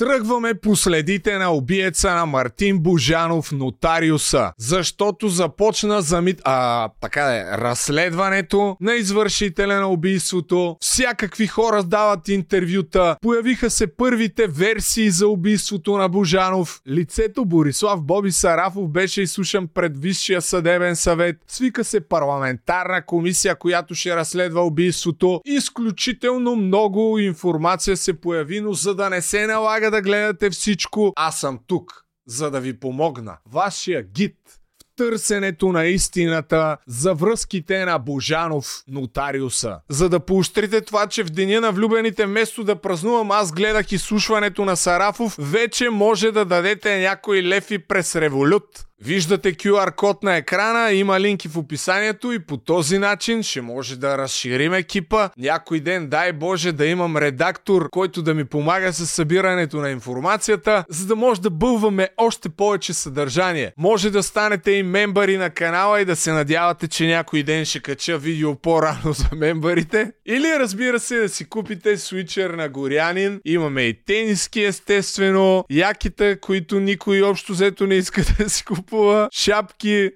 Тръгваме по следите на убиеца на Мартин Божанов, нотариуса, защото започна замит... А, така е, разследването на извършителя на убийството. Всякакви хора дават интервюта. Появиха се първите версии за убийството на Божанов. Лицето Борислав Боби Сарафов беше изслушан пред Висшия съдебен съвет. Свика се парламентарна комисия, която ще разследва убийството. Изключително много информация се появи, но за да не се налага да гледате всичко, аз съм тук, за да ви помогна. Вашия гид в търсенето на истината за връзките на Божанов, нотариуса. За да поощрите това, че в деня на влюбените вместо да празнувам, аз гледах изслушването на Сарафов, вече може да дадете някой лев и през револют. Виждате QR код на екрана, има линки в описанието и по този начин ще може да разширим екипа. Някой ден, дай Боже, да имам редактор, който да ми помага с събирането на информацията, за да може да бълваме още повече съдържание. Може да станете и мембари на канала и да се надявате, че някой ден ще кача видео по-рано за мембарите. Или разбира се да си купите свичер на Горянин. Имаме и тениски естествено, яките, които никой общо взето не иска да си купи купува шапки,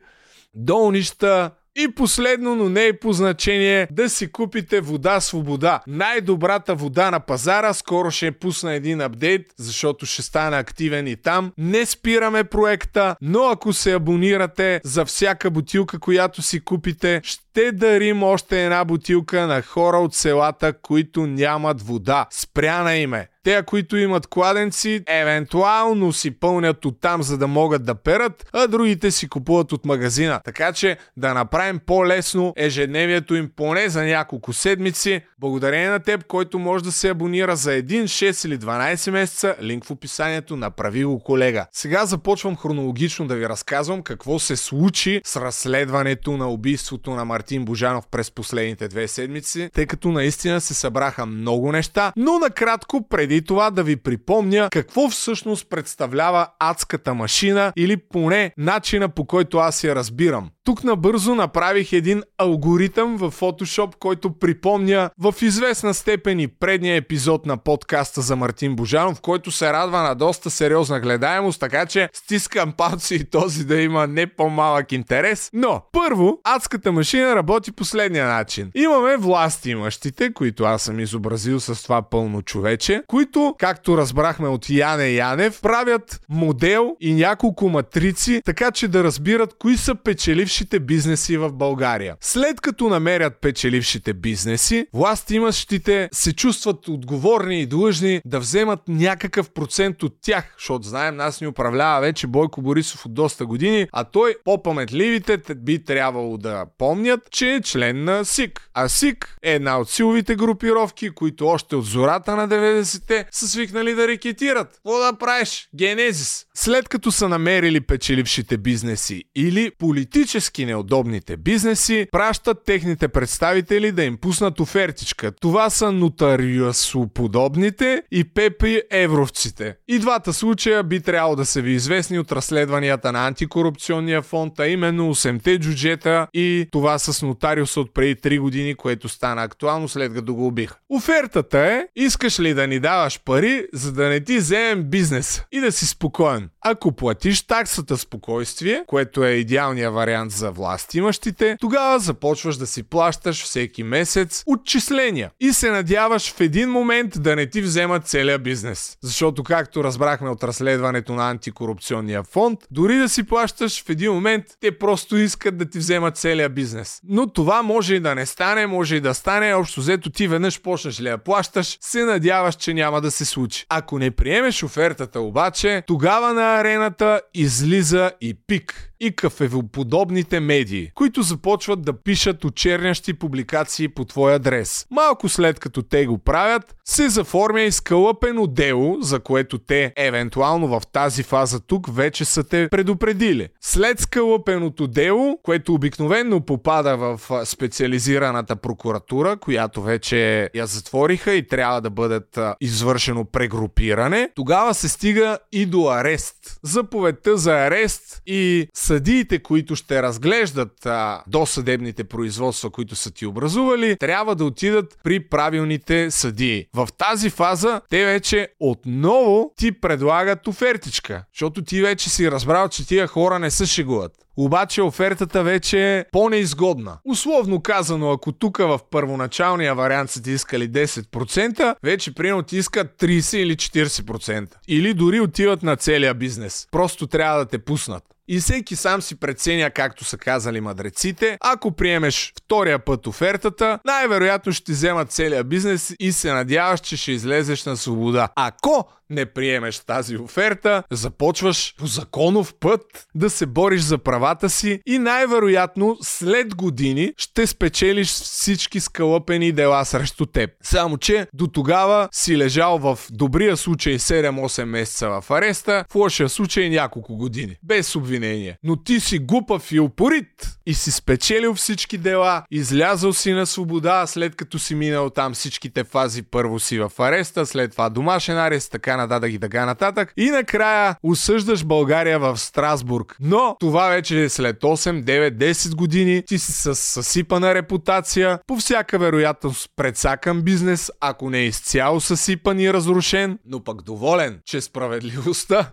долнища, и последно, но не е по значение, да си купите вода свобода. Най-добрата вода на пазара. Скоро ще пусна един апдейт, защото ще стане активен и там. Не спираме проекта, но ако се абонирате за всяка бутилка, която си купите, ще дарим още една бутилка на хора от селата, които нямат вода. Спряна им е. Те, които имат кладенци, евентуално си пълнят от там, за да могат да перат, а другите си купуват от магазина. Така че да направим по-лесно ежедневието им поне за няколко седмици. Благодарение на теб, който може да се абонира за 1, 6 или 12 месеца, линк в описанието, направи го колега. Сега започвам хронологично да ви разказвам какво се случи с разследването на убийството на Мартин Божанов през последните две седмици, тъй като наистина се събраха много неща, но накратко преди това да ви припомня какво всъщност представлява адската машина или поне начина по който аз я разбирам. Тук набързо направих един алгоритъм в Photoshop, който припомня в известна степен и предния епизод на подкаста за Мартин Божанов, който се радва на доста сериозна гледаемост, така че стискам палци и този да има не по-малък интерес. Но, първо, адската машина работи последния начин. Имаме власти имащите, които аз съм изобразил с това пълно човече, които, както разбрахме от Яне Янев, правят модел и няколко матрици, така че да разбират кои са печеливши печелившите бизнеси в България. След като намерят печелившите бизнеси, власт имащите се чувстват отговорни и длъжни да вземат някакъв процент от тях, защото знаем, нас ни управлява вече Бойко Борисов от доста години, а той, по-паметливите, би трябвало да помнят, че е член на СИК. А СИК е една от силовите групировки, които още от зората на 90-те са свикнали да рекетират. Какво да правиш? Генезис. След като са намерили печелившите бизнеси или политически неудобните бизнеси пращат техните представители да им пуснат офертичка. Това са нотариусоподобните и пепи евровците. И двата случая би трябвало да са ви известни от разследванията на антикорупционния фонд, а именно 8-те джуджета и това с нотариуса от преди 3 години, което стана актуално след като го убих. Офертата е, искаш ли да ни даваш пари, за да не ти вземем бизнес и да си спокоен. Ако платиш таксата спокойствие, което е идеалният вариант за власт имащите, тогава започваш да си плащаш всеки месец отчисления и се надяваш в един момент да не ти вземат целия бизнес. Защото както разбрахме от разследването на антикорупционния фонд, дори да си плащаш в един момент, те просто искат да ти вземат целия бизнес. Но това може и да не стане, може и да стане, общо взето ти веднъж почнеш ли я плащаш, се надяваш, че няма да се случи. Ако не приемеш офертата обаче, тогава на арената излиза и пик и кафевоподобните медии, които започват да пишат очернящи публикации по твой адрес. Малко след като те го правят, се заформя изкълъпено дело, за което те, евентуално в тази фаза тук, вече са те предупредили. След скълъпеното дело, което обикновенно попада попада в специализираната прокуратура, която вече я затвориха и трябва да бъдат извършено прегрупиране, тогава се стига и до арест. Заповедта за арест и съдиите, които ще разглеждат а, досъдебните производства, които са ти образували, трябва да отидат при правилните съдии. В тази фаза те вече отново ти предлагат офертичка, защото ти вече си разбрал, че тия хора не се шегуват. Обаче офертата вече е по-неизгодна. Условно казано, ако тук в първоначалния вариант са ти искали 10%, вече примерно ти искат 30 или 40%. Или дори отиват на целия бизнес. Просто трябва да те пуснат. И всеки сам си преценя, както са казали мадреците. Ако приемеш втория път офертата, най-вероятно ще вземат целия бизнес и се надяваш, че ще излезеш на свобода. Ако не приемеш тази оферта, започваш по законов път да се бориш за правата си и най-вероятно след години ще спечелиш всички скалъпени дела срещу теб. Само, че до тогава си лежал в добрия случай 7-8 месеца в ареста, в лошия случай няколко години. Без обвинение. Но ти си глупав и упорит и си спечелил всички дела, излязъл си на свобода, след като си минал там всичките фази. Първо си в ареста, след това домашен арест, така нататък и така нататък. И накрая осъждаш България в Страсбург. Но това вече е след 8, 9, 10 години. Ти си с съсипана репутация, по всяка вероятност предсакан бизнес, ако не е изцяло съсипан и разрушен, но пък доволен, че справедливостта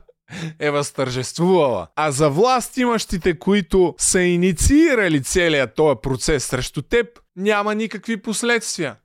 е възтържествувала. А за власт имащите, които са инициирали целият този процес срещу теб, няма никакви последствия.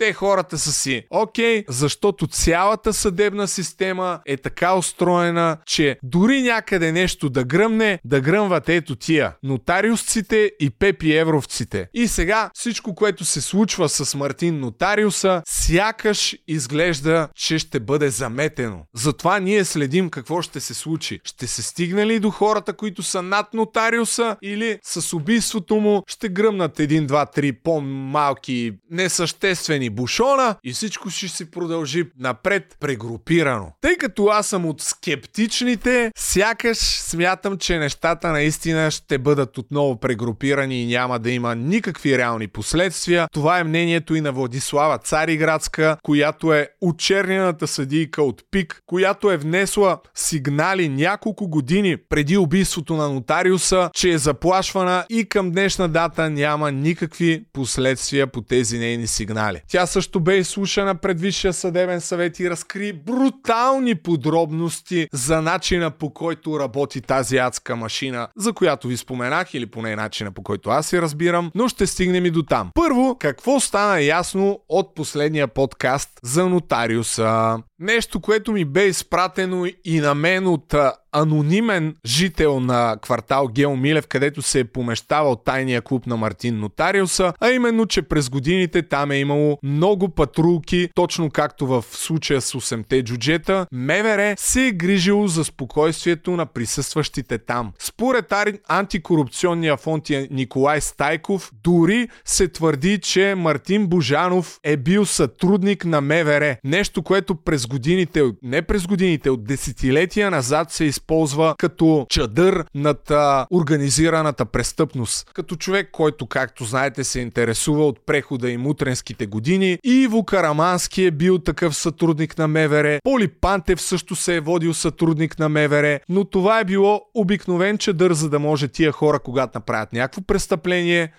Те хората са си окей, okay, защото цялата съдебна система е така устроена, че дори някъде нещо да гръмне, да гръмват ето тия. Нотариусците и пепи евровците. И сега всичко, което се случва с Мартин Нотариуса, сякаш изглежда, че ще бъде заметено. Затова ние следим какво ще се случи. Ще се стигне ли до хората, които са над Нотариуса или с убийството му ще гръмнат един, два, три по-малки, несъществени бушона и всичко ще си продължи напред прегрупирано. Тъй като аз съм от скептичните, сякаш смятам, че нещата наистина ще бъдат отново прегрупирани и няма да има никакви реални последствия. Това е мнението и на Владислава Цариградска, която е учернената съдийка от ПИК, която е внесла сигнали няколко години преди убийството на нотариуса, че е заплашвана и към днешна дата няма никакви последствия по тези нейни сигнали. Тя също бе изслушана пред Висшия съдебен съвет и разкри брутални подробности за начина по който работи тази адска машина, за която ви споменах или поне начина по който аз си разбирам, но ще стигнем и до там. Първо, какво стана ясно от последния подкаст за нотариуса? Нещо, което ми бе изпратено и на мен от анонимен жител на квартал Гео Милев, където се е помещавал тайния клуб на Мартин Нотариуса, а именно, че през годините там е имало много патрулки, точно както в случая с 8-те джуджета, МВР се е грижило за спокойствието на присъстващите там. Според антикорупционния фонд Николай Стайков, дори се твърди, че Мартин Божанов е бил сътрудник на МВР. Нещо, което през годините, не през годините, от десетилетия назад се използва като чадър над а, организираната престъпност. Като човек, който, както знаете, се интересува от прехода и мутренските години, Иво Карамански е бил такъв сътрудник на МВР, Поли Пантев също се е водил сътрудник на МВР, но това е било обикновен чадър, за да може тия хора, когато направят някакво престъпление,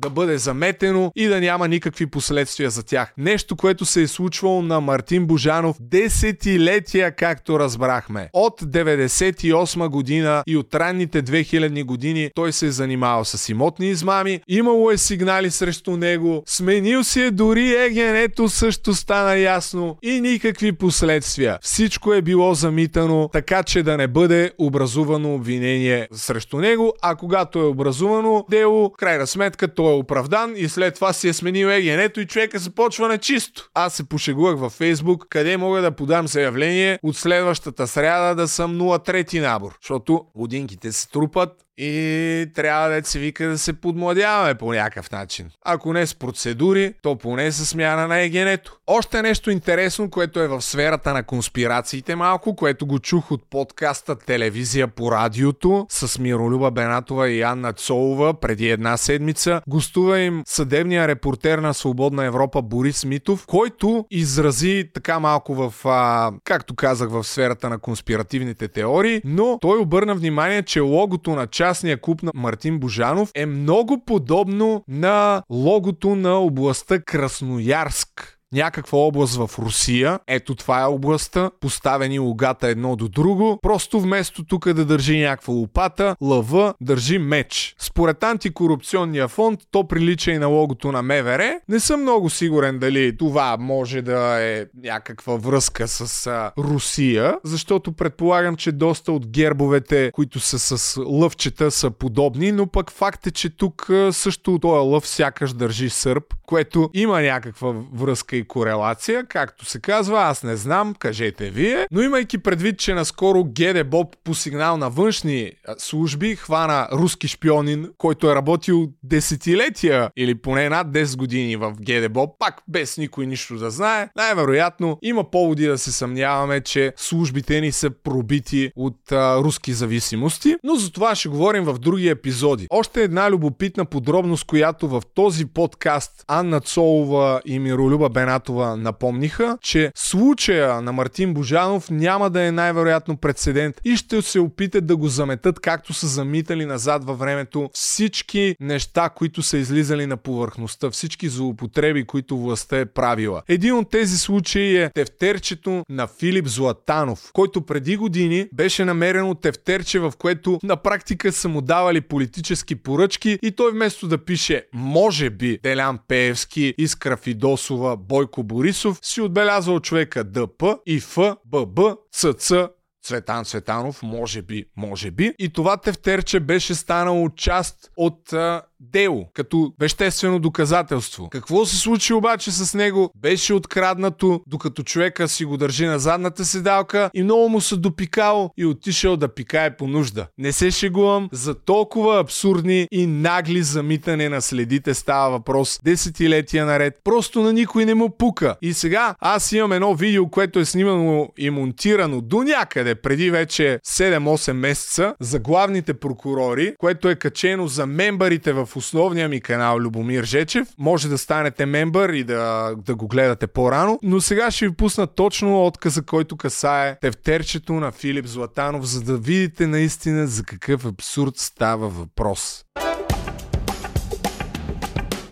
да бъде заметено и да няма никакви последствия за тях. Нещо, което се е случвало на Мартин Божанов десетилетия, както разбрахме. От 98 година и от ранните 2000 години той се е занимавал с имотни измами, имало е сигнали срещу него, сменил си е дори егенето също стана ясно и никакви последствия. Всичко е било замитано, така че да не бъде образувано обвинение срещу него, а когато е образувано дело, крайна сметка той е оправдан и след това си е сменил егенето и човека започва на чисто. Аз се пошегувах във Фейсбук, къде мога да подам заявление от следващата сряда да съм 03 набор, защото годинките се трупат и трябва да се вика да се подмладяваме по някакъв начин. Ако не с процедури, то поне с смяна на егенето. Още нещо интересно, което е в сферата на конспирациите малко, което го чух от подкаста Телевизия по радиото с Миролюба Бенатова и Анна Цолова преди една седмица. Гостува им съдебния репортер на Свободна Европа Борис Митов, който изрази така малко в, а, както казах, в сферата на конспиративните теории, но той обърна внимание, че логото на частния клуб на Мартин Божанов е много подобно на логото на областта Красноярск някаква област в Русия. Ето това е областта. Поставени логата едно до друго. Просто вместо тук да държи някаква лопата, лъва държи меч. Според антикорупционния фонд, то прилича и на логото на МВР. Не съм много сигурен дали това може да е някаква връзка с а, Русия, защото предполагам, че доста от гербовете, които са с лъвчета, са подобни, но пък факт е, че тук също този лъв сякаш държи сърп, което има някаква връзка корелация, както се казва, аз не знам, кажете вие. Но имайки предвид, че наскоро Геде Боб по сигнал на външни служби хвана руски шпионин, който е работил десетилетия или поне над 10 години в Геде Боб, пак без никой нищо да знае, най-вероятно има поводи да се съмняваме, че службите ни са пробити от а, руски зависимости, но за това ще говорим в други епизоди. Още една любопитна подробност, която в този подкаст Анна Цолова и Миролюба Бен Игнатова напомниха, че случая на Мартин Божанов няма да е най-вероятно прецедент и ще се опитат да го заметат както са замитали назад във времето всички неща, които са излизали на повърхността, всички злоупотреби, които властта е правила. Един от тези случаи е тефтерчето на Филип Златанов, който преди години беше намерено тефтерче, в което на практика са му давали политически поръчки и той вместо да пише може би Делян Пеевски, Искра Фидосова, Бой Бойко Борисов си отбелязал човека ДП и Ф, ББ, ЦЦ, Цветан Цветанов, може би, може би. И това тефтерче беше станало част от а, дело, като веществено доказателство. Какво се случи обаче с него? Беше откраднато, докато човека си го държи на задната седалка и много му се допикал и отишъл да пикае по нужда. Не се шегувам, за толкова абсурдни и нагли замитане на следите става въпрос десетилетия наред. Просто на никой не му пука. И сега аз имам едно видео, което е снимано и монтирано до някъде преди вече 7-8 месеца за главните прокурори, което е качено за мембарите в основния ми канал Любомир Жечев. Може да станете мембър и да, да го гледате по-рано, но сега ще ви пусна точно отказа, който касае тефтерчето на Филип Златанов, за да видите наистина за какъв абсурд става въпрос.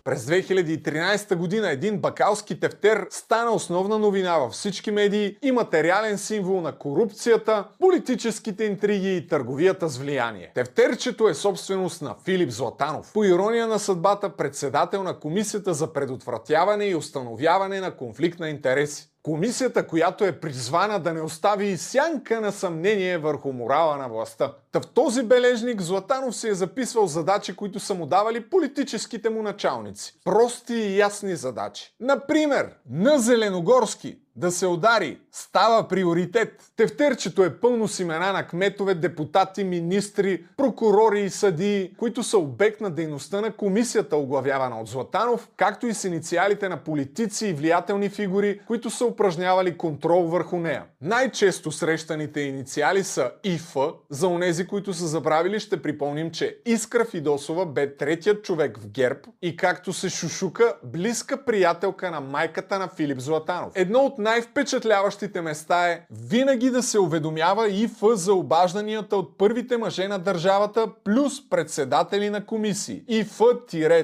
През 2013 година един бакалски тефтер стана основна новина във всички медии и материален символ на корупцията, политическите интриги и търговията с влияние. Тефтерчето е собственост на Филип Златанов. По ирония на съдбата, председател на Комисията за предотвратяване и установяване на конфликт на интереси. Комисията, която е призвана да не остави и сянка на съмнение върху морала на властта. Та в този бележник Златанов си е записвал задачи, които са му давали политическите му началници. Прости и ясни задачи. Например, на Зеленогорски да се удари става приоритет. Тефтерчето е пълно с имена на кметове, депутати, министри, прокурори и съдии, които са обект на дейността на комисията, оглавявана от Златанов, както и с инициалите на политици и влиятелни фигури, които са упражнявали контрол върху нея. Най-често срещаните инициали са ИФ, за онези, които са забравили, ще припомним, че Искра Фидосова бе третият човек в ГЕРБ и както се шушука, близка приятелка на майката на Филип Златанов. Едно от най-впечатляващите места е винаги да се уведомява ИФ за обажданията от първите мъже на държавата плюс председатели на комисии. ИФ-ЦЦ-ББ.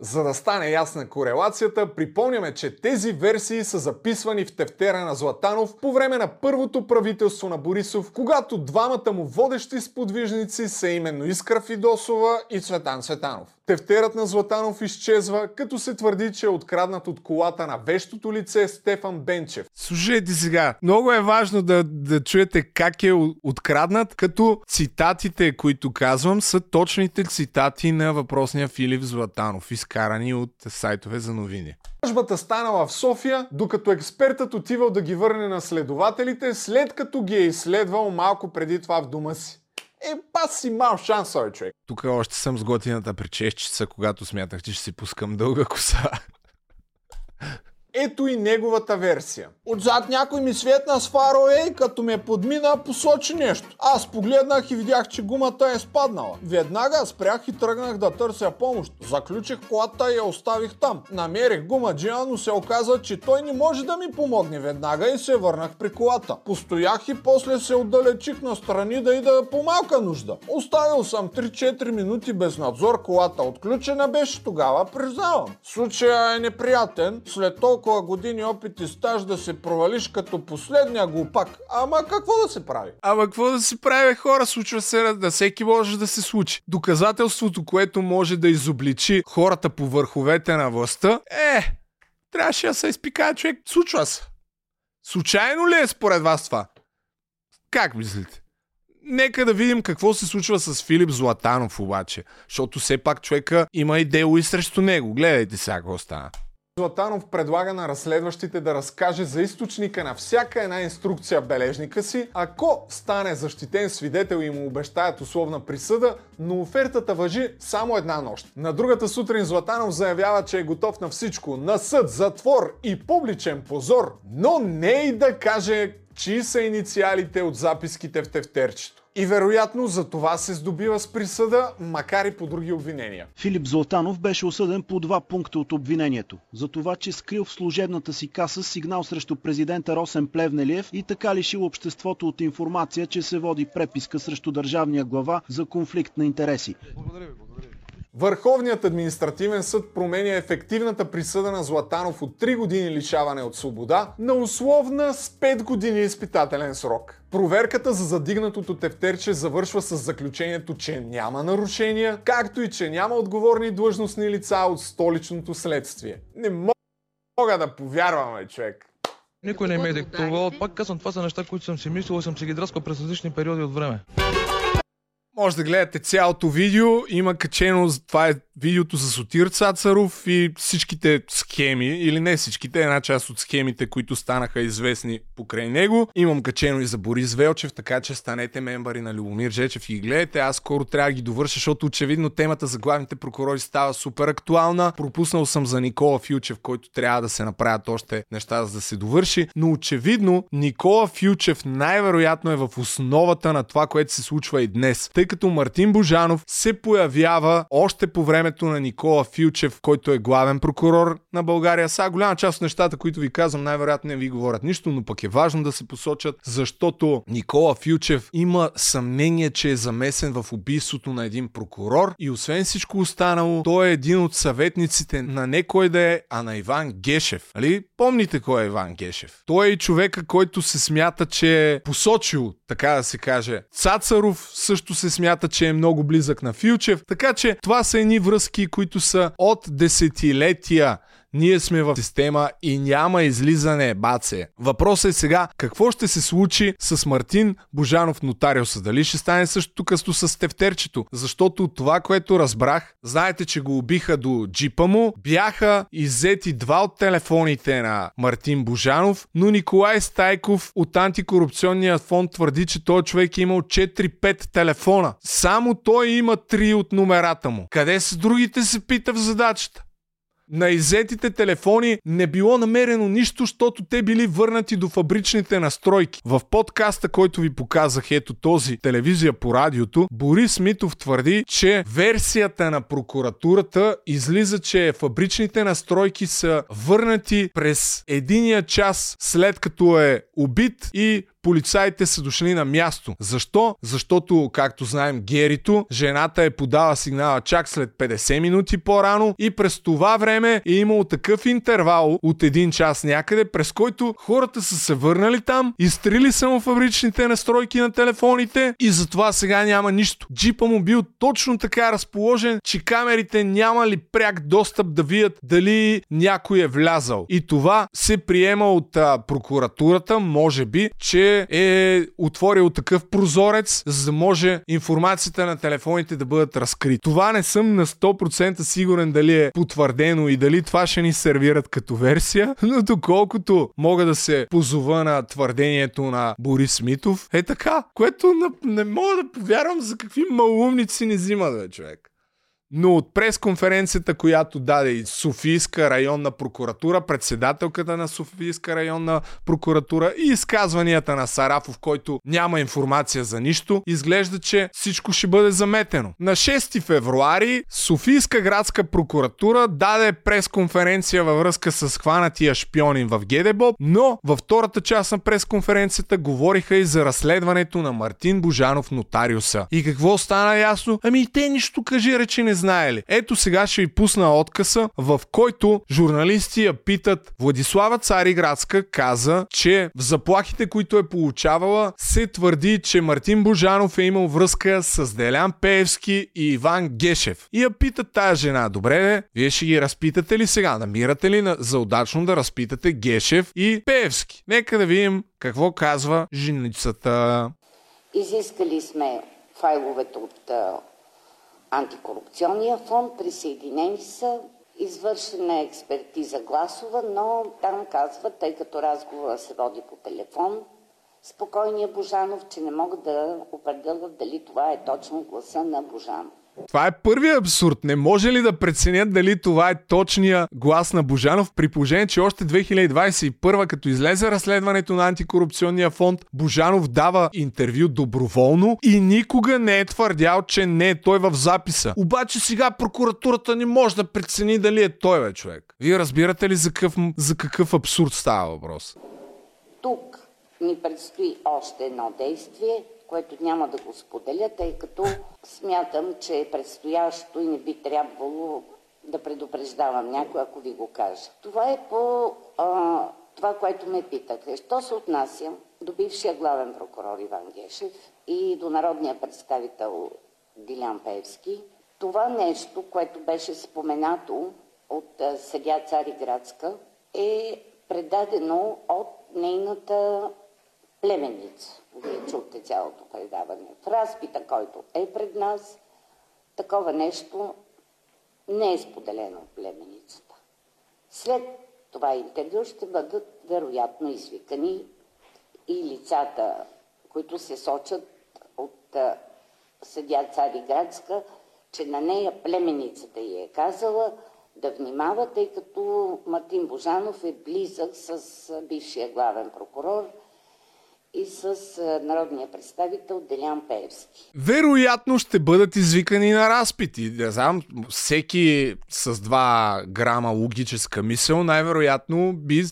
За да стане ясна корелацията, припомняме, че тези версии са записвани в тефтера на Златанов по време на първото правителство на Борисов, когато двамата му водещи сподвижници са именно Искра Фидосова и Цветан Цветанов. Тефтерът на Златанов изчезва, като се твърди, че е откраднат от колата на вещото лице Стефан Бенчев. Слушайте сега, много е важно да, да чуете как е откраднат, като цитатите, които казвам, са точните цитати на въпросния Филип Златанов, изкарани от сайтове за новини. Кражбата станала в София, докато експертът отивал да ги върне на следователите, след като ги е изследвал малко преди това в дома си. Е, пас си мал шанс, бе, човек. Тук още съм с готината причещица, когато смятах, че ще си пускам дълга коса. Ето и неговата версия. Отзад някой ми светна с фарове и като ме подмина посочи нещо. Аз погледнах и видях, че гумата е спаднала. Веднага спрях и тръгнах да търся помощ. Заключих колата и я оставих там. Намерих гумаджия, но се оказа, че той не може да ми помогне веднага и се върнах при колата. Постоях и после се отдалечих на страни да ида по малка нужда. Оставил съм 3-4 минути без надзор, колата отключена беше тогава, признавам. Случая е неприятен. След толкова толкова години опит и стаж да се провалиш като последния глупак. Ама какво да се прави? Ама какво да се прави, хора? Случва се да всеки може да се случи. Доказателството, което може да изобличи хората по върховете на властта, е, трябваше да се изпикае човек. Случва се. Случайно ли е според вас това? Как мислите? Нека да видим какво се случва с Филип Златанов обаче, защото все пак човека има и дело и срещу него. Гледайте сега какво стана. Златанов предлага на разследващите да разкаже за източника на всяка една инструкция бележника си, ако стане защитен свидетел и му обещаят условна присъда, но офертата въжи само една нощ. На другата сутрин Златанов заявява, че е готов на всичко, на съд, затвор и публичен позор, но не и да каже чии са инициалите от записките в тефтерчето. И вероятно за това се здобива с присъда, макар и по други обвинения. Филип Златанов беше осъден по два пункта от обвинението. За това, че скрил в служебната си каса сигнал срещу президента Росен Плевнелиев и така лишил обществото от информация, че се води преписка срещу държавния глава за конфликт на интереси. Благодаря ви, благодаря. Върховният административен съд променя ефективната присъда на Златанов от 3 години лишаване от свобода на условна с 5 години изпитателен срок. Проверката за задигнатото тефтерче завършва с заключението, че няма нарушения, както и че няма отговорни длъжностни лица от столичното следствие. Не мога да повярваме, човек. Никой не ме е диктувал. Пак казвам, това са неща, които съм си мислил и съм си ги драскал през различни периоди от време. Може да гледате цялото видео. Има качено, това е видеото за Сотир Цацаров и всичките схеми, или не всичките, една част от схемите, които станаха известни покрай него. Имам качено и за Борис Велчев, така че станете мембари на Любомир Жечев и ги гледайте. Аз скоро трябва да ги довърша, защото очевидно темата за главните прокурори става супер актуална. Пропуснал съм за Никола Филчев, който трябва да се направят още неща за да се довърши, но очевидно Никола Филчев най-вероятно е в основата на това, което се случва и днес. Тъй като Мартин Божанов се появява още по времето на Никола Филчев, който е главен прокурор на България. Сега голяма част от нещата, които ви казвам, най-вероятно не ви говорят нищо, но пък е важно да се посочат, защото Никола Филчев има съмнение, че е замесен в убийството на един прокурор и освен всичко останало, той е един от съветниците на не кой да е, а на Иван Гешев. Али? Помните кой е Иван Гешев? Той е човека, който се смята, че е посочил, така да се каже. Цацаров също се смята, че е много близък на Филчев. Така че това са едни връзки, които са от десетилетия ние сме в система и няма излизане, баце. Въпросът е сега, какво ще се случи с Мартин Божанов нотариуса? Дали ще стане същото късто с тефтерчето? Защото това, което разбрах, знаете, че го убиха до джипа му, бяха иззети два от телефоните на Мартин Божанов, но Николай Стайков от антикорупционния фонд твърди, че той човек е имал 4-5 телефона. Само той има 3 от номерата му. Къде са другите се пита в задачата? На изетите телефони не било намерено нищо, защото те били върнати до фабричните настройки. В подкаста, който ви показах, ето този телевизия по радиото, Борис Митов твърди, че версията на прокуратурата излиза, че фабричните настройки са върнати през единия час след като е убит и полицаите са дошли на място. Защо? Защото, както знаем, Герито, жената е подала сигнала чак след 50 минути по-рано и през това време е имало такъв интервал от един час някъде, през който хората са се върнали там, изтрили само фабричните настройки на телефоните и затова сега няма нищо. Джипа му бил точно така разположен, че камерите нямали пряк достъп да видят дали някой е влязал. И това се приема от а, прокуратурата, може би, че е отворил такъв прозорец, за да може информацията на телефоните да бъдат разкрити. Това не съм на 100% сигурен дали е потвърдено и дали това ще ни сервират като версия, но доколкото мога да се позова на твърдението на Борис Смитов, е така, което не мога да повярвам за какви малумници ни взима човек. Но от пресконференцията, която даде и Софийска районна прокуратура, председателката на Софийска районна прокуратура и изказванията на Сарафов, който няма информация за нищо, изглежда, че всичко ще бъде заметено. На 6 февруари Софийска градска прокуратура даде пресконференция във връзка с хванатия шпионин в Гедебоб, но във втората част на пресконференцията говориха и за разследването на Мартин Божанов нотариуса. И какво стана ясно? Ами те нищо кажи речи не знаели. Ето сега ще ви пусна откъса, в който журналисти я питат. Владислава Цариградска каза, че в заплахите, които е получавала, се твърди, че Мартин Божанов е имал връзка с Делян Пеевски и Иван Гешев. И я питат тая жена, добре де, вие ще ги разпитате ли сега? Намирате ли за удачно да разпитате Гешев и Пеевски? Нека да видим какво казва женицата. Изискали сме файловете от антикорупционния фонд, присъединени са, извършена е експертиза гласова, но там казва, тъй като разговора се води по телефон, спокойния Божанов, че не могат да определят дали това е точно гласа на Божанов. Това е първият абсурд. Не може ли да преценят дали това е точния глас на Божанов, при положение, че още 2021, като излезе разследването на антикорупционния фонд, Божанов дава интервю доброволно и никога не е твърдял, че не е той в записа. Обаче сега прокуратурата не може да прецени дали е той, бе, човек. Вие разбирате ли за какъв, за какъв абсурд става въпрос? Тук ни предстои още едно действие, което няма да го споделя, тъй като смятам, че е предстоящо и не би трябвало да предупреждавам някой, ако ви го кажа. Това е по а, това, което ме питате. Що се отнася до бившия главен прокурор Иван Гешев и до народния представител Дилян Певски, това нещо, което беше споменато от съдя Цариградска, е предадено от нейната племеница. Вие чухте цялото предаване. В разпита, който е пред нас, такова нещо не е споделено от племеницата. След това интервю ще бъдат вероятно извикани и лицата, които се сочат от съдя Цариградска, че на нея племеницата й е казала да внимава, тъй като Мартин Божанов е близък с бившия главен прокурор – и с народния представител Делян Пеевски. Вероятно ще бъдат извикани на разпити. Не знам, всеки с 2 грама логическа мисъл най-вероятно би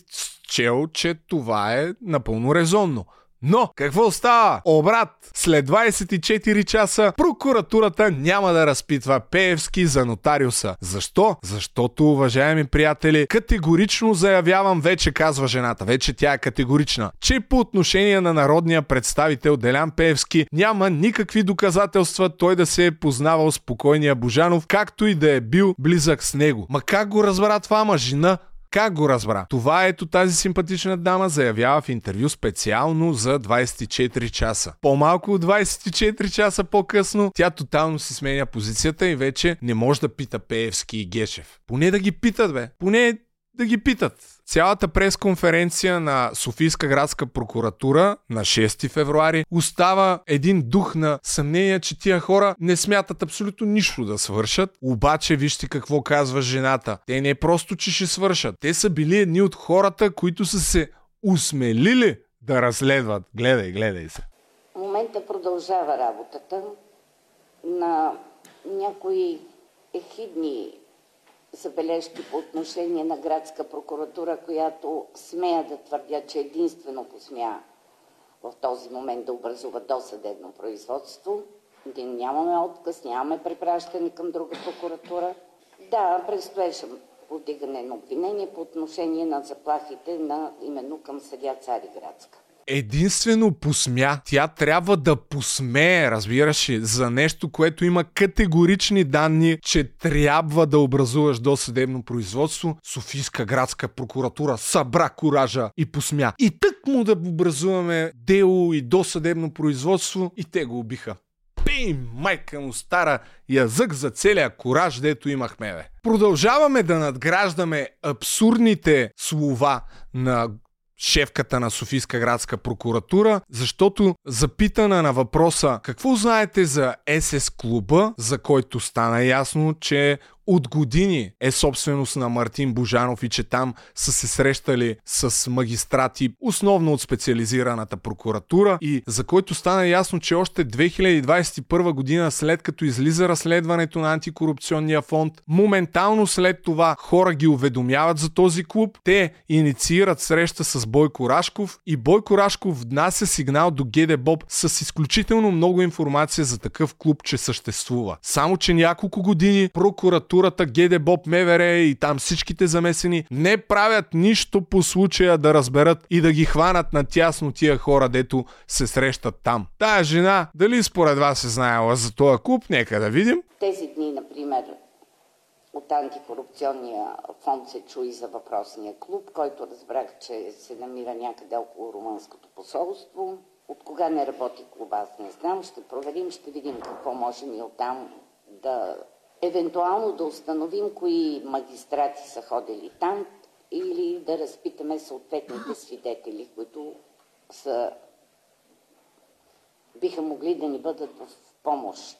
чел, че това е напълно резонно. Но, какво става? Обрат, след 24 часа прокуратурата няма да разпитва Пеевски за нотариуса. Защо? Защото, уважаеми приятели, категорично заявявам, вече казва жената, вече тя е категорична, че по отношение на народния представител Делян Пеевски няма никакви доказателства той да се е познавал с покойния Божанов, както и да е бил близък с него. Ма как го разбра това мъжина? Как го разбра? Това ето тази симпатична дама заявява в интервю специално за 24 часа. По-малко от 24 часа по-късно тя тотално си сменя позицията и вече не може да пита Пеевски и Гешев. Поне да ги питат, бе. Поне да ги питат. Цялата пресконференция на Софийска градска прокуратура на 6 февруари остава един дух на съмнение, че тия хора не смятат абсолютно нищо да свършат. Обаче вижте какво казва жената. Те не е просто, че ще свършат. Те са били едни от хората, които са се усмелили да разследват. Гледай, гледай се. В момента продължава работата на някои ехидни забележки по отношение на градска прокуратура, която смея да твърдя, че единствено посмя в този момент да образува досъдебно производство. Нямаме отказ, нямаме препращане към друга прокуратура. Да, предстоеше повдигане на обвинение по отношение на заплахите на именно към съдя Цариградска. Единствено посмя. Тя трябва да посмее, разбираш ли, за нещо, което има категорични данни, че трябва да образуваш досъдебно производство. Софийска градска прокуратура събра коража и посмя. И тък му да образуваме дело и досъдебно производство и те го убиха пей, майка му стара, язък за целия кораж, дето имахме, бе. Продължаваме да надграждаме абсурдните слова на шефката на Софийска градска прокуратура, защото запитана на въпроса какво знаете за СС клуба, за който стана ясно, че от години е собственост на Мартин Божанов и че там са се срещали с магистрати, основно от специализираната прокуратура и за който стана ясно, че още 2021 година след като излиза разследването на антикорупционния фонд, моментално след това хора ги уведомяват за този клуб, те инициират среща с Бойко Рашков и Бойко Рашков внася сигнал до ГД Боб с изключително много информация за такъв клуб, че съществува. Само, че няколко години прокуратура прокуратурата, ГД Боб МВР и там всичките замесени не правят нищо по случая да разберат и да ги хванат на тясно тия хора, дето се срещат там. Тая жена, дали според вас е знаела за този клуб? Нека да видим. Тези дни, например, от антикорупционния фонд се чуи за въпросния клуб, който разбрах, че се намира някъде около румънското посолство. От кога не работи клуба, аз не знам. Ще проверим, ще видим какво можем и оттам да евентуално да установим кои магистрати са ходили там или да разпитаме съответните свидетели, които са, биха могли да ни бъдат в помощ.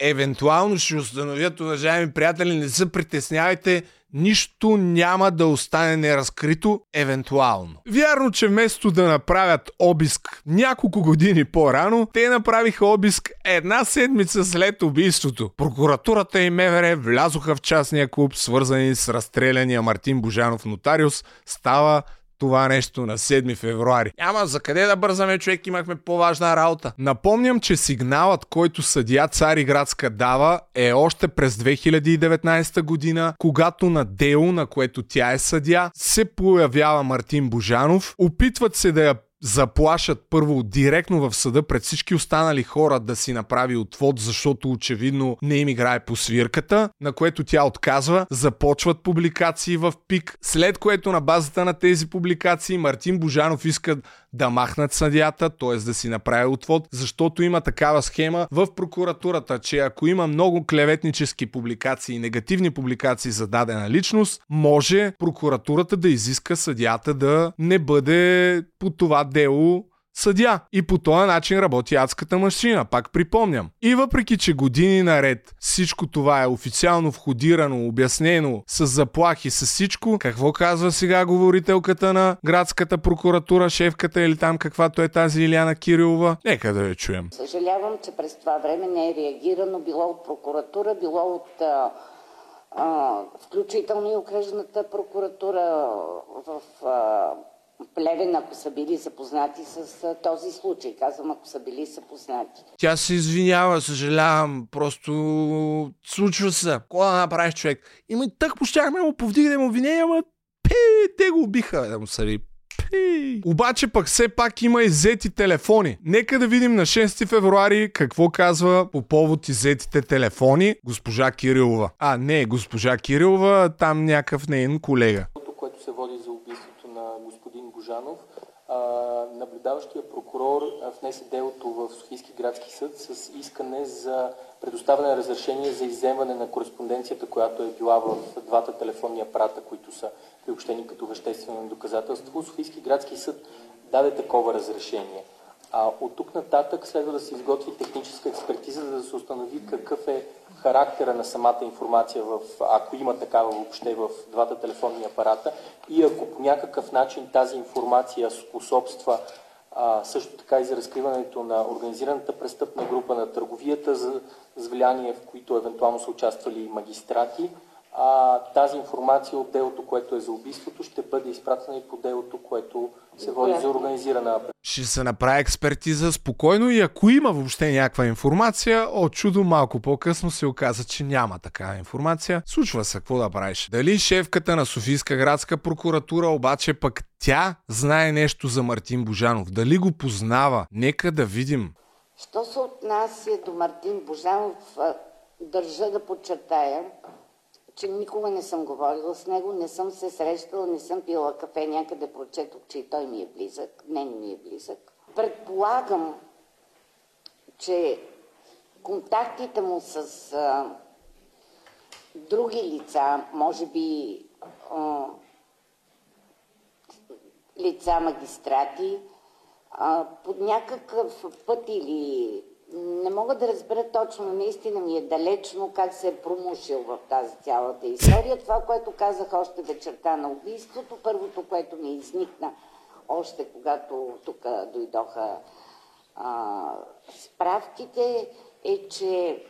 Евентуално ще установят, уважаеми приятели, не се притеснявайте, нищо няма да остане неразкрито, евентуално. Вярно, че вместо да направят обиск няколко години по-рано, те направиха обиск една седмица след убийството. Прокуратурата и МВР влязоха в частния клуб, свързани с разстреляния Мартин Божанов нотариус. Става това нещо на 7 февруари. Ама за къде да бързаме, човек, имахме по-важна работа. Напомням, че сигналът, който съдия Цариградска дава е още през 2019 година, когато на дело, на което тя е съдя, се появява Мартин Божанов. Опитват се да я заплашат първо директно в съда пред всички останали хора да си направи отвод, защото очевидно не им играе по свирката, на което тя отказва, започват публикации в ПИК, след което на базата на тези публикации Мартин Божанов иска да махнат съдята, т.е. да си направи отвод, защото има такава схема в прокуратурата, че ако има много клеветнически публикации и негативни публикации за дадена личност, може прокуратурата да изиска съдята да не бъде по това дело съдя. И по този начин работи адската машина, пак припомням. И въпреки, че години наред всичко това е официално входирано, обяснено, с заплахи, с всичко, какво казва сега говорителката на градската прокуратура, шефката или там каквато е тази Иляна Кирилова? Нека да я чуем. Съжалявам, че през това време не е реагирано било от прокуратура, било от включително и окръжната прокуратура в Плевен, ако са били запознати с този случай. Казвам, ако са били запознати. Тя се извинява, съжалявам, просто случва се. Какво да направиш човек? И ми так пощахме му повдигнем обвинения, ама пи, те го убиха, да му сари. Пи. Обаче пък все пак има иззети телефони. Нека да видим на 6 февруари какво казва по повод иззетите телефони госпожа Кирилова. А, не, госпожа Кирилова, там някакъв нейн колега. Което се води за Божанов, наблюдаващия прокурор внесе делото в Софийски градски съд с искане за предоставяне на разрешение за изземване на кореспонденцията, която е била в двата телефонни апарата, които са приобщени като веществено доказателство. Софийски градски съд даде такова разрешение. А от тук нататък следва да се изготви техническа експертиза, за да се установи какъв е характера на самата информация, в, ако има такава въобще в двата телефонни апарата. И ако по някакъв начин тази информация способства а, също така и за разкриването на организираната престъпна група на търговията за, за влияние, в които евентуално са участвали магистрати, а, тази информация от делото, което е за убийството, ще бъде изпратена и по делото, което се води за организирана Ще се направи експертиза спокойно и ако има въобще някаква информация, от чудо малко по-късно се оказа, че няма такава информация. Случва се, какво да правиш? Дали шефката на Софийска градска прокуратура обаче пък тя знае нещо за Мартин Божанов? Дали го познава? Нека да видим. Що се отнася до Мартин Божанов, държа да подчертая, че никога не съм говорила с него, не съм се срещала, не съм пила кафе, някъде прочетох, че и той ми е близък, не ми е близък. Предполагам, че контактите му с а, други лица, може би а, лица магистрати, а, под някакъв път или не мога да разбера точно, наистина ми е далечно как се е промушил в тази цялата история. Това, което казах още вечерта на убийството, първото, което ми изникна още когато тук дойдоха а, справките, е, че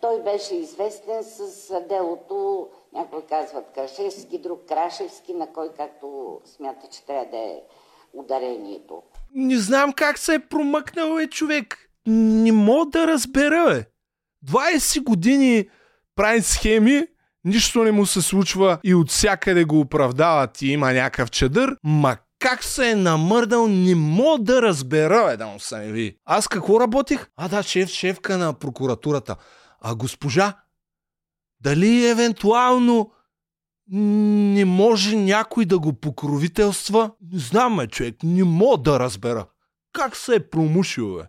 той беше известен с делото, някой казват Крашевски, друг Крашевски, на кой както смята, че трябва да е ударението. Не знам как се е промъкнал е човек не мога да разбера, бе. 20 години прави схеми, нищо не му се случва и от всякъде го оправдават и има някакъв чадър, ма как се е намърдал, не мога да разбера, бе, да му се ви. Аз какво работих? А да, шеф, шефка на прокуратурата. А госпожа, дали евентуално не може някой да го покровителства? Не знам, ме, човек, не мога да разбера. Как се е промушил, бе?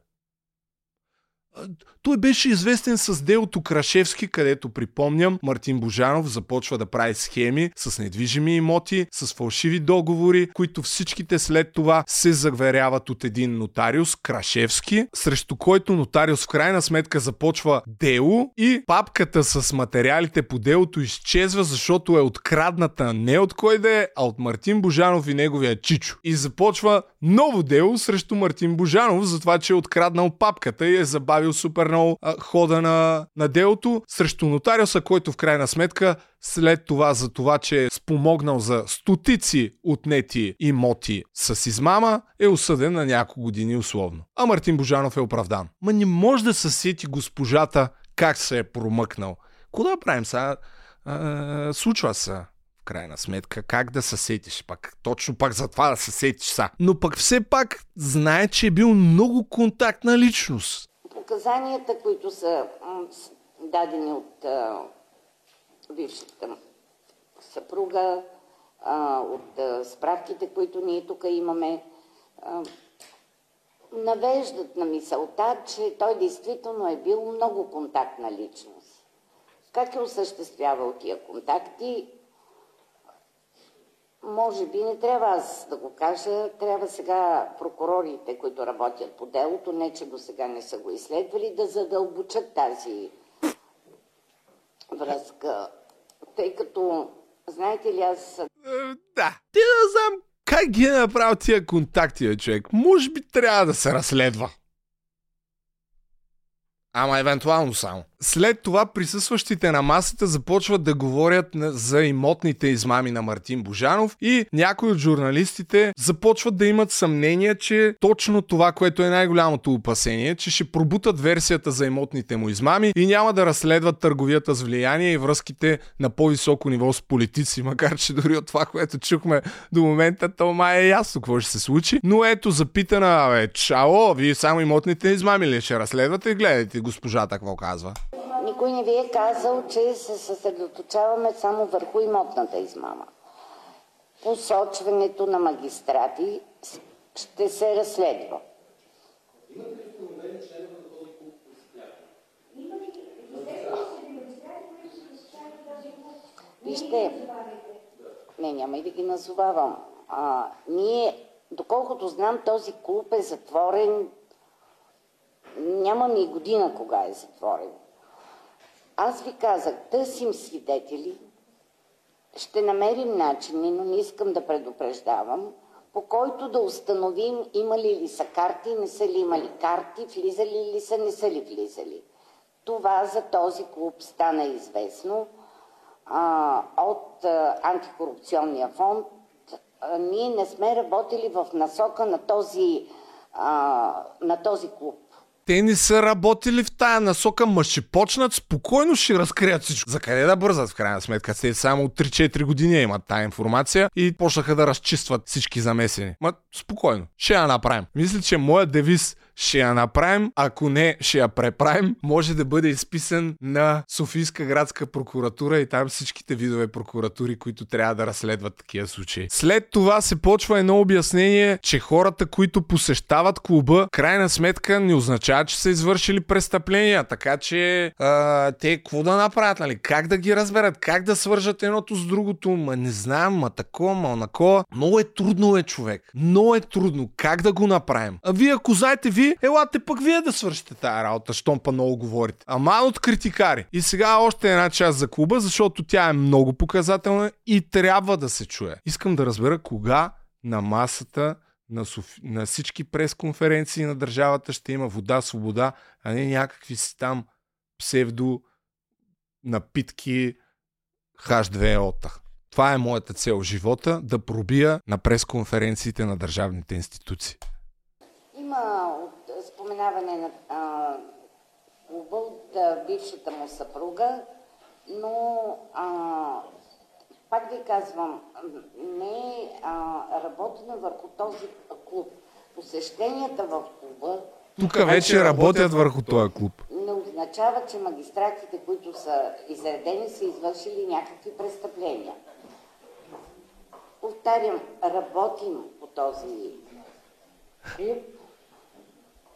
Той беше известен с делото Крашевски, където припомням, Мартин Божанов започва да прави схеми с недвижими имоти, с фалшиви договори, които всичките след това се заверяват от един нотариус, Крашевски, срещу който нотариус в крайна сметка започва дело и папката с материалите по делото изчезва, защото е открадната не от кой да е, а от Мартин Божанов и неговия чичо. И започва ново дело срещу Мартин Божанов за това, че е откраднал папката и е забавил супер много а, хода на, на делото срещу нотариуса, който в крайна сметка след това за това, че е спомогнал за стотици отнети имоти с измама, е осъден на няколко години условно. А Мартин Божанов е оправдан. Ма не може да се сети госпожата как се е промъкнал. Кога да правим сега? случва се крайна сметка, как да се сетиш пак. Точно пак за това да се сетиш са. Но пък все пак знае, че е бил много контактна личност показанията, които са дадени от бившата съпруга, от справките, които ние тук имаме, навеждат на мисълта, че той действително е бил много контактна личност. Как е осъществявал тия контакти, може би не трябва аз да го кажа, трябва сега прокурорите, които работят по делото, не че до сега не са го изследвали, да задълбочат тази връзка. Тъй като, знаете ли, аз... Е, да, ти да знам как ги е направил тия контакти, човек. Може би трябва да се разследва. Ама евентуално само. След това присъстващите на масата започват да говорят за имотните измами на Мартин Божанов и някои от журналистите започват да имат съмнение, че точно това, което е най-голямото опасение, че ще пробутат версията за имотните му измами и няма да разследват търговията с влияние и връзките на по-високо ниво с политици, макар че дори от това, което чухме до момента, то май е ясно какво ще се случи. Но ето запитана, бе, чао, вие само имотните измами ли ще разследвате? Гледайте госпожата какво казва. Никой не ви е казал, че се съсредоточаваме само върху имотната измама. Посочването на магистрати ще се разследва. Вижте, не, няма и да ги назовавам. А, ние, доколкото знам, този клуб е затворен. Нямаме и година кога е затворен. Аз ви казах, търсим свидетели, ще намерим начини, но не искам да предупреждавам, по който да установим имали ли са карти, не са ли имали карти, влизали ли са, не са ли влизали. Това за този клуб стана известно а, от а, антикорупционния фонд, а, ние не сме работили в насока на този, а, на този клуб. Те не са работили в тая насока, ма ще почнат спокойно, ще разкрият всичко. За къде да бързат в крайна сметка? Те само от 3-4 години имат тая информация и почнаха да разчистват всички замесени. Ма спокойно, ще я направим. Мисля, че моят девиз ще я направим, ако не, ще я преправим, може да бъде изписан на Софийска градска прокуратура и там всичките видове прокуратури, които трябва да разследват такива случаи. След това се почва едно обяснение, че хората, които посещават клуба, крайна сметка не означава, че са извършили престъпления, така че а, те какво да направят, нали? Как да ги разберат, как да свържат едното с другото, ма не знам, ма такова, ма накова. Много е трудно е човек. Много е трудно. Как да го направим? А вие, ако знаете, вие елате пък вие да свършите тази работа, щом па много говорите. Ама от критикари. И сега още една част за клуба, защото тя е много показателна и трябва да се чуе. Искам да разбера кога на масата на, Софи... на всички пресконференции на държавата ще има вода, свобода, а не някакви си там псевдо напитки H2 отах. Това е моята цел живота да пробия на пресконференциите на държавните институции. Има споменаване на а, клуба от а, бившата му съпруга, но а, пак ви казвам, не е работено върху този клуб. Посещенията в клуба тук вече работят върху този клуб. Не означава, че магистратите, които са изредени, са извършили някакви престъпления. Повтарям, работим по този клуб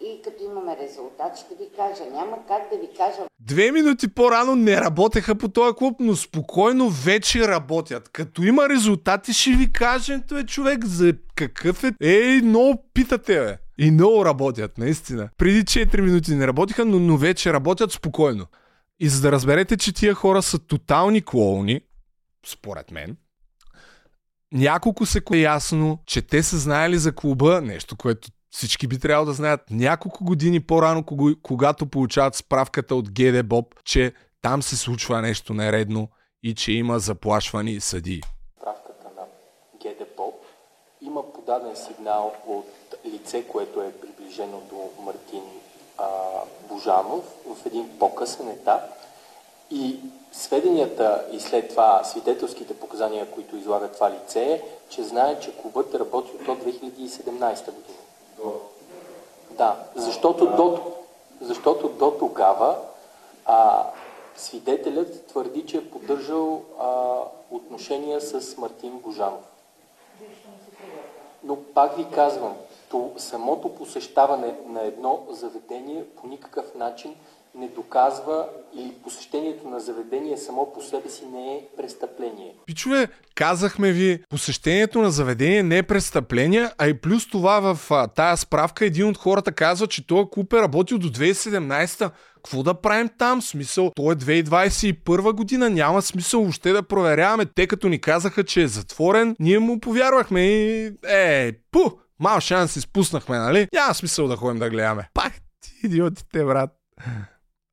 и като имаме резултат, ще ви кажа. Няма как да ви кажа. Две минути по-рано не работеха по този клуб, но спокойно вече работят. Като има резултати, ще ви кажем, той човек за какъв е. Ей, много питате, бе. И много работят, наистина. Преди 4 минути не работиха, но, но вече работят спокойно. И за да разберете, че тия хора са тотални клоуни, според мен, няколко се е ясно, че те са знаели за клуба, нещо, което всички би трябвало да знаят няколко години по-рано, когато получават справката от ГД Боб, че там се случва нещо нередно и че има заплашвани съдии. Справката на ГД Боб има подаден сигнал от лице, което е приближено до Мартин а, Божанов в един по-късен етап и сведенията и след това свидетелските показания, които излага това лице е, че знае, че клубът работи от 2017 година. Да, защото до, защото до тогава а, свидетелят твърди, че е поддържал а, отношения с Мартин Божанов. Но пак ви казвам, то, самото посещаване на едно заведение по никакъв начин не доказва или посещението на заведение само по себе си не е престъпление. Пичове, казахме ви, посещението на заведение не е престъпление, а и плюс това в а, тая справка един от хората казва, че този клуб е работил до 2017 какво да правим там? Смисъл, то е 2021 година, няма смисъл въобще да проверяваме. Те като ни казаха, че е затворен, ние му повярвахме и... Е, пу! Мал шанс изпуснахме, нали? Няма смисъл да ходим да гледаме. Пак ти идиотите, брат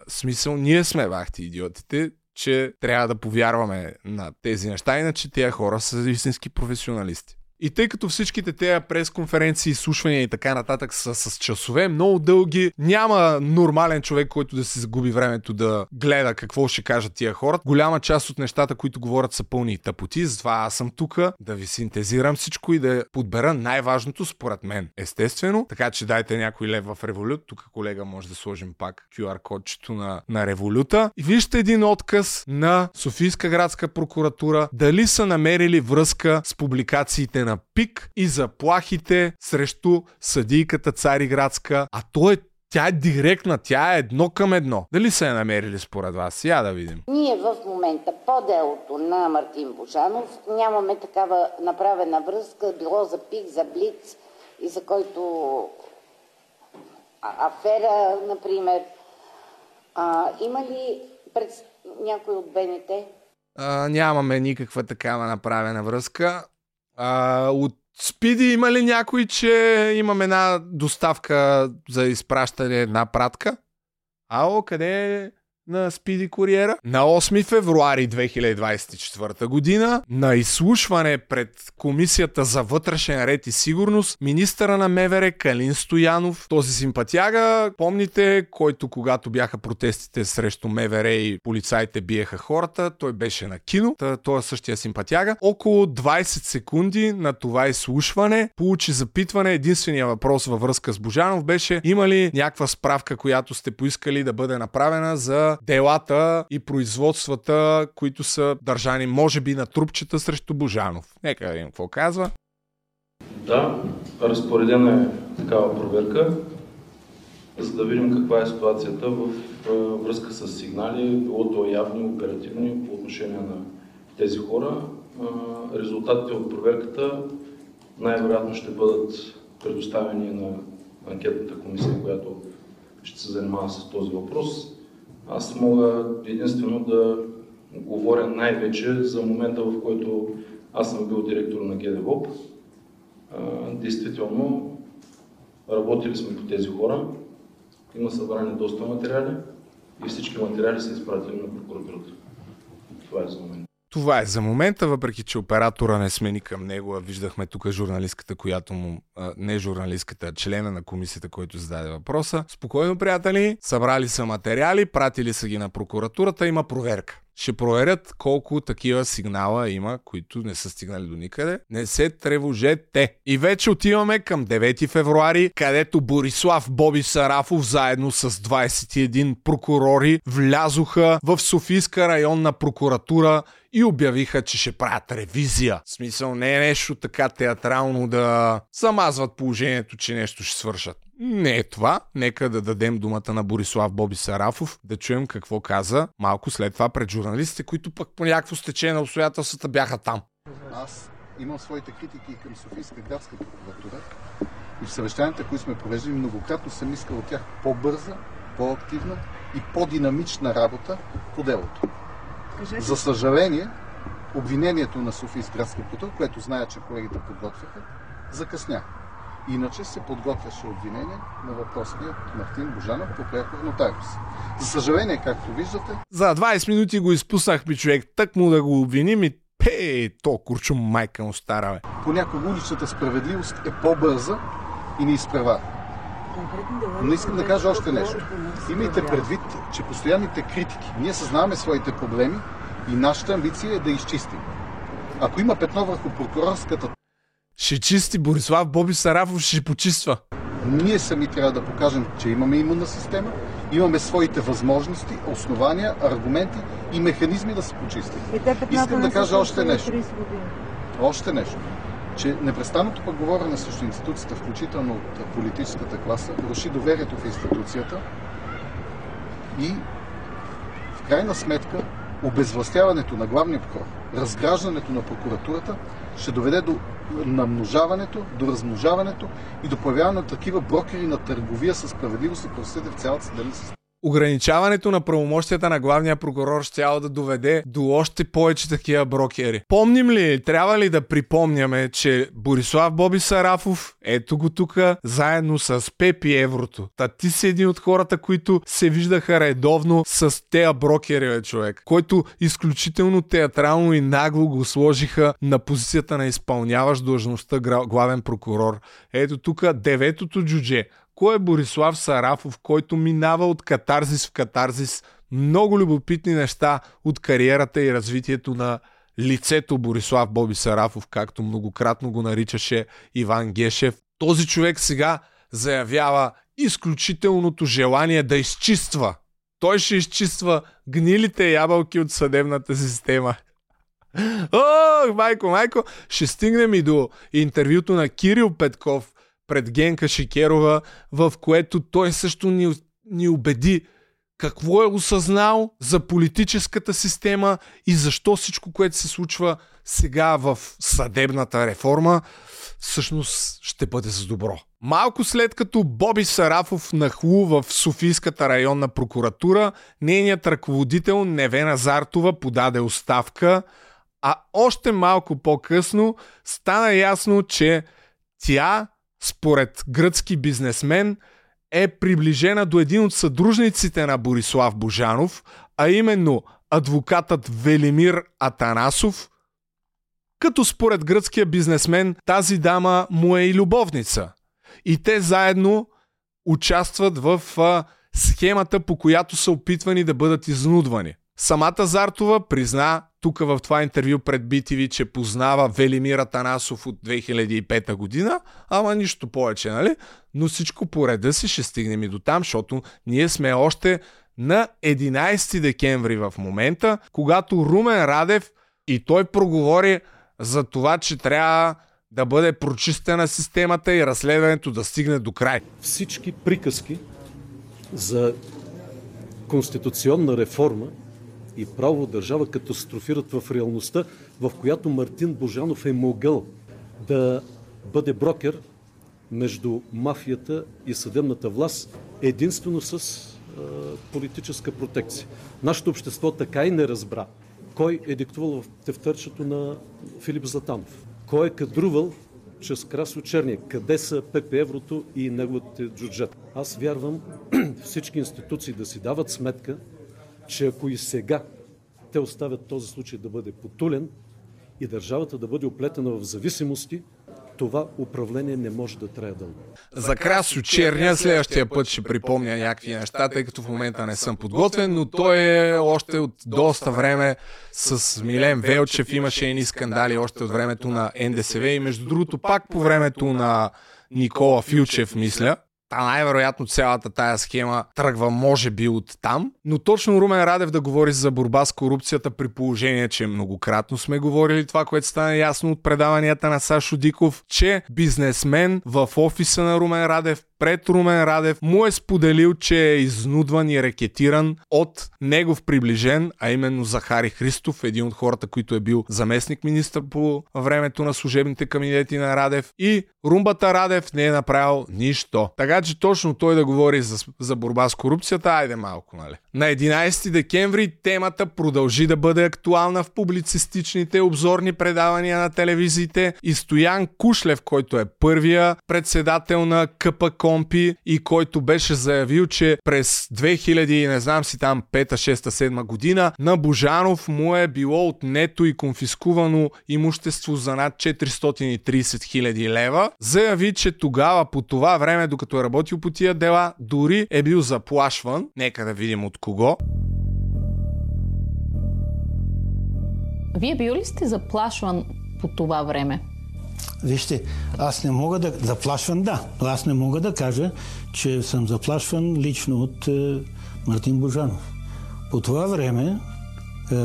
смисъл, ние сме бахти идиотите, че трябва да повярваме на тези неща, иначе тези хора са истински професионалисти. И тъй като всичките тези пресконференции, слушвания и така нататък са с часове, много дълги, няма нормален човек, който да си загуби времето да гледа какво ще кажат тия хора. Голяма част от нещата, които говорят са пълни тъпоти, затова аз съм тук да ви синтезирам всичко и да подбера най-важното според мен. Естествено, така че дайте някой лев в Револют. Тук колега може да сложим пак QR кодчето на, на Революта. И вижте един отказ на Софийска градска прокуратура дали са намерили връзка с публикациите на пик и заплахите срещу съдийката Цариградска, а то е тя е директна, тя е едно към едно. Дали се е намерили според вас? Я да видим. Ние в момента по делото на Мартин Божанов нямаме такава направена връзка, било за ПИК, за Блиц и за който а, афера, например. А, има ли пред някой от БНТ? А, нямаме никаква такава направена връзка. А, от Спиди има ли някой, че имам една доставка за изпращане една пратка? Ало, къде е на Спиди Куриера. На 8 февруари 2024 година на изслушване пред Комисията за вътрешен ред и сигурност министъра на МВР Калин Стоянов, този симпатяга, помните, който когато бяха протестите срещу МВР и полицаите биеха хората, той беше на кино, той е същия симпатяга. Около 20 секунди на това изслушване получи запитване. Единствения въпрос във връзка с Божанов беше има ли някаква справка, която сте поискали да бъде направена за делата и производствата, които са държани, може би, на трупчета срещу Божанов. Нека да видим какво казва. Да, разпоредена е такава проверка, за да видим каква е ситуацията в връзка с сигнали, било то явни, оперативни по отношение на тези хора. Резултатите от проверката най-вероятно ще бъдат предоставени на анкетната комисия, която ще се занимава с този въпрос. Аз мога единствено да говоря най-вече за момента, в който аз съм бил директор на ГДВОП. Действително, работили сме по тези хора, има събрани доста материали и всички материали са изпратени на прокуратурата. Това е за момента. Това е за момента, въпреки че оператора не смени към него, а виждахме тук журналистката, която му, а, не журналистката, а члена на комисията, който зададе въпроса. Спокойно, приятели, събрали са материали, пратили са ги на прокуратурата, има проверка ще проверят колко такива сигнала има, които не са стигнали до никъде. Не се тревожете. И вече отиваме към 9 февруари, където Борислав Боби Сарафов заедно с 21 прокурори влязоха в Софийска районна прокуратура и обявиха, че ще правят ревизия. В смисъл не е нещо така театрално да замазват положението, че нещо ще свършат. Не е това. Нека да дадем думата на Борислав Боби Сарафов, да чуем какво каза малко след това пред журналистите, които пък по някакво стечение на обстоятелствата бяха там. Аз имам своите критики към Софийска градска прокуратура и в съвещанията, които сме провеждали, многократно съм искал от тях по-бърза, по-активна и по-динамична работа по делото. Кажете. За съжаление, обвинението на Софийска градска прокуратура, което зная, че колегите подготвяха, закъсня. Иначе се подготвяше обвинение на въпросния Мартин Божанов по прехор нотариус. За съжаление, както виждате... За 20 минути го изпуснахме човек, тък му да го обвиним и пе, то курчум майка му стара, бе. Понякога уличната справедливост е по-бърза и не изпревара. Но искам да кажа още нещо. Имайте предвид, че постоянните критики, ние съзнаваме своите проблеми и нашата амбиция е да изчистим. Ако има петно върху прокурорската ще чисти Борислав Боби Сарафов, ще почиства. Ние сами трябва да покажем, че имаме имунна система, имаме своите възможности, основания, аргументи и механизми да се почистим. Искам да кажа още нещо. Още нещо. Че непрестанното пък говорене срещу институцията, включително от политическата класа, руши доверието в институцията и в крайна сметка обезвластяването на главния прокурор, разграждането на прокуратурата ще доведе до намножаването, до размножаването и до появяване на такива брокери на търговия с справедливост и правосъдие в цялата съдебна система. Ограничаването на правомощията на главния прокурор ще да доведе до още повече такива брокери. Помним ли, трябва ли да припомняме, че Борислав Боби Сарафов, ето го тук, заедно с Пепи Еврото. Та ти си един от хората, които се виждаха редовно с тея брокери, бе, човек, който изключително театрално и нагло го сложиха на позицията на изпълняващ длъжността главен прокурор. Ето тук деветото джудже кой е Борислав Сарафов, който минава от катарзис в катарзис много любопитни неща от кариерата и развитието на лицето Борислав Боби Сарафов, както многократно го наричаше Иван Гешев. Този човек сега заявява изключителното желание да изчиства. Той ще изчиства гнилите ябълки от съдебната система. О, майко, майко, ще стигнем и до интервюто на Кирил Петков, пред Генка Шикерова, в което той също ни, ни убеди какво е осъзнал за политическата система и защо всичко, което се случва сега в съдебната реформа, всъщност ще бъде за добро. Малко след като Боби Сарафов нахлу в Софийската районна прокуратура, нейният ръководител Невена Зартова подаде оставка, а още малко по-късно стана ясно, че тя според гръцки бизнесмен, е приближена до един от съдружниците на Борислав Божанов, а именно адвокатът Велимир Атанасов, като според гръцкия бизнесмен тази дама му е и любовница. И те заедно участват в схемата, по която са опитвани да бъдат изнудвани. Самата Зартова призна тук в това интервю пред BTV, че познава Велимира Танасов от 2005 година, ама нищо повече, нали? Но всичко по реда си ще стигнем и до там, защото ние сме още на 11 декември в момента, когато Румен Радев и той проговори за това, че трябва да бъде прочистена системата и разследването да стигне до край. Всички приказки за конституционна реформа и право държава катастрофират в реалността, в която Мартин Божанов е могъл да бъде брокер между мафията и съдебната власт единствено с а, политическа протекция. Нашето общество така и не разбра кой е диктувал в тефтърчето на Филип Златанов, кой е кадрувал чрез Красо Черния, къде са ПП Еврото и неговите джуджет. Аз вярвам всички институции да си дават сметка, че ако и сега те оставят този случай да бъде потулен и държавата да бъде оплетена в зависимости, това управление не може да трае дълго. За Красо Черня следващия път ще припомня някакви неща, тъй като в момента не съм подготвен, но той е още от доста време с Милен Велчев. Имаше едни скандали още от времето на НДСВ и между другото пак по времето на Никола Филчев, мисля. Та най-вероятно цялата тая схема тръгва може би от там, но точно Румен Радев да говори за борба с корупцията при положение, че многократно сме говорили това, което стана ясно от предаванията на Сашо Диков, че бизнесмен в офиса на Румен Радев пред Румен Радев му е споделил, че е изнудван и рекетиран от негов приближен, а именно Захари Христов, един от хората, които е бил заместник министр по времето на служебните кабинети на Радев и Румбата Радев не е направил нищо. Така че точно той да говори за, за борба с корупцията, айде малко, нали? На 11 декември темата продължи да бъде актуална в публицистичните обзорни предавания на телевизиите и Стоян Кушлев, който е първия председател на КПК компи и който беше заявил, че през 2000, не знам си там 5, 6, 7 година на Божанов му е било отнето и конфискувано имущество за над 430 хиляди лева. Заяви, че тогава по това време, докато е работил по тия дела, дори е бил заплашван. Нека да видим от кого. Вие бил ли сте заплашван по това време? Вижте, аз не мога да заплашвам, да, но аз не мога да кажа, че съм заплашван лично от е, Мартин Божанов. По това време е,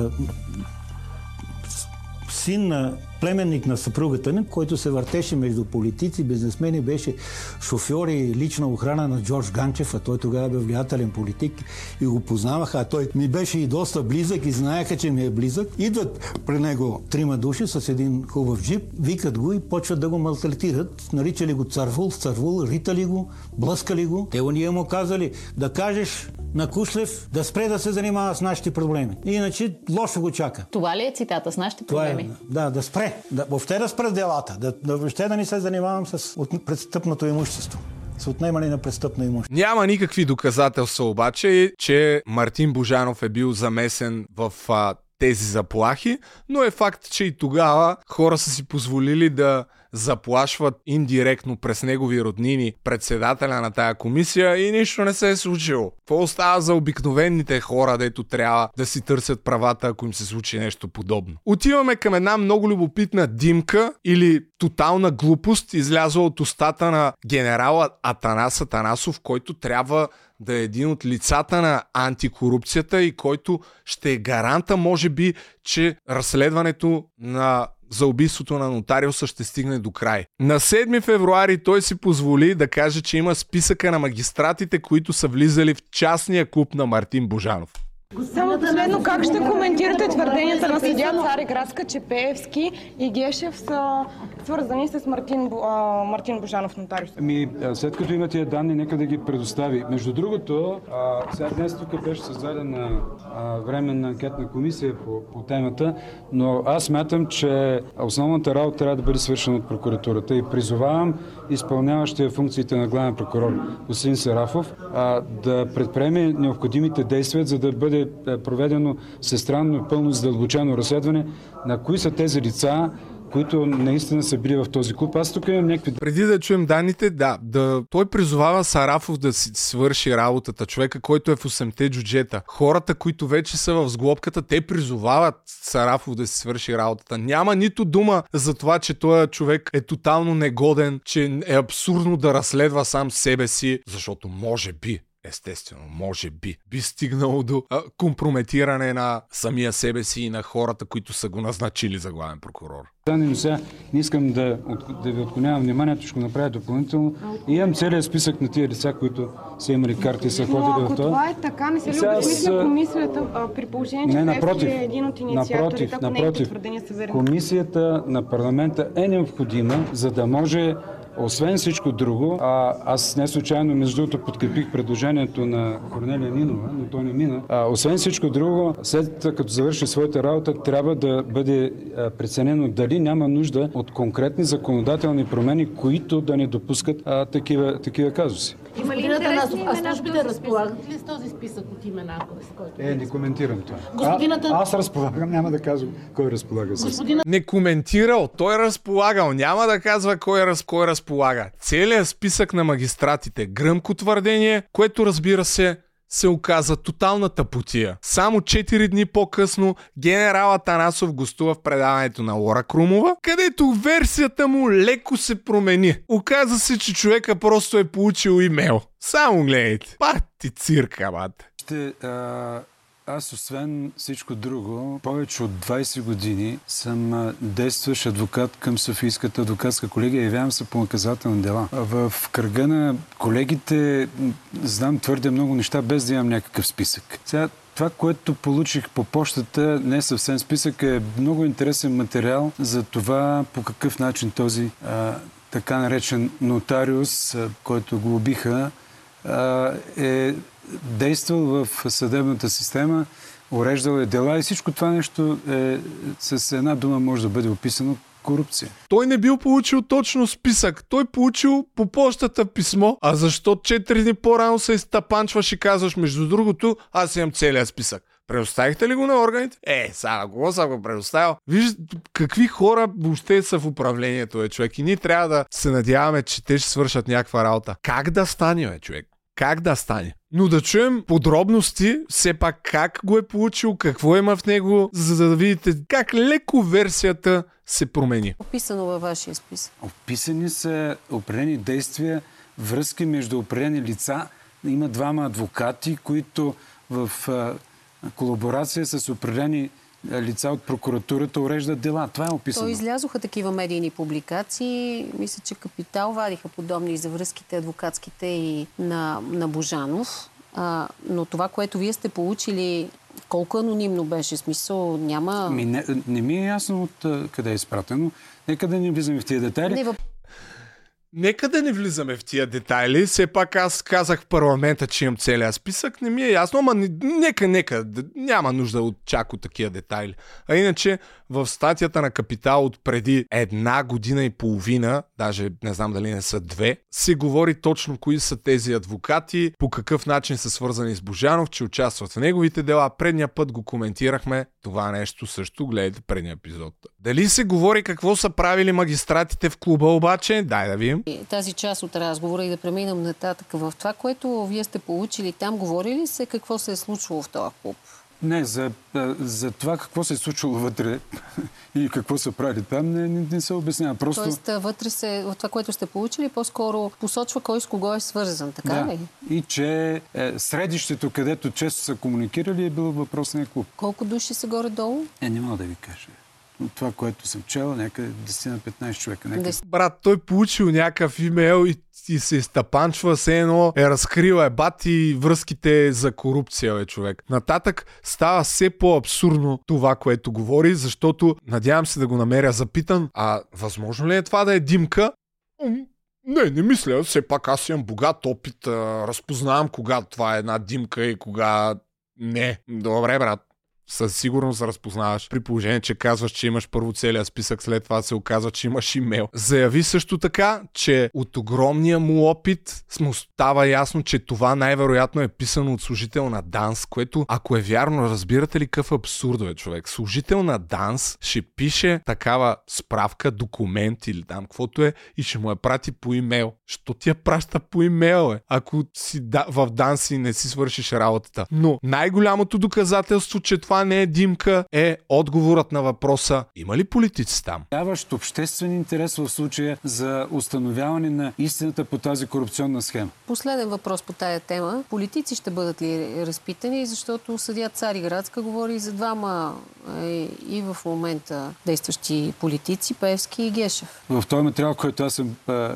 син на племенник на съпругата ни, който се въртеше между политици, бизнесмени, беше шофьор и лична охрана на Джордж Ганчев, а той тогава бе влиятелен политик и го познаваха, а той ми беше и доста близък и знаеха, че ми е близък. Идват при него трима души с един хубав джип, викат го и почват да го малтретират. Наричали го царвул, царвул, ритали го, блъскали го. Те ние му казали да кажеш на Кушлев да спре да се занимава с нашите проблеми. Иначе лошо го чака. Това ли е цитата с нашите проблеми? Това е, да, да спре. Да, въобще да спре делата. Да, да въобще да не се занимавам с от, престъпното имущество с отнемане на престъпно имущество. Няма никакви доказателства обаче, че Мартин Божанов е бил замесен в а, тези заплахи, но е факт, че и тогава хора са си позволили да заплашват индиректно през негови роднини председателя на тая комисия и нищо не се е случило. Какво остава за обикновените хора, дето трябва да си търсят правата, ако им се случи нещо подобно? Отиваме към една много любопитна димка или тотална глупост, излязла от устата на генерала Атанас Атанасов, който трябва да е един от лицата на антикорупцията и който ще е гаранта, може би, че разследването на за убийството на нотариуса ще стигне до край. На 7 февруари той си позволи да каже, че има списъка на магистратите, които са влизали в частния клуб на Мартин Божанов. Само последно, как ще коментирате твърденията на съдия Цареградска, че Пеевски и Гешев са свързани с Мартин, Мартин Божанов нотариус? Ами, след като има тия данни, нека да ги предостави. Между другото, сега днес тук беше създадена временна анкетна комисия по, по темата, но аз мятам, че основната работа трябва да бъде свършена от прокуратурата и призовавам изпълняващия функциите на главен прокурор господин Сарафов да предприеме необходимите действия, за да бъде проведено всестранно пълно задълбочено разследване на кои са тези лица, които наистина са били в този клуб. Аз тук имам някакви... Преди да чуем данните, да, да той призовава Сарафов да си свърши работата. Човека, който е в 8-те джуджета. Хората, които вече са в сглобката, те призовават Сарафов да си свърши работата. Няма нито дума за това, че този човек е тотално негоден, че е абсурдно да разследва сам себе си, защото може би естествено, може би, би стигнало до а, компрометиране на самия себе си и на хората, които са го назначили за главен прокурор. Да, не, сега не искам да, да ви отклонявам вниманието, ще го направя допълнително. И имам целият списък на тия лица, които са имали карти и са ходили в това. това е така, не се ли обезмисля комисията при положение, че не, напротив, е един от инициаторите, ако напротив, не е са Комисията на парламента е необходима, за да може освен всичко друго, а, аз не случайно, между другото, подкрепих предложението на Корнелия Нинова, но то не мина. А, освен всичко друго, след като завърши своята работа, трябва да бъде а, преценено дали няма нужда от конкретни законодателни промени, които да не допускат а, такива, такива казуси. Има ли Атанасов, а службите разполагат ли с този списък от имена, с който... Е, не коментирам това. Господината... А, аз разполагам, няма да казвам кой разполага с. Господина... Не коментирал, той разполагал, няма да казва кой, раз, кой разполага. Целият списък на магистратите, гръмко твърдение, което разбира се се оказа тоталната потия. Само 4 дни по-късно генерал Атанасов гостува в предаването на Лора Крумова, където версията му леко се промени. Оказа се, че човека просто е получил имейл. Само гледайте. Пати цирка, бат. Ще а, аз, освен всичко друго, повече от 20 години съм действащ адвокат към Софийската адвокатска колегия. Явявам се по наказателни дела. В кръга на колегите знам твърде много неща, без да имам някакъв списък. Сега, това, което получих по почтата, не е съвсем списък, е много интересен материал за това по какъв начин този а, така наречен нотариус, а, който го убиха, е действал в съдебната система, уреждал е дела и всичко това нещо е, с една дума може да бъде описано корупция. Той не бил получил точно списък. Той получил по почтата писмо. А защо 4 дни по-рано се изтъпанчваш и казваш, между другото, аз имам целият списък. Предоставихте ли го на органите? Е, сега го съм го предоставил. Виж какви хора въобще са в управлението, е, човек. И ние трябва да се надяваме, че те ще свършат някаква работа. Как да стане, е, човек? Как да стане? Но да чуем подробности, все пак как го е получил, какво има в него, за да видите как леко версията се промени. Описано във вашия списък. Описани са определени действия, връзки между определени лица. Има двама адвокати, които в колаборация с определени лица от прокуратурата уреждат дела. Това е описано. То излязоха такива медийни публикации. Мисля, че Капитал вадиха подобни за връзките адвокатските и на, на Божанов. А, но това, което вие сте получили, колко анонимно беше? Смисъл, няма... Ми не, не ми е ясно от къде е изпратено. Нека да не влизаме в тия детайли. Не, въп... Нека да не влизаме в тия детайли. Все пак аз казах в парламента, че имам целият списък. Не ми е ясно, ама нека, нека. Няма нужда от чак от такива детайли. А иначе в статията на Капитал от преди една година и половина, даже не знам дали не са две, се говори точно кои са тези адвокати, по какъв начин са свързани с Божанов, че участват в неговите дела. Предния път го коментирахме. Това нещо също гледайте предния епизод. Дали се говори какво са правили магистратите в клуба обаче? Дай да видим. Тази част от разговора и да преминем нататък в това, което вие сте получили там, говори ли се какво се е случвало в този клуб? Не, за, за това какво се е случило вътре и какво са правили там, не, не, не се обяснява. Просто... Тоест, вътре се, от това, което сте получили, по-скоро посочва кой с кого е свързан, така да. ли? И че е, средището, където често са комуникирали, е било въпросния клуб. Колко души са горе-долу? Е, не мога да ви кажа. От това, което съм чел, някъде 10 на 15 човека. Някъде. Брат, той получил някакъв имейл и, и се изтъпанчва, все едно е разкрил е бати връзките за корупция, бе, човек. Нататък става все по-абсурдно това, което говори, защото надявам се да го намеря запитан. А възможно ли е това да е димка? Не, не мисля. Все пак аз имам богат опит. Разпознавам кога това е една димка и кога не. Добре, брат със сигурност разпознаваш. При положение, че казваш, че имаш първо целият списък, след това се оказва, че имаш имейл. Заяви също така, че от огромния му опит му става ясно, че това най-вероятно е писано от служител на ДАНС, което ако е вярно, разбирате ли какъв абсурд е човек? Служител на ДАНС ще пише такава справка, документ или там каквото е и ще му я прати по имейл. Що ти я праща по имейл, е? Ако си да, в ДАНС и не си свършиш работата. Но най-голямото доказателство, че това не е димка, е отговорът на въпроса има ли политици там? Даващ обществен интерес в случая за установяване на истината по тази корупционна схема. Последен въпрос по тая тема. Политици ще бъдат ли разпитани, защото съдя Цариградска говори за двама е, и в момента действащи политици, Певски и Гешев. В този материал, който аз съм а, а,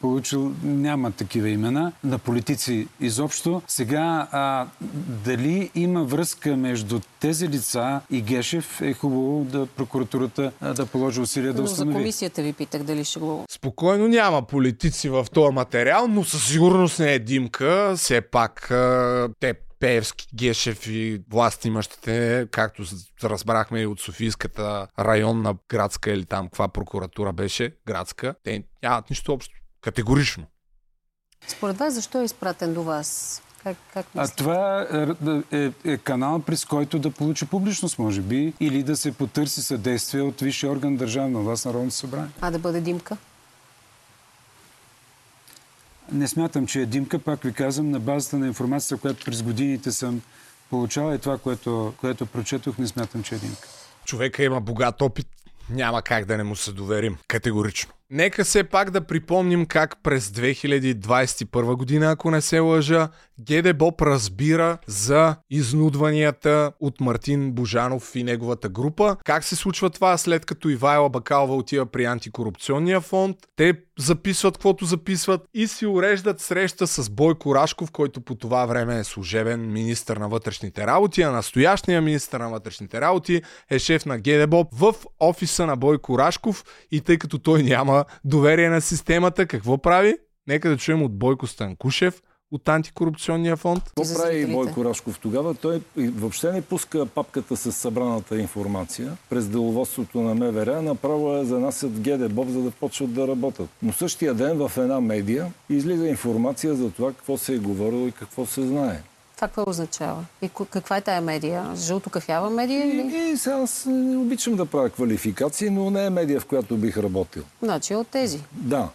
получил, няма такива имена на политици изобщо. Сега, а, дали има връзка между тези тези лица и Гешев е хубаво да прокуратурата да положи усилия да установи. за комисията ви питах дали ще го... Спокойно няма политици в този материал, но със сигурност не е Димка. Все пак те Пеевски, Гешев и власти имащите, както разбрахме и от Софийската районна градска или там каква прокуратура беше, градска, те нямат нищо общо. Категорично. Според вас защо е изпратен до вас? Как, как а това е, е, е канал, през който да получи публичност, може би, или да се потърси съдействие от висшия орган държавна власт, Народното събрание. А да бъде димка? Не смятам, че е димка. Пак ви казвам, на базата на информацията, която през годините съм получавал и това, което, което прочетох, не смятам, че е димка. Човека има богат опит. Няма как да не му се доверим. Категорично. Нека все пак да припомним как през 2021 година, ако не се лъжа, Геде Боб разбира за изнудванията от Мартин Божанов и неговата група. Как се случва това след като Ивайла Бакалова отива при антикорупционния фонд? Те записват каквото записват и си уреждат среща с Бойко Рашков, който по това време е служебен министр на вътрешните работи, а настоящия министр на вътрешните работи е шеф на Геде Боб в офиса на Бойко Рашков и тъй като той няма доверие на системата. Какво прави? Нека да чуем от Бойко Станкушев, от антикорупционния фонд. Какво прави Бойко Рашков тогава? Той въобще не пуска папката с събраната информация през деловодството на МВР, направо е занасят ГДБОВ, за да почват да работят. Но същия ден в една медия излиза информация за това какво се е говорило и какво се знае. Това какво означава? И каква е тая медия? Жълто-кафява медия? Или? И, и сега аз не обичам да правя квалификации, но не е медия, в която бих работил. Значи от тези? Да.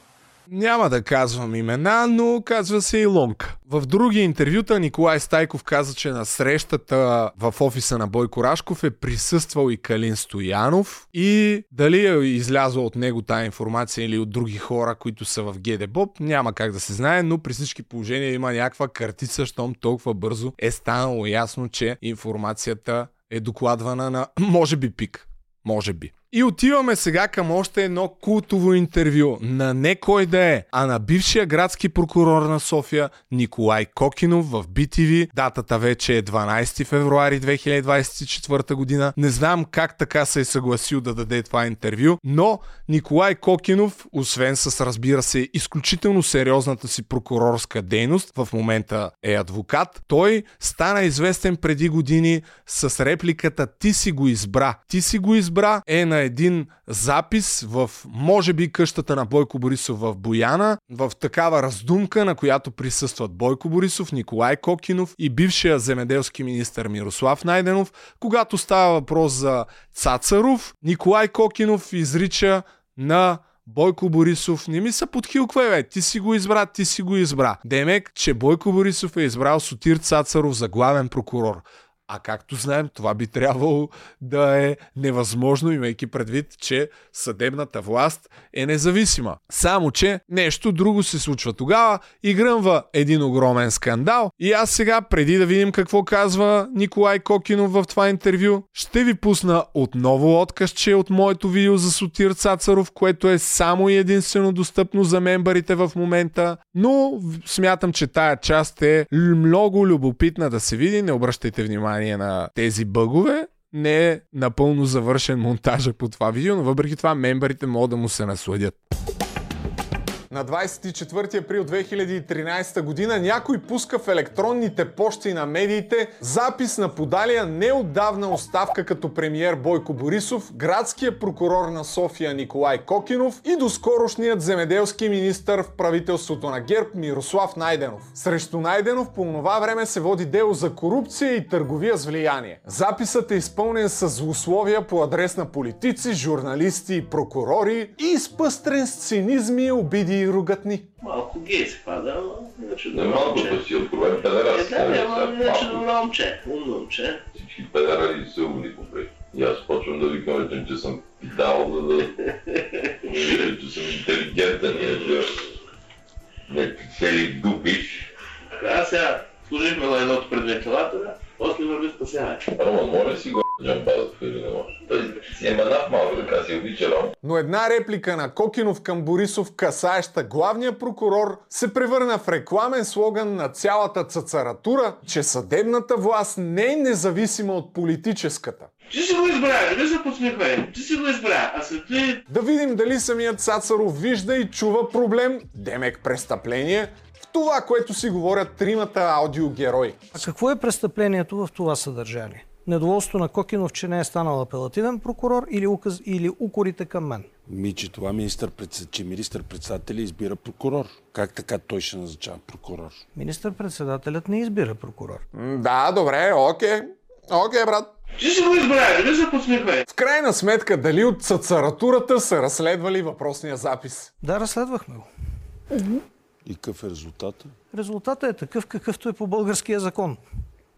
Няма да казвам имена, но казва се и Лонка. В други интервюта Николай Стайков каза, че на срещата в офиса на Бойко Рашков е присъствал и Калин Стоянов и дали е излязла от него тая информация или от други хора, които са в ГДБОП, няма как да се знае, но при всички положения има някаква картица, щом толкова бързо е станало ясно, че информацията е докладвана на може би пик. Може би. И отиваме сега към още едно култово интервю на не кой да е, а на бившия градски прокурор на София Николай Кокинов в BTV. Датата вече е 12 февруари 2024 година. Не знам как така се е съгласил да даде това интервю, но Николай Кокинов, освен с разбира се изключително сериозната си прокурорска дейност, в момента е адвокат, той стана известен преди години с репликата Ти си го избра. Ти си го избра е на един запис в, може би, къщата на Бойко Борисов в Бояна, в такава раздумка, на която присъстват Бойко Борисов, Николай Кокинов и бившия земеделски министр Мирослав Найденов. Когато става въпрос за Цацаров, Николай Кокинов изрича на Бойко Борисов не ми се подхилква, бе. Ти си го избра, ти си го избра. Демек, че Бойко Борисов е избрал Сотир Цацаров за главен прокурор. А както знаем, това би трябвало да е невъзможно, имайки предвид, че съдебната власт е независима. Само, че нещо друго се случва тогава и гръмва един огромен скандал. И аз сега, преди да видим какво казва Николай Кокинов в това интервю, ще ви пусна отново откъсче от моето видео за Сотир Цацаров, което е само и единствено достъпно за мембарите в момента, но смятам, че тая част е много любопитна да се види. Не обръщайте внимание на тези бъгове. Не е напълно завършен монтажа по това видео, но въпреки това мембарите могат да му се насладят. На 24 април 2013 година някой пуска в електронните почти на медиите запис на подалия неотдавна оставка като премиер Бойко Борисов, градския прокурор на София Николай Кокинов и доскорошният земеделски министър в правителството на ГЕРБ Мирослав Найденов. Срещу Найденов по това време се води дело за корупция и търговия с влияние. Записът е изпълнен с злословия по адрес на политици, журналисти и прокурори и изпъстрен с цинизми, обиди и ругатни. Малко гей се пада, но иначе Не малко да си откровен педераст. Е, да, ама иначе добро момче, умно момче. Всички педерали са умни попред. И аз почвам да ви кажа, че съм питал, за да видя, че съм интелигентен и да не цели дупиш. Аз сега служихме на едното пред вентилатора, после върви спасяване. Роман, моля си го джамбазов или не може. Той си е манав малко, така си обича Ром. Но една реплика на Кокинов към Борисов, касаеща главния прокурор, се превърна в рекламен слоган на цялата цацаратура, че съдебната власт не е независима от политическата. Ти си го избра, не се подсмихвай. Ти си го избра, а след ти... Да видим дали самият Цацаров вижда и чува проблем, демек престъпление, в това, което си говорят тримата аудиогерои. А какво е престъплението в това съдържание? Недоволство на Кокинов, че не е станал апелативен прокурор или, указ, или укорите към мен? Ми, че това министър, че министър-председателя избира прокурор. Как така той ще назначава прокурор? Министър-председателят не избира прокурор. Да, добре, окей. Окей, брат. Ти си го избра, не се подсмихвай. В крайна сметка, дали от цацаратурата са разследвали въпросния запис? Да, разследвахме го. И какъв е резултата? Резултатът е такъв, какъвто е по българския закон.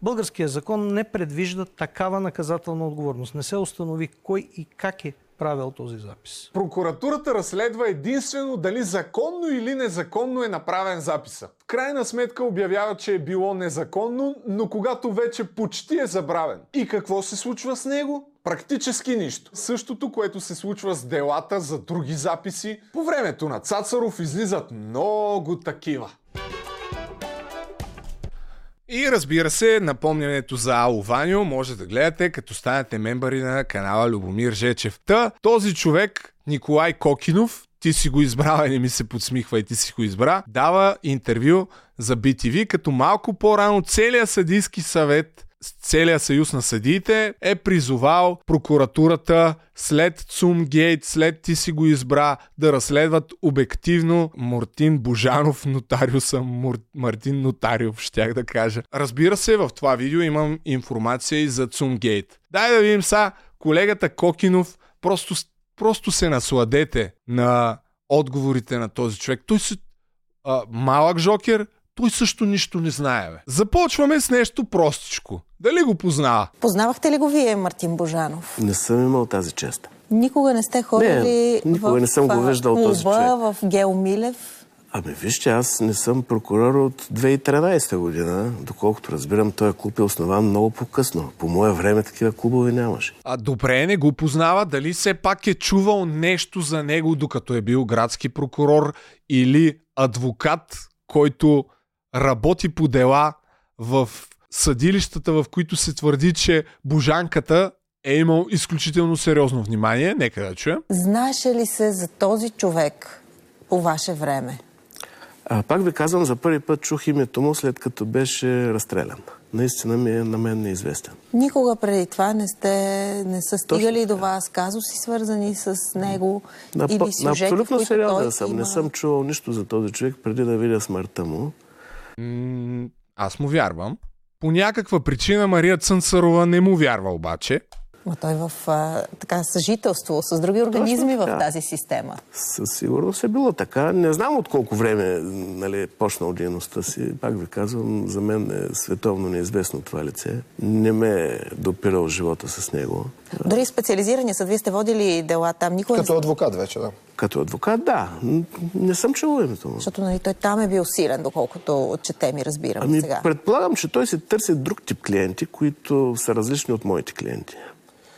Българският закон не предвижда такава наказателна отговорност. Не се установи кой и как е правил този запис. Прокуратурата разследва единствено дали законно или незаконно е направен записа. В крайна сметка обявява, че е било незаконно, но когато вече почти е забравен. И какво се случва с него? Практически нищо. Същото, което се случва с делата за други записи, по времето на Цацаров излизат много такива. И разбира се, напомнянето за Ало Ваню може да гледате, като станете мембари на канала Любомир Жечев. Та, този човек, Николай Кокинов, ти си го избрал и не ми се подсмихва и ти си го избра, дава интервю за BTV, като малко по-рано целият съдийски съвет целият съюз на съдиите е призовал прокуратурата след Цумгейт, след ти си го избра, да разследват обективно Мартин Божанов, нотариуса Мур... Мартин Нотариов, щях да кажа. Разбира се, в това видео имам информация и за Цумгейт. Дай да видим са, колегата Кокинов, просто, просто се насладете на отговорите на този човек. Той си а, малък жокер, той също нищо не знае. Бе. Започваме с нещо простичко. Дали го познава? Познавахте ли го вие, Мартин Божанов? Не съм имал тази чест. Никога не сте ходили не, никога в, не съм го виждал този човек. в Гео Милев? Ами вижте, аз не съм прокурор от 2013 година. Доколкото разбирам, този клуб е основан много по-късно. По мое време такива клубове нямаше. А добре, не го познава. Дали все пак е чувал нещо за него, докато е бил градски прокурор или адвокат, който работи по дела в съдилищата, в които се твърди, че Божанката е имал изключително сериозно внимание. Нека да чуем. Знаеше ли се за този човек по ваше време? А, пак ви казвам, за първи път чух името му след като беше разстрелян. Наистина ми е на мен неизвестен. Никога преди това не сте, не са стигали Точно. до вас казуси, свързани с него на, или сюжети, Абсолютно сериозен съм. Има... Не съм чувал нищо за този човек преди да видя смъртта му. Аз му вярвам. По някаква причина Мария Цънцарова не му вярва обаче. Ма той в а, така съжителство с други организми в тази система. Със сигурност е било така. Не знам от колко време нали, е почнал дейността си. Пак ви казвам, за мен е световно неизвестно това лице. Не ме е допирал живота с него. Дори специализирания съд, вие сте водили дела там. Никой Като адвокат вече, да. Като адвокат, да. Не съм чувал името му. Защото нали, той там е бил силен, доколкото четем и разбирам ами, сега. Предполагам, че той се търси друг тип клиенти, които са различни от моите клиенти.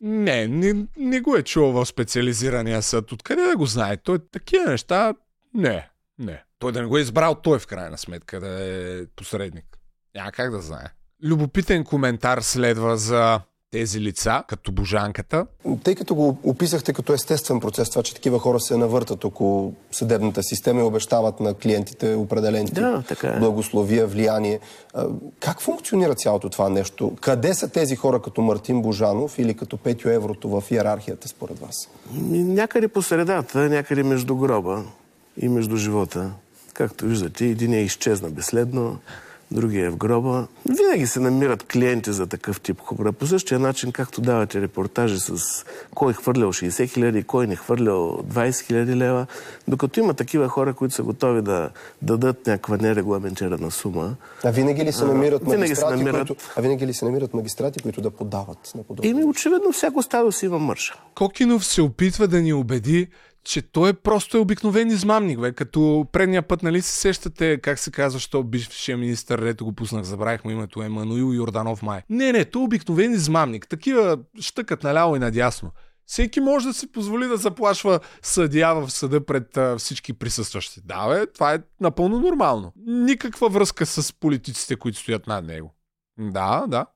Не, не, не го е чувал в специализирания съд. Откъде да го знае? Той такива неща... Не, не. Той да не го е избрал той в крайна сметка да е посредник. Няма как да знае. Любопитен коментар следва за тези лица, като божанката. Тъй като го описахте като естествен процес, това, че такива хора се навъртат около съдебната система и обещават на клиентите определени да, така е. благословия, влияние. Как функционира цялото това нещо? Къде са тези хора като Мартин Божанов или като Петю Еврото в иерархията според вас? Някъде по средата, някъде между гроба и между живота. Както виждате, един е изчезна безследно, другия е в гроба. Винаги се намират клиенти за такъв тип хора. По същия начин, както давате репортажи с кой хвърлял 60 хиляди, кой не хвърлял 20 хиляди лева, докато има такива хора, които са готови да дадат някаква нерегламентирана сума. А винаги ли се намират а, магистрати, се намират... Които, а винаги ли се намират магистрати, които да подават на подобни? Ими очевидно всяко стадо си има мърша. Кокинов се опитва да ни убеди, че той е просто е обикновен измамник, бе. Като предния път, нали се сещате, как се казва, що бившия министър, ето го пуснах, забравих му името, Емануил Йорданов Май. Не, не, той е обикновен измамник. Такива щъкат наляво и надясно. Всеки може да си позволи да заплашва съдия в съда пред а, всички присъстващи. Да, бе, това е напълно нормално. Никаква връзка с политиците, които стоят над него. Да, да.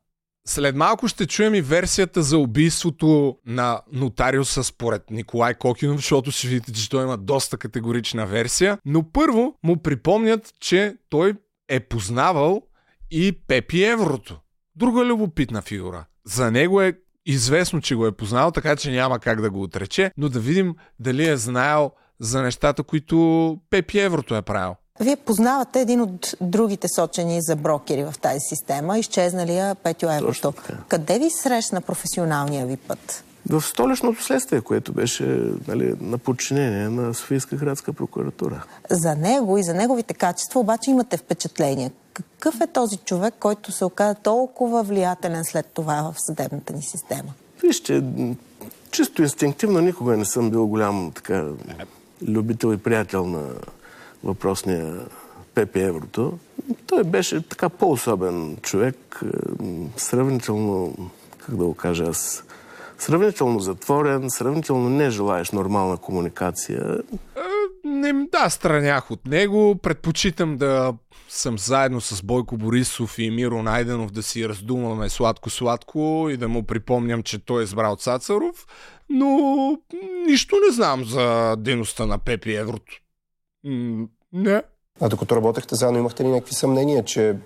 След малко ще чуем и версията за убийството на нотариуса според Николай Кокинов, защото ще видите, че той има доста категорична версия. Но първо му припомнят, че той е познавал и Пепи Еврото. Друга любопитна фигура. За него е известно, че го е познал, така че няма как да го отрече, но да видим дали е знаел за нещата, които Пепи Еврото е правил. Вие познавате един от другите сочени за брокери в тази система, изчезналия Петю Еврото. Къде ви срещна професионалния ви път? В столичното следствие, което беше нали, на подчинение на Софийска градска прокуратура. За него и за неговите качества обаче имате впечатление. Какъв е този човек, който се оказа толкова влиятелен след това в съдебната ни система? Вижте, чисто инстинктивно никога не съм бил голям така, любител и приятел на въпросния Пепи Еврото. Той беше така по-особен човек, сравнително, как да го кажа аз, сравнително затворен, сравнително не желаеш нормална комуникация. Не, да, странях от него. Предпочитам да съм заедно с Бойко Борисов и Миро Найденов да си раздумваме сладко-сладко и да му припомням, че той е избрал Цацаров, но нищо не знам за дейността на Пепи Еврото. Не. А докато работехте заедно, имахте ли някакви съмнения, че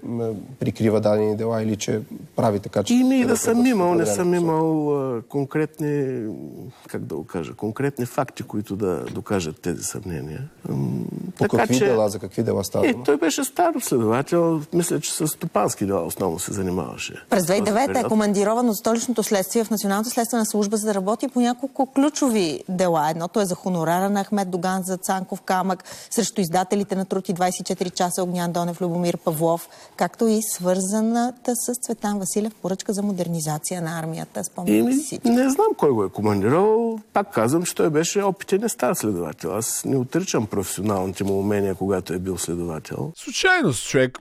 прикрива дадени дела или че прави така, че... И не да съм имал, не съм имал а, конкретни, как да го кажа, конкретни факти, които да докажат тези съмнения. По така, какви че... дела, за какви дела става? Е, той беше стар следовател, мисля, че с стопански дела основно се занимаваше. През 2009 е командирован от столичното следствие в Националната следствена служба, за да работи по няколко ключови дела. Едното е за хонорара на Ахмед Доган за Цанков камък, срещу издателите на труд и 24 часа Огнян Донев, Любомир Павлов, както и свързаната с Цветан Василев поръчка за модернизация на армията. Спомняте си. Не знам кой го е командирал. Пак казвам, че той беше опитен стар следовател. Аз не отричам професионалните му умения, когато е бил следовател. Случайност, човек.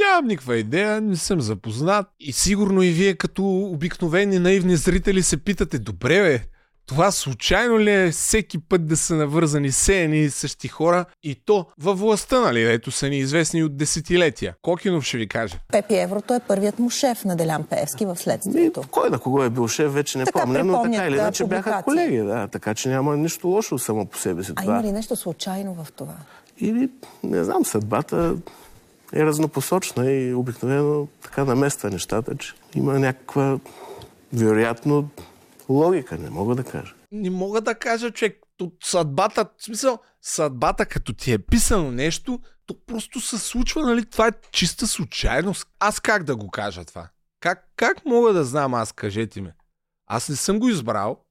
Нямам никаква идея, не съм запознат. И сигурно и вие като обикновени наивни зрители се питате, добре бе, това случайно ли е всеки път да са навързани все едни и същи хора и то във властта, нали, ето са ни известни от десетилетия. Кокинов ще ви каже. Пепи Еврото е първият му шеф на Делян Певски в следствието. И, кой на кого е бил шеф, вече не така помня, но така или иначе бяха колеги, да, така че няма нищо лошо само по себе си. А това. има ли нещо случайно в това? Или, не знам, съдбата е разнопосочна и обикновено така намества нещата, че има някаква вероятно логика, не мога да кажа. Не мога да кажа, че съдбата, в смисъл, съдбата като ти е писано нещо, то просто се случва, нали? Това е чиста случайност. Аз как да го кажа това? Как, как мога да знам аз, кажете ми? Аз не съм го избрал.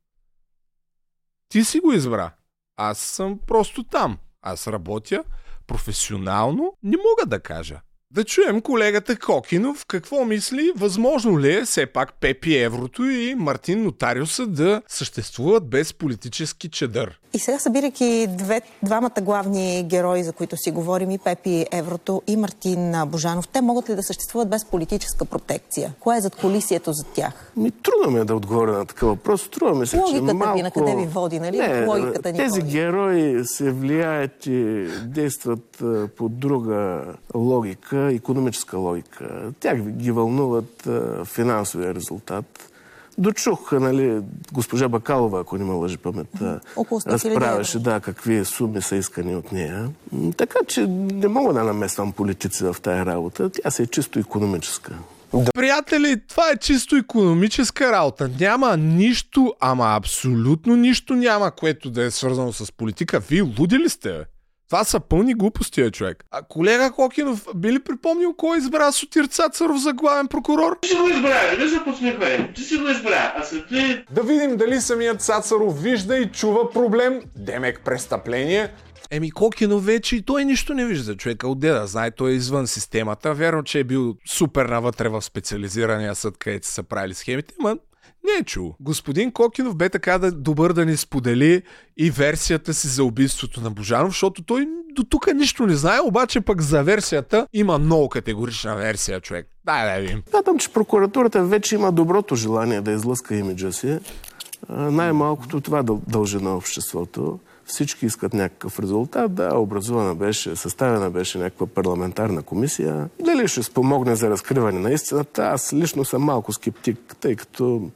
Ти си го избра. Аз съм просто там. Аз работя професионално. Не мога да кажа. Да чуем колегата Кокинов какво мисли, възможно ли е все пак Пепи Еврото и Мартин Нотариуса да съществуват без политически чедър. И сега събирайки две, двамата главни герои, за които си говорим, и Пепи Еврото и Мартин Божанов, те могат ли да съществуват без политическа протекция? Кое е зад колисието за тях? Ми, трудно ми е да отговоря на такъв въпрос. Струва ми се, Логиката че малко... ви на къде ви води, нали? Не, Логиката ни тези води. герои се влияят и действат по друга логика, економическа логика. Тях ги вълнуват финансовия резултат. Дочух, нали, госпожа Бакалова, ако не ме лъжи паметта, Около 100 000 разправяше, да, какви суми са искани от нея. Така че не мога да намесвам политици в тая работа. Тя се е чисто економическа. Приятели, това е чисто економическа работа. Няма нищо, ама абсолютно нищо няма, което да е свързано с политика. Вие луди ли сте? Това са пълни глупости, е, човек. А колега Кокинов, би ли припомнил кой избра Сотир Цацаров за главен прокурор? Ти си го избра, не се подсмихвай. Ти си го избра, а след ти... Да видим дали самият Цацаров вижда и чува проблем, демек престъпление. Еми Кокинов вече и той нищо не вижда. Човека отде да знае, той е извън системата. Верно, че е бил супер навътре в специализирания съд, където са правили схемите, ма не е чул. Господин Кокинов бе така да, добър да ни сподели и версията си за убийството на Божанов, защото той до тук нищо не знае, обаче пък за версията има много категорична версия, човек. Дай да видим. Смятам, че прокуратурата вече има доброто желание да излъска имиджа си. Най-малкото това дъл- дължи на обществото. Всички искат някакъв резултат. Да, образувана беше, съставена беше някаква парламентарна комисия. Дали ще спомогне за разкриване на истината? Аз лично съм малко скептик, тъй като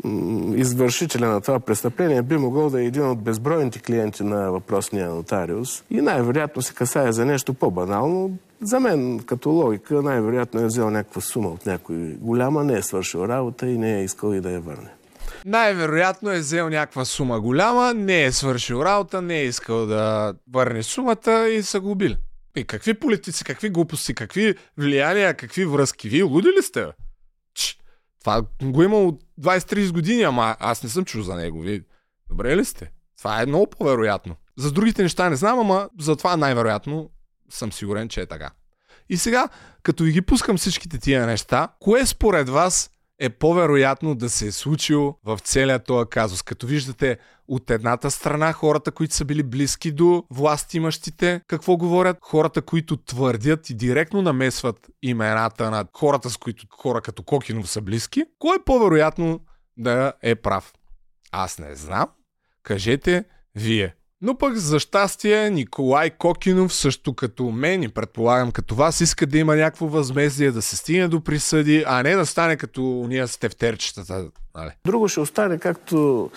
извършителя на това престъпление би могъл да е един от безбройните клиенти на въпросния нотариус. И най-вероятно се касае за нещо по-банално. За мен, като логика, най-вероятно е взел някаква сума от някой голяма, не е свършил работа и не е искал и да я върне. Най-вероятно е взел някаква сума голяма, не е свършил работа, не е искал да върне сумата и са го убили. И какви политици, какви глупости, какви влияния, какви връзки? Вие луди ли сте? Ч, това го има от 20-30 години, ама аз не съм чул за него. Вие добре ли сте? Това е много по-вероятно. За другите неща не знам, ама за това най-вероятно съм сигурен, че е така. И сега, като ви ги пускам всичките тия неща, кое според вас е по-вероятно да се е случило в целия този казус. Като виждате от едната страна хората, които са били близки до власт имащите, какво говорят? Хората, които твърдят и директно намесват имената на хората, с които хора като Кокинов са близки. Кой е по-вероятно да е прав? Аз не знам. Кажете вие. Но пък за щастие Николай Кокинов също като мен и предполагам като вас иска да има някакво възмездие, да се стигне до присъди, а не да стане като уния с тефтерчетата. Нали? Друго ще остане както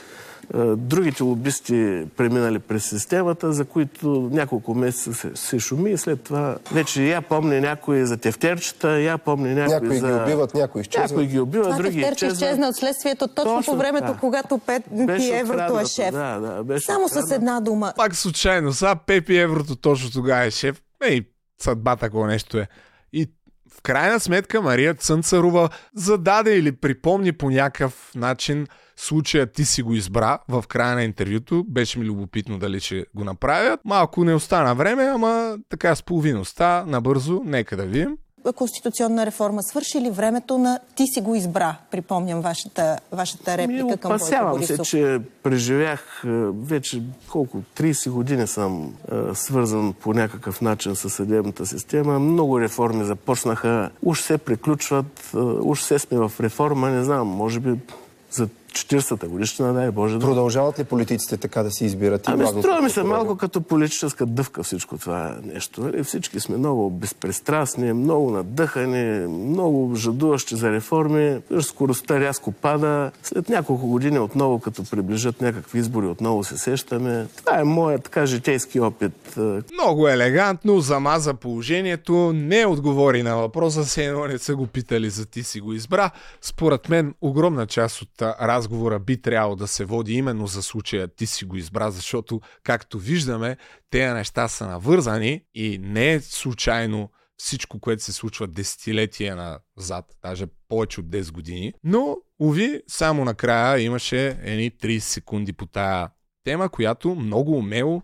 другите лобисти преминали през системата, за които няколко месеца се, се шуми и след това вече я помни някой за тефтерчета, я помни някой, Някои за... ги убиват, някои изчезват. Някои ги убиват, Това други изчезват. изчезна от следствието точно, Точно по времето, така. когато Пет Беше Пи Еврото е шеф. да, да, беше Само с откраднато. една дума. Пак случайно, сега Пепи Еврото точно тогава е шеф. Ей, съдба такова нещо е. И в крайна сметка Мария Цънцарова зададе или припомни по някакъв начин случая ти си го избра в края на интервюто. Беше ми любопитно дали ще го направят. Малко не остана време, ама така с половина оста, набързо, нека да видим. конституционна реформа свърши ли времето на ти си го избра? Припомням вашата, вашата реплика Ми, към Бойко опасявам се, Борисов. че преживях е, вече колко 30 години съм е, свързан по някакъв начин с съдебната система. Много реформи започнаха, уж се приключват, е, уж се сме в реформа, не знам, може би за 40-та годишна, дай Боже. Да... Продължават ли политиците така да си избират и Ами струва ми се малко като политическа дъвка всичко това нещо. нали? Всички сме много безпристрастни, много надъхани, много жадуващи за реформи. Скоростта рязко пада. След няколко години отново, като приближат някакви избори, отново се сещаме. Това е моят така житейски опит. Много елегантно замаза положението, не отговори на въпроса си, едно не са го питали за ти си го избра. Според мен огромна част от а, разговора би трябвало да се води именно за случая ти си го избра, защото както виждаме, тези неща са навързани и не е случайно всичко, което се случва десетилетия назад, даже повече от 10 години. Но, уви, само накрая имаше едни 30 секунди по тая тема, която много умело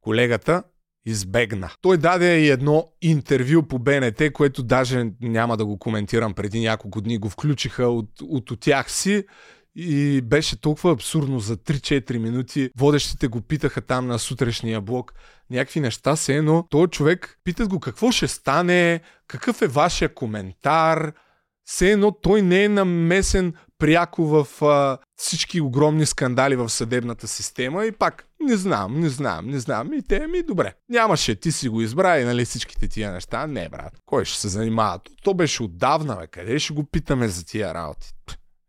колегата избегна. Той даде и едно интервю по БНТ, което даже няма да го коментирам преди няколко дни, го включиха от, от, от тях си и беше толкова абсурдно за 3-4 минути. Водещите го питаха там на сутрешния блок някакви неща се, но този човек питат го какво ще стане, какъв е вашия коментар, все едно той не е намесен пряко в а, всички огромни скандали в съдебната система и пак не знам, не знам, не знам. И те ми добре. Нямаше, ти си го избра и нали всичките тия неща. Не, брат. Кой ще се занимава? То, то беше отдавна, бе. Къде ще го питаме за тия работи?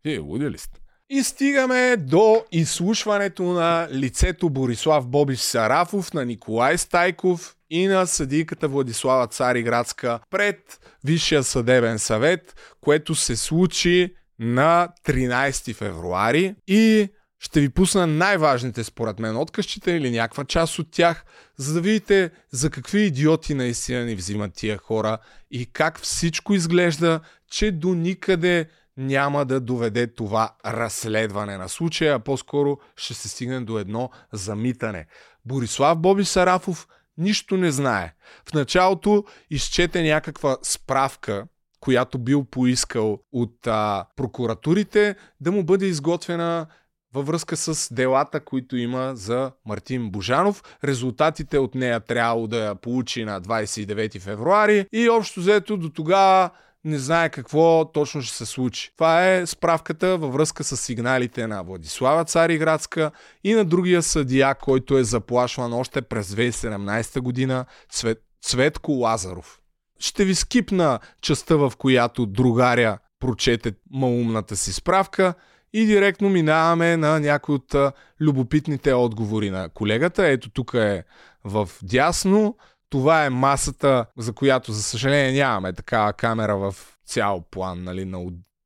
Вие луди ли сте? И стигаме до изслушването на лицето Борислав Бобиш Сарафов, на Николай Стайков и на съдийката Владислава Цариградска пред Висшия съдебен съвет, което се случи на 13 февруари. И ще ви пусна най-важните според мен откъщите или някаква част от тях, за да видите за какви идиоти наистина ни взимат тия хора и как всичко изглежда, че до никъде няма да доведе това разследване на случая, а по-скоро ще се стигне до едно замитане. Борислав Боби Сарафов нищо не знае. В началото изчете някаква справка, която бил поискал от а, прокуратурите, да му бъде изготвена във връзка с делата, които има за Мартин Божанов. Резултатите от нея трябвало да я получи на 29 февруари и общо взето до тогава не знае какво точно ще се случи. Това е справката във връзка с сигналите на Владислава Цариградска и на другия съдия, който е заплашван още през 2017 година, Цвет, Цветко Лазаров. Ще ви скипна частта, в която другаря прочете маумната си справка и директно минаваме на някои от любопитните отговори на колегата. Ето тук е в дясно. Това е масата, за която, за съжаление, нямаме такава камера в цял план, нали, на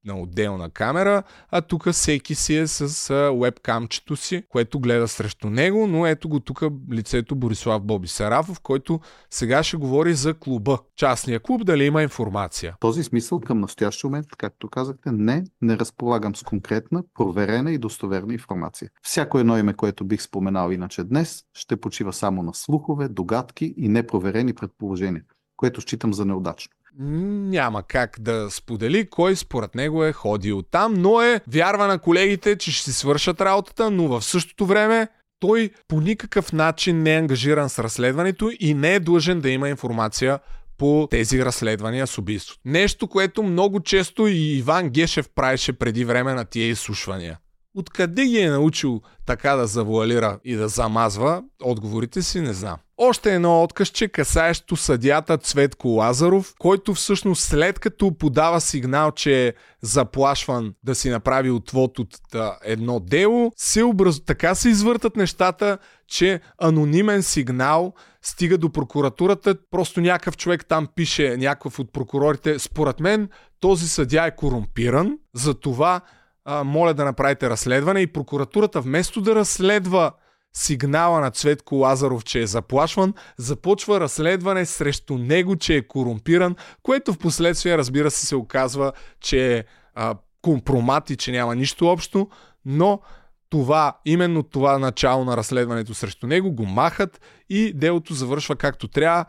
на отделна камера, а тук всеки си е с вебкамчето си, което гледа срещу него, но ето го тук лицето Борислав Боби Сарафов, който сега ще говори за клуба. Частния клуб, дали има информация. В този смисъл към настоящия момент, както казахте, не, не разполагам с конкретна, проверена и достоверна информация. Всяко едно име, което бих споменал иначе днес, ще почива само на слухове, догадки и непроверени предположения, което считам за неудачно няма как да сподели кой според него е ходил там, но е вярва на колегите, че ще си свършат работата, но в същото време той по никакъв начин не е ангажиран с разследването и не е длъжен да има информация по тези разследвания с убийство. Нещо, което много често и Иван Гешев правеше преди време на тия изслушвания. Откъде ги е научил така да завуалира и да замазва, отговорите си не знам. Още едно откъсче, касаещо съдята Цветко Лазаров, който всъщност след като подава сигнал, че е заплашван да си направи отвод от едно дело, се образ... така се извъртат нещата, че анонимен сигнал стига до прокуратурата, просто някакъв човек там пише, някакъв от прокурорите, според мен този съдя е корумпиран, затова а, моля да направите разследване и прокуратурата вместо да разследва сигнала на Цветко Лазаров, че е заплашван, започва разследване срещу него, че е корумпиран, което в последствие, разбира се, се оказва, че е а, компромат и че няма нищо общо, но това, именно това начало на разследването срещу него го махат и делото завършва както трябва.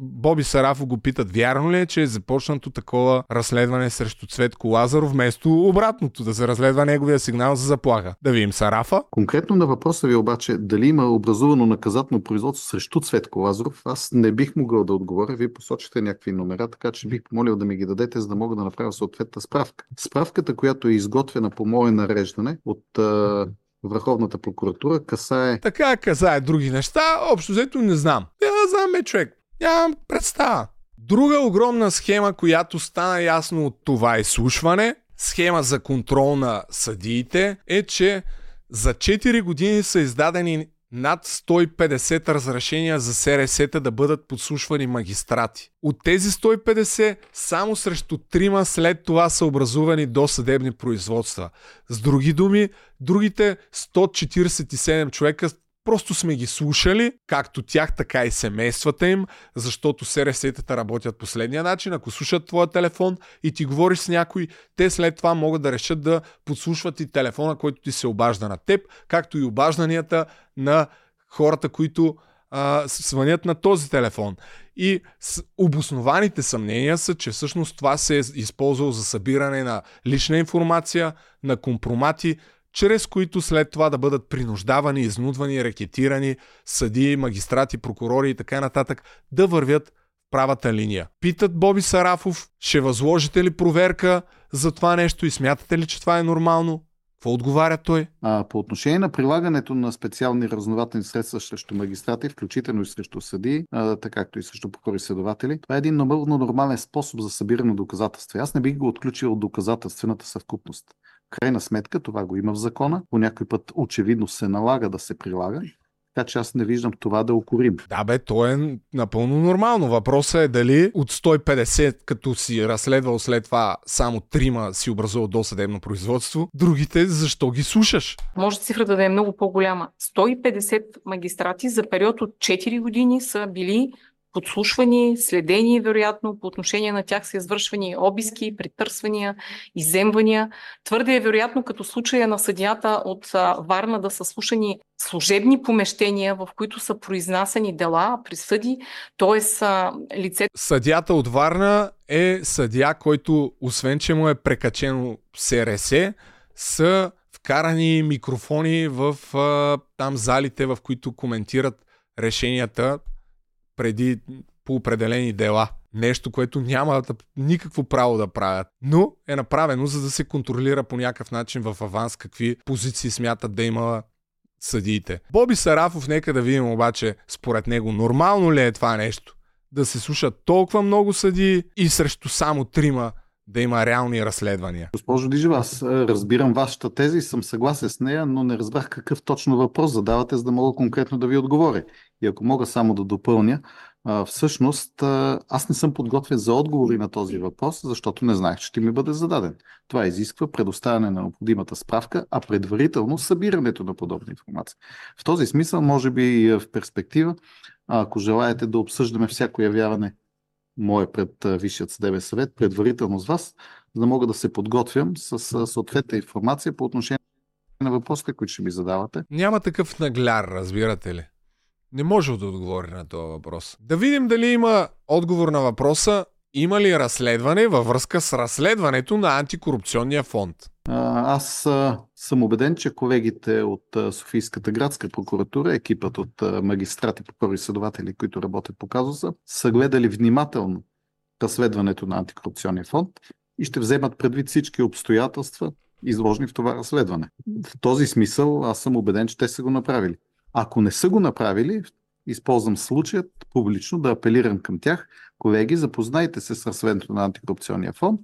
Боби Сарафо го питат вярно ли е, че е започнато такова разследване срещу Цветко Лазаров, вместо обратното да се разследва неговия сигнал за заплаха. Да видим Сарафа. Конкретно на въпроса ви обаче, дали има образувано наказателно производство срещу Цветко Лазаров, аз не бих могъл да отговоря. Вие посочихте някакви номера, така че бих помолил да ми ги дадете, за да мога да направя съответната справка. Справката, която е изготвена по мое нареждане от Върховната прокуратура касае... Така касае други неща, общо взето не знам. Я знам, бе, човек. Нямам представа. Друга огромна схема, която стана ясно от това изслушване, схема за контрол на съдиите, е, че за 4 години са издадени над 150 разрешения за СРС-та да бъдат подслушвани магистрати. От тези 150, само срещу трима след това са образувани до съдебни производства. С други думи, другите 147 човека Просто сме ги слушали, както тях, така и семействата им, защото СРС-тата работят последния начин. Ако слушат твоя телефон и ти говориш с някой, те след това могат да решат да подслушват и телефона, който ти се обажда на теб, както и обажданията на хората, които а, звънят на този телефон. И с обоснованите съмнения са, че всъщност това се е използвало за събиране на лична информация, на компромати, чрез които след това да бъдат принуждавани, изнудвани, рекетирани съди, магистрати, прокурори и така нататък да вървят в правата линия. Питат Боби Сарафов, ще възложите ли проверка за това нещо и смятате ли, че това е нормално? Какво отговаря той? А, по отношение на прилагането на специални разнователни средства срещу магистрати, включително и срещу съди, а, така както и срещу прокурори следователи, това е един напълно нормален способ за събиране на доказателства. Аз не бих го отключил от доказателствената съвкупност. Крайна сметка това го има в закона, по някой път очевидно се налага да се прилага така че аз не виждам това да укорим. Да бе, то е напълно нормално. Въпросът е дали от 150, като си разследвал след това само трима си образувал досъдебно производство, другите защо ги слушаш? Може цифрата да е много по-голяма. 150 магистрати за период от 4 години са били подслушвани, следени, вероятно, по отношение на тях са извършвани обиски, притърсвания, иземвания. Твърде е вероятно, като случая на съдията от Варна да са слушани служебни помещения, в които са произнасяни дела, присъди, т.е. лицето... Съдята от Варна е съдия, който, освен че му е прекачено СРС, са вкарани микрофони в там залите, в които коментират решенията преди по определени дела. Нещо, което няма никакво право да правят. Но е направено, за да се контролира по някакъв начин в аванс какви позиции смятат да има съдиите. Боби Сарафов, нека да видим обаче, според него, нормално ли е това нещо? Да се слушат толкова много съдии и срещу само трима да има реални разследвания. Госпожо Дижева, аз разбирам вашата теза и съм съгласен с нея, но не разбрах какъв точно въпрос задавате, за да мога конкретно да ви отговоря. И ако мога само да допълня, всъщност аз не съм подготвен за отговори на този въпрос, защото не знаех, че ще ми бъде зададен. Това изисква предоставяне на необходимата справка, а предварително събирането на подобна информация. В този смисъл, може би в перспектива, ако желаете да обсъждаме всяко явяване мое пред Висшият съдебен съвет, предварително с вас, за да мога да се подготвям с съответна информация по отношение на въпросите, които ще ми задавате. Няма такъв нагляр, разбирате ли? Не може да отговори на този въпрос. Да видим дали има отговор на въпроса има ли разследване във връзка с разследването на антикорупционния фонд? Аз съм убеден, че колегите от Софийската градска прокуратура, екипът от магистрати, прокурори и следователи, които работят по казуса, са гледали внимателно разследването на антикорупционния фонд и ще вземат предвид всички обстоятелства, изложени в това разследване. В този смисъл аз съм убеден, че те са го направили. Ако не са го направили, използвам случаят публично да апелирам към тях. Колеги, запознайте се с разследването на антикорупционния фонд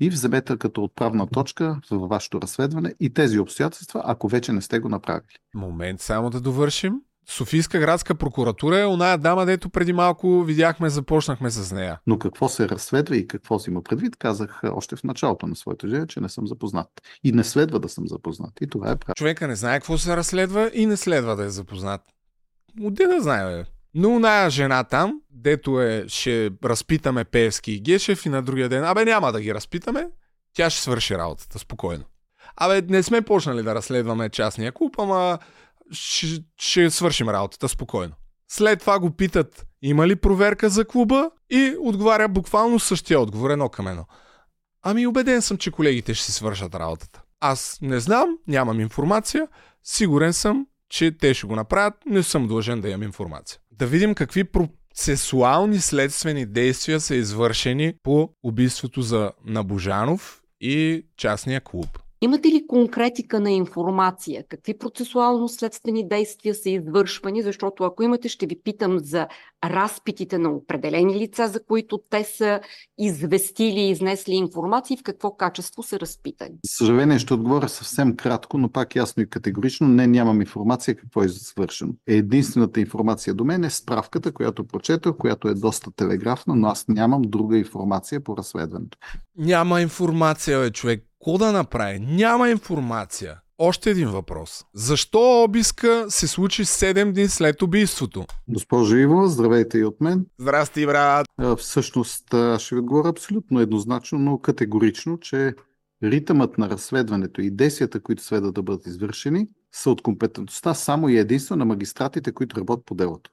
и вземете като отправна точка във вашето разследване и тези обстоятелства, ако вече не сте го направили. Момент само да довършим. Софийска градска прокуратура е оная дама, дето преди малко видяхме, започнахме с нея. Но какво се разследва и какво си има предвид, казах още в началото на своето жия, че не съм запознат. И не следва да съм запознат. И това е правилно. Човека не знае какво се разследва и не следва да е запознат. Отде да знае, бе. Но оная жена там, дето е, ще разпитаме Певски и Гешев и на другия ден, абе няма да ги разпитаме, тя ще свърши работата, спокойно. Абе, не сме почнали да разследваме частния клуб, ама ще, ще свършим работата спокойно. След това го питат, има ли проверка за клуба? И отговаря буквално същия отговор, едно към едно. Ами убеден съм, че колегите ще си свършат работата. Аз не знам, нямам информация, сигурен съм, че те ще го направят, не съм длъжен да имам информация. Да видим какви процесуални следствени действия са извършени по убийството за Набожанов и частния клуб. Имате ли конкретика на информация? Какви процесуално-следствени действия са извършвани? Защото ако имате, ще ви питам за разпитите на определени лица, за които те са известили и изнесли информация и в какво качество са разпитани. Съжаление ще отговоря съвсем кратко, но пак ясно и категорично. Не, нямам информация какво е извършено. Единствената информация до мен е справката, която прочетох, която е доста телеграфна, но аз нямам друга информация по разследването. Няма информация, бе, човек. Какво да направи? Няма информация. още един въпрос. Защо обиска се случи 7 дни след убийството? Госпожо Иво, здравейте и от мен. Здрасти, брат. Всъщност, аз ще ви отговоря абсолютно еднозначно, но категорично, че ритъмът на разследването и действията, които следва да бъдат извършени, са от компетентността само и единствено на магистратите, които работят по делото.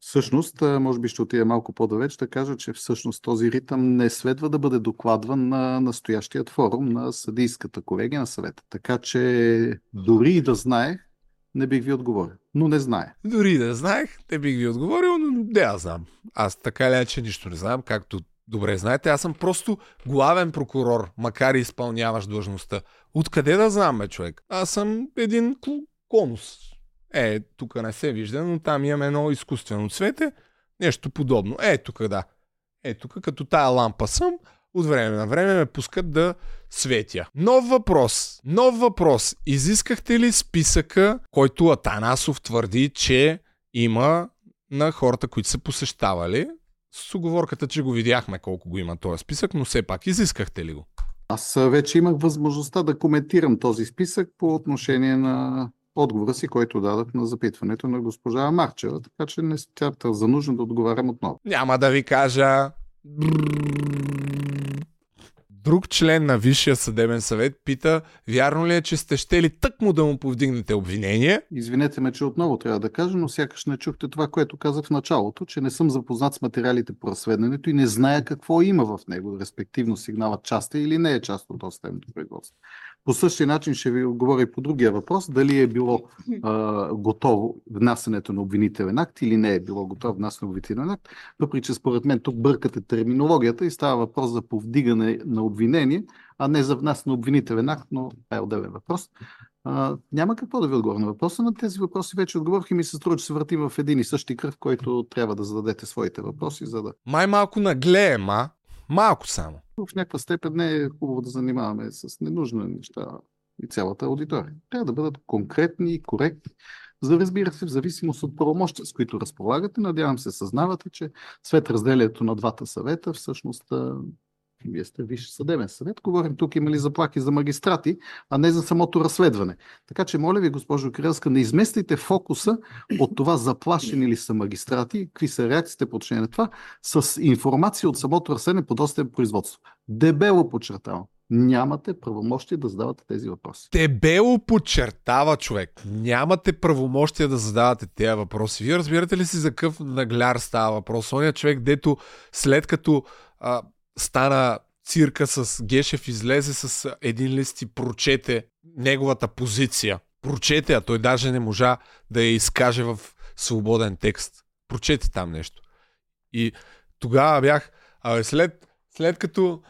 Всъщност, може би ще отида малко по-далеч да кажа, че всъщност този ритъм не следва да бъде докладван на настоящият форум на съдийската колегия на съвета. Така че дори и да знаех, не бих ви отговорил. Но не знае. Дори да знаех, не бих ви отговорил, но не я знам. Аз така или иначе нищо не знам, както добре знаете. Аз съм просто главен прокурор, макар и изпълняваш длъжността. Откъде да знам, бе, човек? Аз съм един конус. Е, тук не се вижда, но там имаме едно изкуствено цвете, нещо подобно. Е, тук да. Е, тук като тая лампа съм, от време на време ме пускат да светя. Нов въпрос. Нов въпрос. Изискахте ли списъка, който Атанасов твърди, че има на хората, които са посещавали? С оговорката, че го видяхме колко го има този списък, но все пак изискахте ли го? Аз вече имах възможността да коментирам този списък по отношение на отговора си, който дадах на запитването на госпожа Марчева, така че не смятам за нужно да отговарям отново. Няма да ви кажа. Друг член на Висшия съдебен съвет пита, вярно ли е, че сте щели тъкмо да му повдигнете обвинение? Извинете ме, че отново трябва да кажа, но сякаш не чухте това, което казах в началото, че не съм запознат с материалите по разследването и не зная какво има в него, респективно сигналът част е или не е част от досъдебното производство. По същия начин ще ви отговоря и по другия въпрос, дали е било а, готово внасянето на обвинителен акт или не е било готово внасяне на обвинителен акт, въпреки че според мен тук бъркате терминологията и става въпрос за повдигане на обвинение, а не за внасяне на обвинителен акт, но това е отделен въпрос. А, няма какво да ви отговоря на въпроса. На тези въпроси вече отговорих и ми се струва, че се върти в един и същи кръв, който трябва да зададете своите въпроси, за да... Май малко наглеем, а? Малко само в някаква степен не е хубаво да занимаваме с ненужни неща и цялата аудитория. Трябва да бъдат конкретни и коректни, за разбира се, в зависимост от правомощите, с които разполагате. Надявам се, съзнавате, че след разделението на двата съвета, всъщност вие сте висш съдебен съвет. Говорим тук има ли заплахи за магистрати, а не за самото разследване. Така че, моля ви, госпожо Крилска, не изместите фокуса от това заплашени ли са магистрати, какви са реакциите по отношение на това, с информация от самото разследване по достъп производство. Дебело подчертавам. Нямате правомощие да задавате тези въпроси. Дебело подчертава човек. Нямате правомощие да задавате тези въпроси. Вие разбирате ли си за какъв нагляр става въпрос? Оня човек, дето след като а, стана цирка с Гешев, излезе с един лист и прочете неговата позиция. Прочете, а той даже не можа да я изкаже в свободен текст. Прочете там нещо. И тогава бях, а след, след като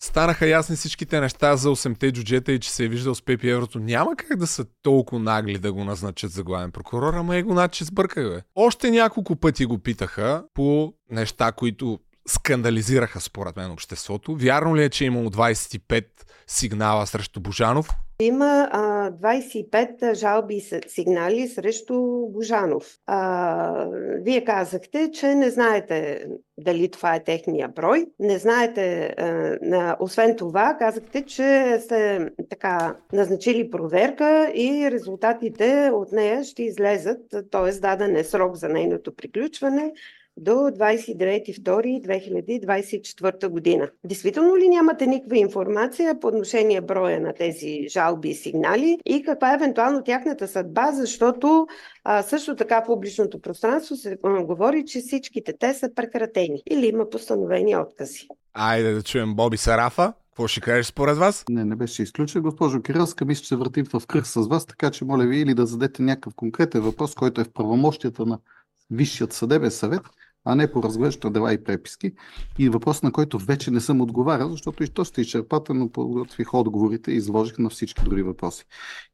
станаха ясни всичките неща за 8-те джуджета и че се е виждал с Пепи Еврото, няма как да са толкова нагли да го назначат за главен прокурор, ама е го наче сбърках, бе. Още няколко пъти го питаха по неща, които скандализираха според мен обществото. Вярно ли е, че е имало 25 сигнала срещу Божанов? Има а, 25 жалби и сигнали срещу Божанов. А, вие казахте, че не знаете дали това е техния брой. Не знаете, а, на, освен това, казахте, че сте така назначили проверка и резултатите от нея ще излезат, т.е. даден е срок за нейното приключване до 29.2.2024 година. Действително ли нямате никаква информация по отношение броя на тези жалби и сигнали и каква е евентуално тяхната съдба, защото а, също така в публичното пространство се а, говори, че всичките те са прекратени или има постановени откази. Айде да чуем Боби Сарафа. Какво ще кажеш според вас? Не, не беше изключен. Госпожо Кирилска, мисля, че се въртим в кръг с вас, така че моля ви или да зададете някакъв конкретен въпрос, който е в правомощията на Висшият съдебен съвет, а не по разглеждане дела и преписки. И въпрос, на който вече не съм отговарял, защото и то сте изчерпателно подготвих отговорите и изложих на всички други въпроси.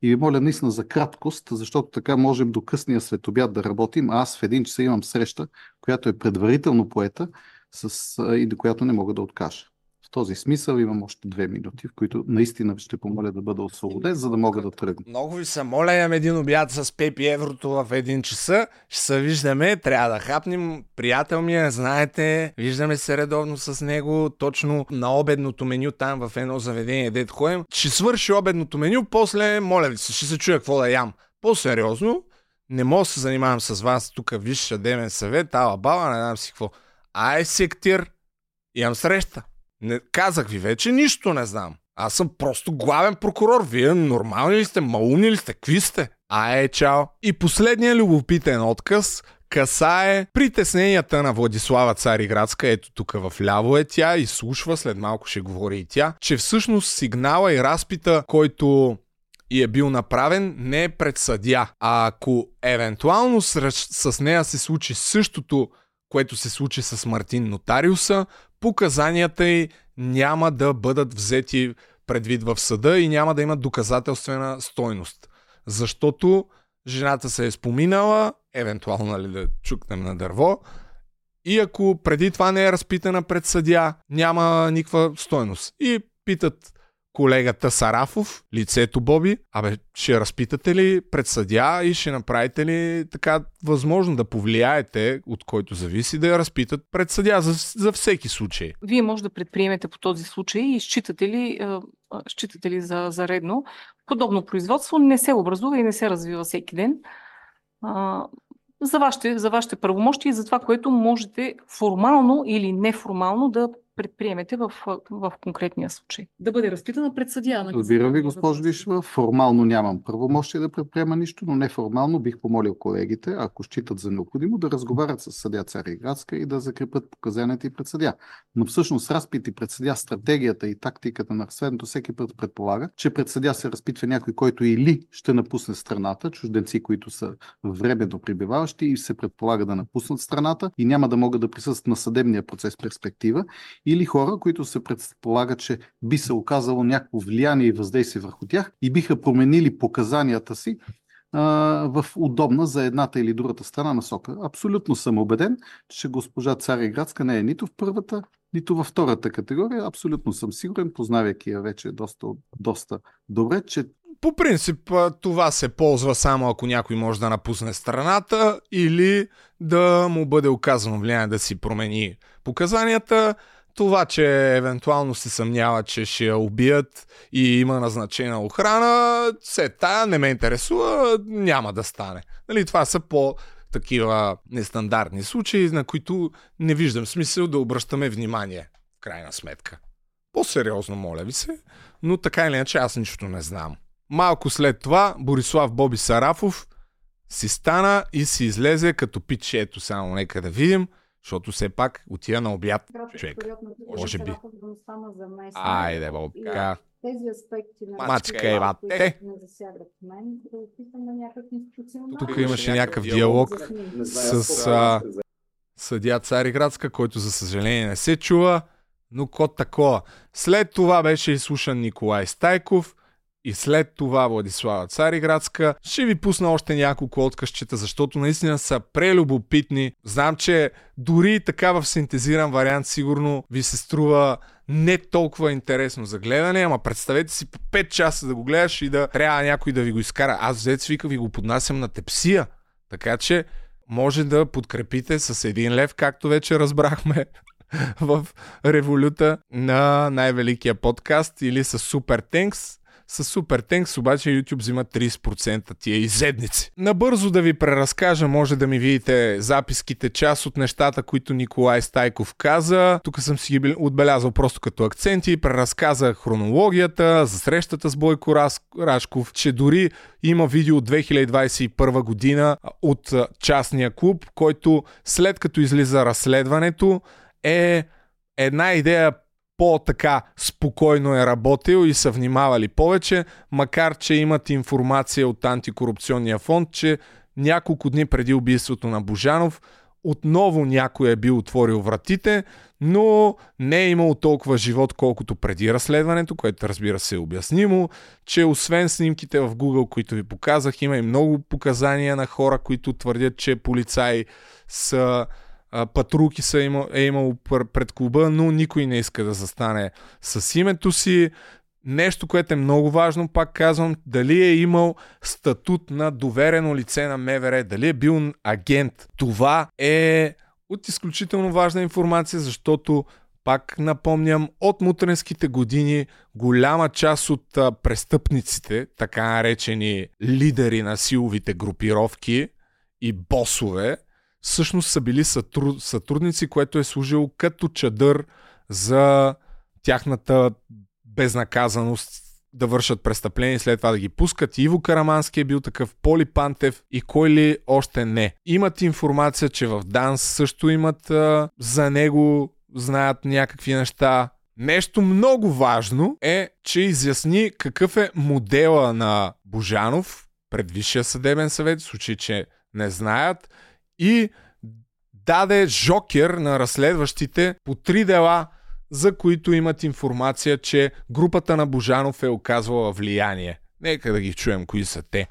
И ви моля наистина за краткост, защото така можем до късния светобяд да работим. А аз в един часа имам среща, която е предварително поета с, и до която не мога да откажа. В този смисъл имам още две минути, в които наистина ще помоля да бъда освободен, за да мога да тръгна. Много ви се моля, имам един обяд с Пепи Еврото в един часа. Ще се виждаме, трябва да хапнем. Приятел ми е, знаете, виждаме се редовно с него, точно на обедното меню там в едно заведение, дед ходим. Ще свърши обедното меню, после, моля ви се, ще се чуя какво да ям. По-сериозно, не мога да се занимавам с вас тук висш съдебен съвет, ала баба, не знам си какво. Ай, сектир, имам среща. Не, казах ви вече, нищо не знам. Аз съм просто главен прокурор. Вие нормални ли сте? Маумни ли сте? Какви сте? Ае, чао. И последния любопитен отказ касае притесненията на Владислава Цариградска. Ето тук в ляво е тя, и слушва, след малко ще говори и тя, че всъщност сигнала и разпита, който и е бил направен не е пред съдя. А ако евентуално с, с нея се случи същото, което се случи с Мартин Нотариуса, показанията й няма да бъдат взети предвид в съда и няма да имат доказателствена стойност. Защото жената се е споминала, евентуално нали, да чукнем на дърво, и ако преди това не е разпитана пред съдя, няма никаква стойност. И питат колегата Сарафов, лицето Боби, абе, ще разпитате ли пред съдя и ще направите ли така възможно да повлияете, от който зависи, да я разпитат пред съдя за, за всеки случай? Вие може да предприемете по този случай и считате ли, считате ли за, за редно. Подобно производство не се образува и не се развива всеки ден. за вашите, за вашите правомощи и за това, което можете формално или неформално да предприемете в, в конкретния случай? Да бъде разпитана пред съдия. Разбира ви, госпожо Вишева, формално нямам правомощие да предприема нищо, но неформално бих помолил колегите, ако считат за необходимо, да разговарят с съдя Цариградска и да закрепят показанията и пред съдя. Но всъщност разпити пред съдя стратегията и тактиката на разследването всеки път предполага, че пред съдя се разпитва някой, който или ще напусне страната, чужденци, които са временно прибиваващи и се предполага да напуснат страната и няма да могат да присъстват на съдебния процес перспектива, или хора, които се предполага, че би се оказало някакво влияние и въздействие върху тях и биха променили показанията си в удобна за едната или другата страна насока. Абсолютно съм убеден, че госпожа Цари Градска не е нито в първата, нито във втората категория. Абсолютно съм сигурен, познавайки я вече доста, доста добре, че по принцип това се ползва само ако някой може да напусне страната или да му бъде оказано влияние да си промени показанията. Това, че евентуално се съмнява, че ще я убият и има назначена охрана, се тая не ме интересува, няма да стане. Нали, това са по такива нестандартни случаи, на които не виждам смисъл да обръщаме внимание, в крайна сметка. По-сериозно, моля ви се, но така или иначе аз нищо не знам. Малко след това Борислав Боби Сарафов си стана и си излезе като пич, ето само нека да видим, защото все пак отида на обяд човек. Може би. Айде, Бобка. Тези аспекти на Мачка Ева, те. Тук имаше някакъв диалог с а, съдия Цариградска, който за съжаление не се чува, но код такова. След това беше изслушан Николай Стайков, и след това Владислава Цариградска. Ще ви пусна още няколко откъсчета, защото наистина са прелюбопитни. Знам, че дори така в синтезиран вариант сигурно ви се струва не толкова интересно за гледане, ама представете си по 5 часа да го гледаш и да трябва някой да ви го изкара. Аз взет свика ви го поднасям на тепсия. Така че може да подкрепите с един лев, както вече разбрахме в революта на най-великия подкаст или с Супер Тенкс с Тенкс обаче YouTube взима 30% тия изедници. Набързо да ви преразкажа, може да ми видите записките, част от нещата, които Николай Стайков каза. Тук съм си ги отбелязал просто като акценти. Преразказа хронологията за срещата с Бойко Рашков, че дори има видео от 2021 година от частния клуб, който след като излиза разследването е една идея по-така спокойно е работил и са внимавали повече, макар че имат информация от антикорупционния фонд, че няколко дни преди убийството на Божанов отново някой е бил отворил вратите, но не е имало толкова живот, колкото преди разследването, което разбира се е обяснимо, че освен снимките в Google, които ви показах, има и много показания на хора, които твърдят, че полицаи са а, патрулки са имал, е имало пред клуба, но никой не иска да застане с името си. Нещо, което е много важно, пак казвам, дали е имал статут на доверено лице на МВР, дали е бил агент. Това е от изключително важна информация, защото пак напомням, от мутренските години голяма част от а, престъпниците, така наречени лидери на силовите групировки и босове, всъщност са били сътруд, сътрудници, което е служило като чадър за тяхната безнаказаност да вършат престъпления и след това да ги пускат. Иво Карамански е бил такъв, Поли Пантев и кой ли още не. Имат информация, че в ДАНС също имат а, за него, знаят някакви неща. Нещо много важно е, че изясни какъв е модела на Божанов пред Висшия съдебен съвет, в случай, че не знаят, и даде жокер на разследващите по три дела за които имат информация, че групата на Божанов е оказвала влияние. Нека да ги чуем кои са те.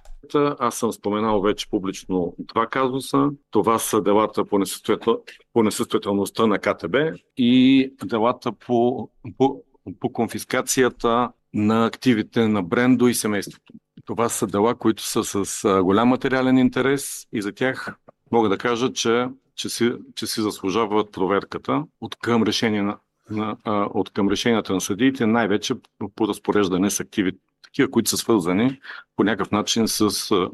Аз съм споменал вече публично два казуса. Това са делата по, несъстоятел... по несъстоятелността на КТБ и делата по, по, по конфискацията на активите на Брендо и семейството. Това са дела, които са с голям материален интерес и за тях мога да кажа, че, че, си, че си заслужават проверката от към решение на, на, от към решенията на съдиите, най-вече по разпореждане с активи, такива, които са свързани по някакъв начин с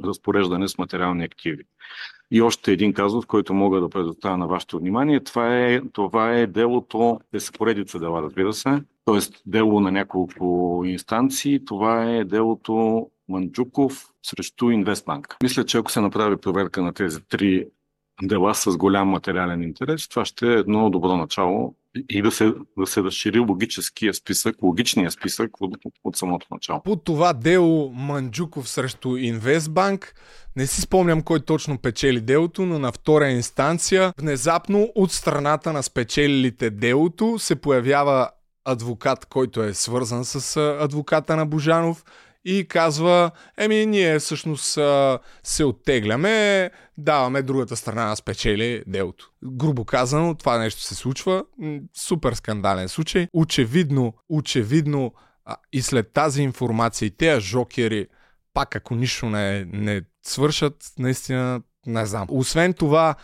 разпореждане с материални активи. И още един казус, който мога да предоставя на вашето внимание, това е, това е делото, те са дела, разбира се, т.е. дело на няколко инстанции, това е делото Манджуков срещу Инвестбанк. Мисля, че ако се направи проверка на тези три дела с голям материален интерес, това ще е едно добро начало и да се, да се разшири логическия списък, логичния списък от, от самото начало. По това дело Манджуков срещу Инвестбанк, не си спомням кой точно печели делото, но на втора инстанция, внезапно от страната на спечелилите делото се появява адвокат, който е свързан с адвоката на Божанов и казва, еми ние всъщност се оттегляме, даваме другата страна на спечели делото. Грубо казано, това нещо се случва. Супер скандален случай. Очевидно, очевидно и след тази информация и тези жокери, пак ако нищо не, не свършат, наистина не знам. Освен това,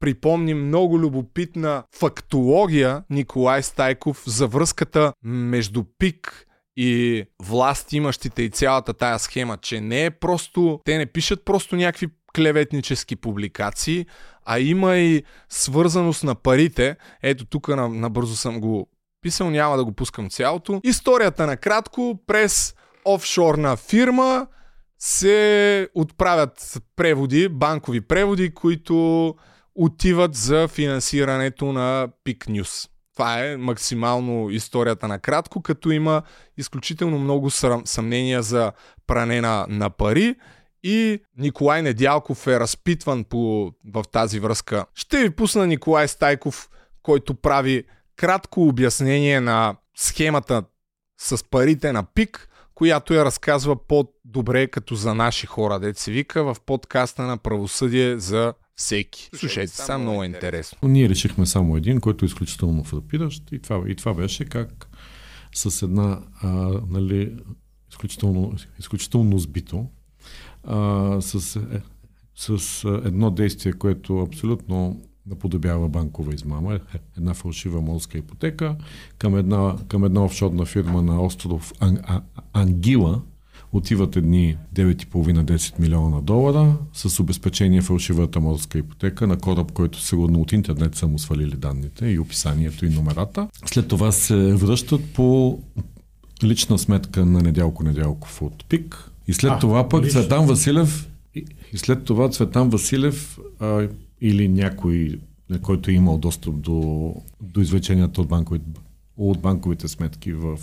припомни много любопитна фактология Николай Стайков за връзката между ПИК и власт имащите и цялата тая схема, че не е просто, те не пишат просто някакви клеветнически публикации, а има и свързаност на парите. Ето тук набързо съм го писал, няма да го пускам цялото. Историята накратко през офшорна фирма се отправят преводи, банкови преводи, които отиват за финансирането на Пик News. Това е максимално историята на кратко, като има изключително много съмнения за пране на, пари и Николай Недялков е разпитван по, в тази връзка. Ще ви пусна Николай Стайков, който прави кратко обяснение на схемата с парите на ПИК, която я разказва по-добре като за наши хора, дет се вика в подкаста на правосъдие за всеки. Слушайте, само много е интересно. Ние решихме само един, който е изключително фрапиращ и това, и това беше как с една а, нали, изключително, изключително сбито, а, с, е, с едно действие, което абсолютно наподобява банкова измама, е, една фалшива морска ипотека, към една, към една офшорна фирма на остров Ан, а, Ангила, отиват едни 9,5-10 милиона долара с обезпечение фалшивата морска ипотека на кораб, който сигурно от интернет са му свалили данните и описанието и номерата. След това се връщат по лична сметка на Недялко Недялков от ПИК. И след а, това пък лично. Цветан Василев и, и след това Цветан Василев а, или някой, който е имал достъп до, до извлеченията от банковите, от банковите сметки в,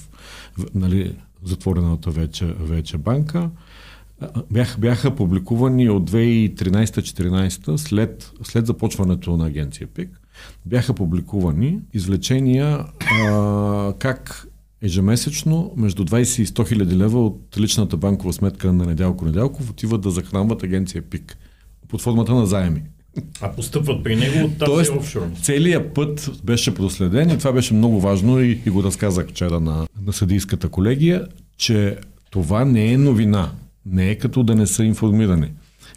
в нали, затворената вече, вече банка. Бяха, бяха публикувани от 2013-2014, след, след започването на агенция ПИК, бяха публикувани извлечения а, как ежемесечно между 20 и 100 хиляди лева от личната банкова сметка на Недялко Недялков отиват да захранват агенция ПИК под формата на заеми. А постъпват при него от тази Тоест, офшор. целият път беше проследен и това беше много важно и, и го разказах вчера на, на съдийската колегия, че това не е новина. Не е като да не са информирани.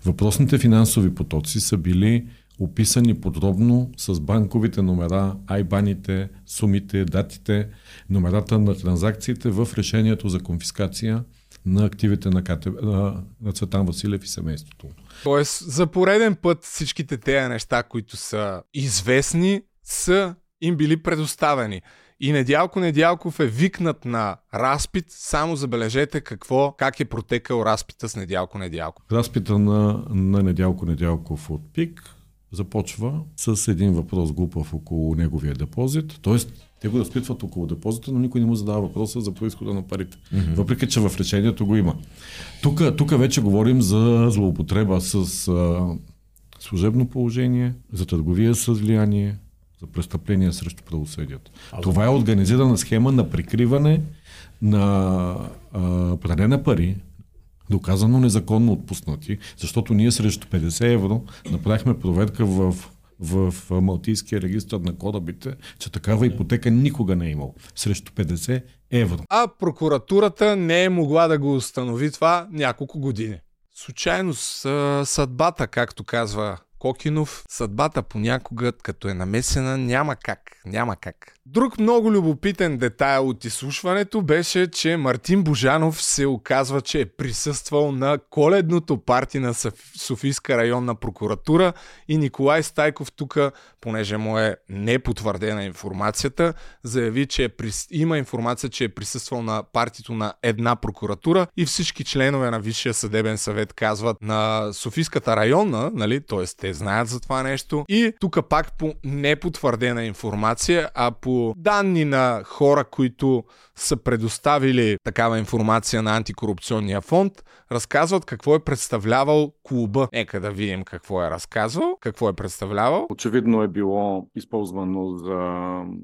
Въпросните финансови потоци са били описани подробно с банковите номера, айбаните, сумите, датите, номерата на транзакциите в решението за конфискация на активите на, КТБ, на, на Цветан Василев и семейството. Тоест, за пореден път всичките тези неща, които са известни, са им били предоставени. И Недялко Недялков е викнат на разпит, само забележете какво, как е протекал разпита с Недялко Недялков. Разпита на, на Недялко Недялков от ПИК започва с един въпрос глупав около неговия депозит. Тоест, те го разпитват около депозита, но никой не му задава въпроса за происхода на парите. Mm-hmm. Въпреки, че в решението го има. Тук вече говорим за злоупотреба с а, служебно положение, за търговия с влияние, за престъпления срещу правосъдието. А, Това е организирана схема на прикриване на а, пране на пари, доказано незаконно отпуснати, защото ние срещу 50 евро направихме проверка в в Малтийския регистр на корабите, че такава ипотека никога не е имал. Срещу 50 евро. А прокуратурата не е могла да го установи това няколко години. Случайно съдбата, както казва Кокинов, съдбата понякога, като е намесена, няма как. Няма как. Друг много любопитен детайл от изслушването беше, че Мартин Божанов се оказва, че е присъствал на коледното парти на Софийска районна прокуратура и Николай Стайков тук, понеже му е непотвърдена информацията, заяви, че е прис... има информация, че е присъствал на партито на една прокуратура и всички членове на Висшия съдебен съвет казват на Софийската районна, нали, т.е. те знаят за това нещо и тук пак по непотвърдена информация, а по данни на хора, които са предоставили такава информация на антикорупционния фонд, разказват какво е представлявал клуба. Нека да видим какво е разказвал, какво е представлявал. Очевидно е било използвано за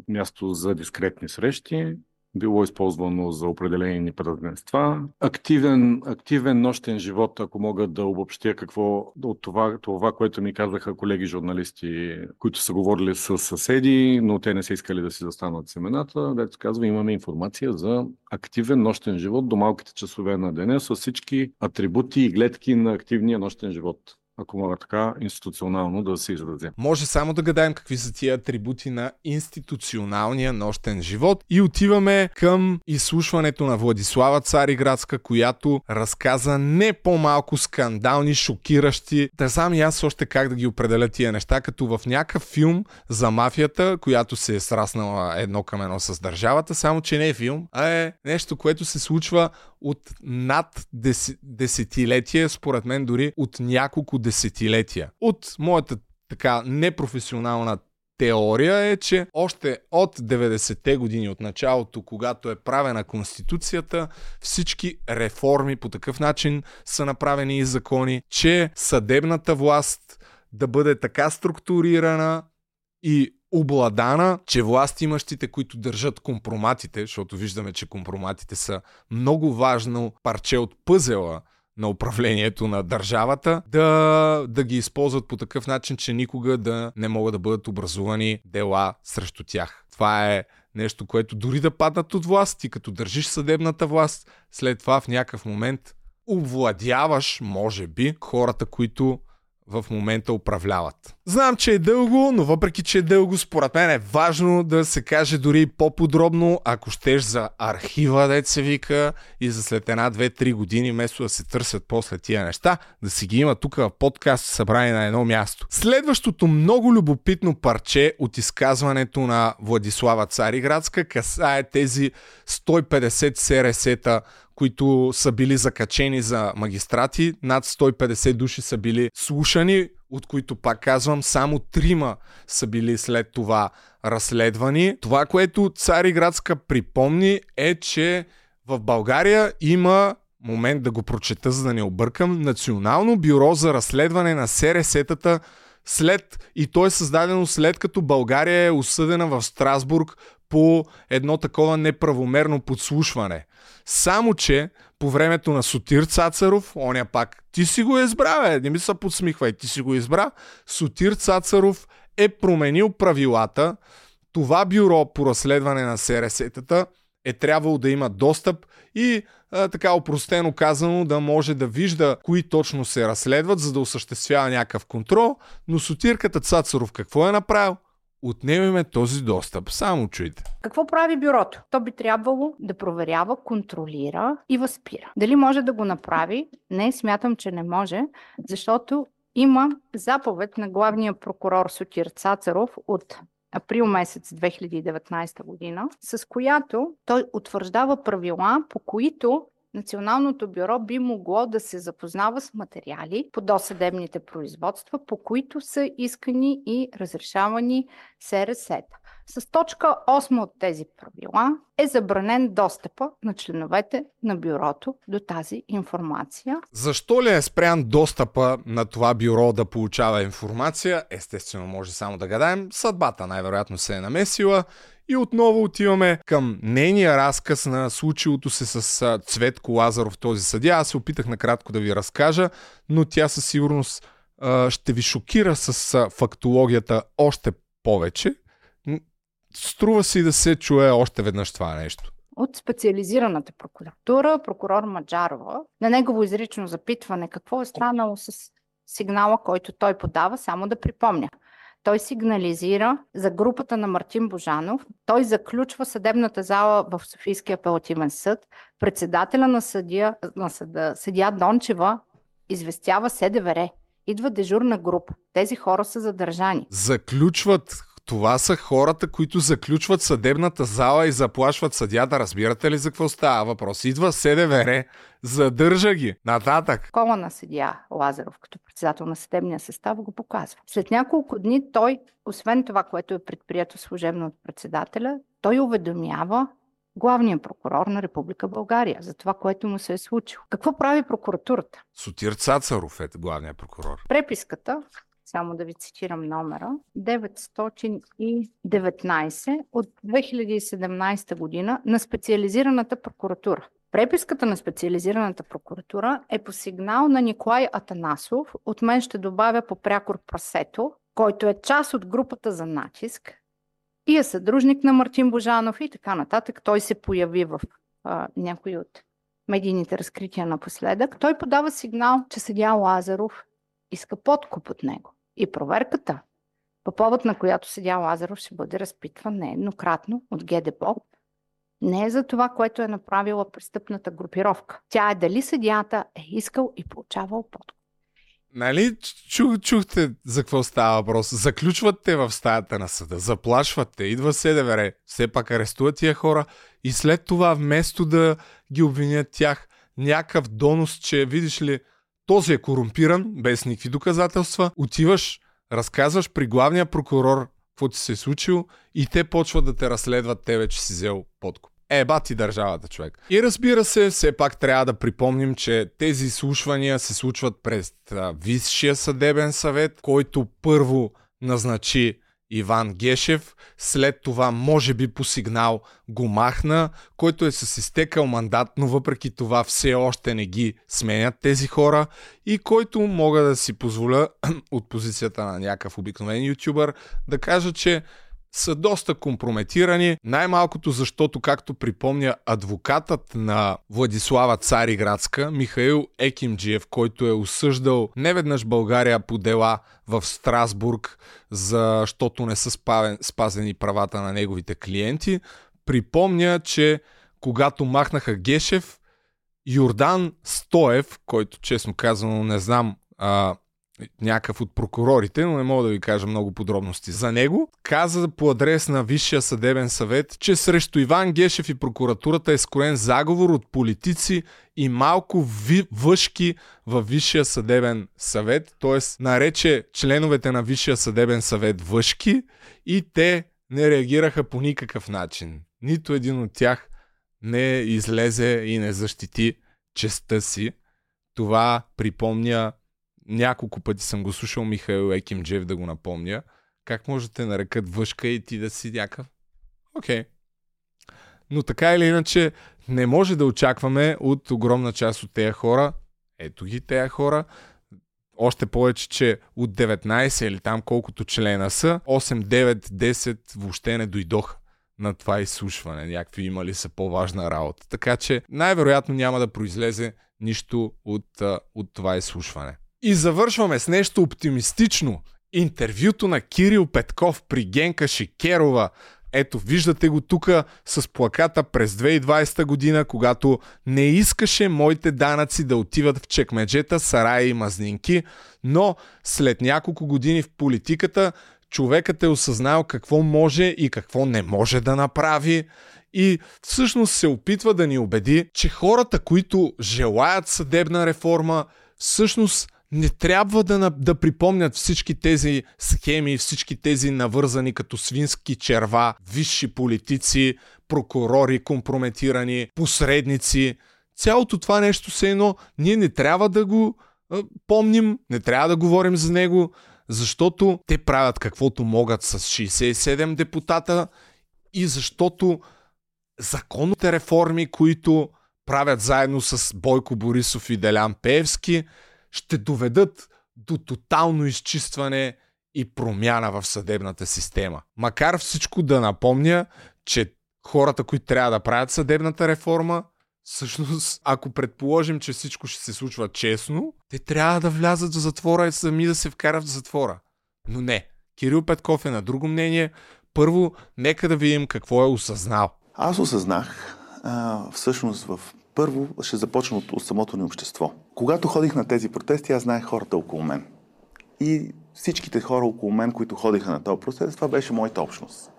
място за дискретни срещи, било използвано за определени празненства. Активен, активен нощен живот, ако мога да обобщя какво от това, това, което ми казаха колеги журналисти, които са говорили с съседи, но те не са искали да си застанат семената. Дето казва, имаме информация за активен нощен живот до малките часове на деня с всички атрибути и гледки на активния нощен живот ако мога така институционално да се изразя. Може само да гадаем какви са тия атрибути на институционалния нощен живот и отиваме към изслушването на Владислава Цариградска, която разказа не по-малко скандални, шокиращи. Да знам и аз още как да ги определя тия неща, като в някакъв филм за мафията, която се е сраснала едно към едно с държавата, само че не е филм, а е нещо, което се случва от над десетилетия, според мен дори от няколко десетилетия. От моята така непрофесионална теория е, че още от 90-те години, от началото, когато е правена Конституцията, всички реформи по такъв начин са направени и закони, че съдебната власт да бъде така структурирана и обладана, че власт които държат компроматите, защото виждаме, че компроматите са много важно парче от пъзела на управлението на държавата, да, да ги използват по такъв начин, че никога да не могат да бъдат образувани дела срещу тях. Това е нещо, което дори да паднат от власт, ти като държиш съдебната власт, след това в някакъв момент обвладяваш, може би, хората, които в момента управляват. Знам, че е дълго, но въпреки, че е дълго, според мен е важно да се каже дори по-подробно, ако щеш за архива, дет се вика, и за след една, две, три години, вместо да се търсят после тия неща, да си ги има тук в подкаст събрани на едно място. Следващото много любопитно парче от изказването на Владислава Цариградска касае тези 150 СРС-та, които са били закачени за магистрати. Над 150 души са били слушани, от които, пак казвам, само трима са били след това разследвани. Това, което Цариградска припомни е, че в България има момент да го прочета, за да не объркам, Национално бюро за разследване на СРС-тата след, и то е създадено след като България е осъдена в Страсбург по едно такова неправомерно подслушване. Само, че по времето на Сотир Цацаров, оня пак, ти си го избра, бе, не ми се подсмихвай, ти си го избра, Сотир Цацаров е променил правилата, това бюро по разследване на СРС-тата е трябвало да има достъп и а, така опростено казано да може да вижда кои точно се разследват, за да осъществява някакъв контрол, но сотирката Цацаров какво е направил? Отнемеме този достъп. Само чуйте. Какво прави бюрото? То би трябвало да проверява, контролира и възпира. Дали може да го направи? Не, смятам, че не може, защото има заповед на главния прокурор Сотир Цацаров от април месец 2019 година, с която той утвърждава правила, по които Националното бюро би могло да се запознава с материали по досъдебните производства, по които са искани и разрешавани СРС-та. С точка 8 от тези правила е забранен достъпа на членовете на бюрото до тази информация. Защо ли е спрян достъпа на това бюро да получава информация? Естествено, може само да гадаем. Съдбата най-вероятно се е намесила и отново отиваме към нейния разказ на случилото се с Цветко Лазаров, този съдия. Аз се опитах накратко да ви разкажа, но тя със сигурност ще ви шокира с фактологията още повече. Струва си да се чуе още веднъж това нещо от специализираната прокуратура, прокурор Маджарова, на негово изрично запитване какво е станало с сигнала, който той подава, само да припомня. Той сигнализира за групата на Мартин Божанов. Той заключва съдебната зала в Софийския апелативен съд. Председателя на съдия, на съда, съдия Дончева известява СДВР. Идва дежурна група. Тези хора са задържани. Заключват това са хората, които заключват съдебната зала и заплашват съдята. Разбирате ли за какво става въпрос? Идва СДВР, задържа ги. Нататък. Кола на съдия Лазаров, като председател на съдебния състав, го показва. След няколко дни той, освен това, което е предприето служебно от председателя, той уведомява главния прокурор на Република България за това, което му се е случило. Какво прави прокуратурата? Сотир Цацаров е главния прокурор. Преписката само да ви цитирам номера, 919 от 2017 година на специализираната прокуратура. Преписката на специализираната прокуратура е по сигнал на Николай Атанасов, от мен ще добавя по прякор прасето, който е част от групата за натиск и е съдружник на Мартин Божанов и така нататък. Той се появи в а, някои от медийните разкрития напоследък. Той подава сигнал, че съдя Лазаров иска подкуп от него. И проверката, по повод на която съдя Лазаров ще бъде разпитван нееднократно от ГДБОП, не е за това, което е направила престъпната групировка. Тя е дали съдята е искал и получавал подкуп. Нали чух, чухте за какво става въпрос? Заключват те в стаята на съда, заплашват те, идва СДВР, все пак арестуват тия хора и след това вместо да ги обвинят тях, някакъв донос, че видиш ли, този е корумпиран, без никакви доказателства. Отиваш, разказваш при главния прокурор какво ти се е случило и те почват да те разследват тебе, че си взел подкуп. Е, бати държавата, човек. И разбира се, все пак трябва да припомним, че тези изслушвания се случват през Висшия съдебен съвет, който първо назначи Иван Гешев, след това може би по сигнал го махна, който е с изтекал мандат, но въпреки това все още не ги сменят тези хора и който мога да си позволя от позицията на някакъв обикновен ютубър да кажа, че са доста компрометирани, най-малкото защото, както припомня адвокатът на Владислава Цариградска, Михаил Екимджиев, който е осъждал неведнъж България по дела в Страсбург, защото не са спазени правата на неговите клиенти, припомня, че когато махнаха Гешев, Йордан Стоев, който честно казано не знам а, някакъв от прокурорите, но не мога да ви кажа много подробности за него, каза по адрес на Висшия съдебен съвет, че срещу Иван Гешев и прокуратурата е скроен заговор от политици и малко ви, въшки във Висшия съдебен съвет, т.е. нарече членовете на Висшия съдебен съвет въшки и те не реагираха по никакъв начин. Нито един от тях не излезе и не защити честа си. Това припомня няколко пъти съм го слушал Михаил Екимджев да го напомня. Как може да те нарекат въшка и ти да си някакъв? Окей, okay, но така или иначе не може да очакваме от огромна част от тези хора, ето ги тези хора, още повече, че от 19 или там колкото члена са, 8, 9, 10 въобще не дойдоха на това изслушване. Някакви имали са по-важна работа. Така че най-вероятно няма да произлезе нищо от, от това изслушване. И завършваме с нещо оптимистично. Интервюто на Кирил Петков при Генка Шикерова. Ето, виждате го тук с плаката през 2020 година, когато не искаше моите данъци да отиват в чекмеджета, сараи и мазнинки, но след няколко години в политиката човекът е осъзнал какво може и какво не може да направи и всъщност се опитва да ни убеди, че хората, които желаят съдебна реформа, всъщност не трябва да, да припомнят всички тези схеми, всички тези навързани като свински черва, висши политици, прокурори компрометирани, посредници. Цялото това нещо се едно, ние не трябва да го а, помним, не трябва да говорим за него, защото те правят каквото могат с 67 депутата и защото законните реформи, които правят заедно с Бойко Борисов и Делян Пеевски, ще доведат до тотално изчистване и промяна в съдебната система. Макар всичко да напомня, че хората, които трябва да правят съдебната реформа, всъщност, ако предположим, че всичко ще се случва честно, те трябва да влязат в затвора и сами да се вкарат в затвора. Но не. Кирил Петков е на друго мнение. Първо, нека да видим какво е осъзнал. Аз осъзнах, а, всъщност в първо ще започна от, от самото ни общество. Когато ходих на тези протести, аз знаех хората около мен. И всичките хора около мен, които ходиха на този протест, това беше моята общност.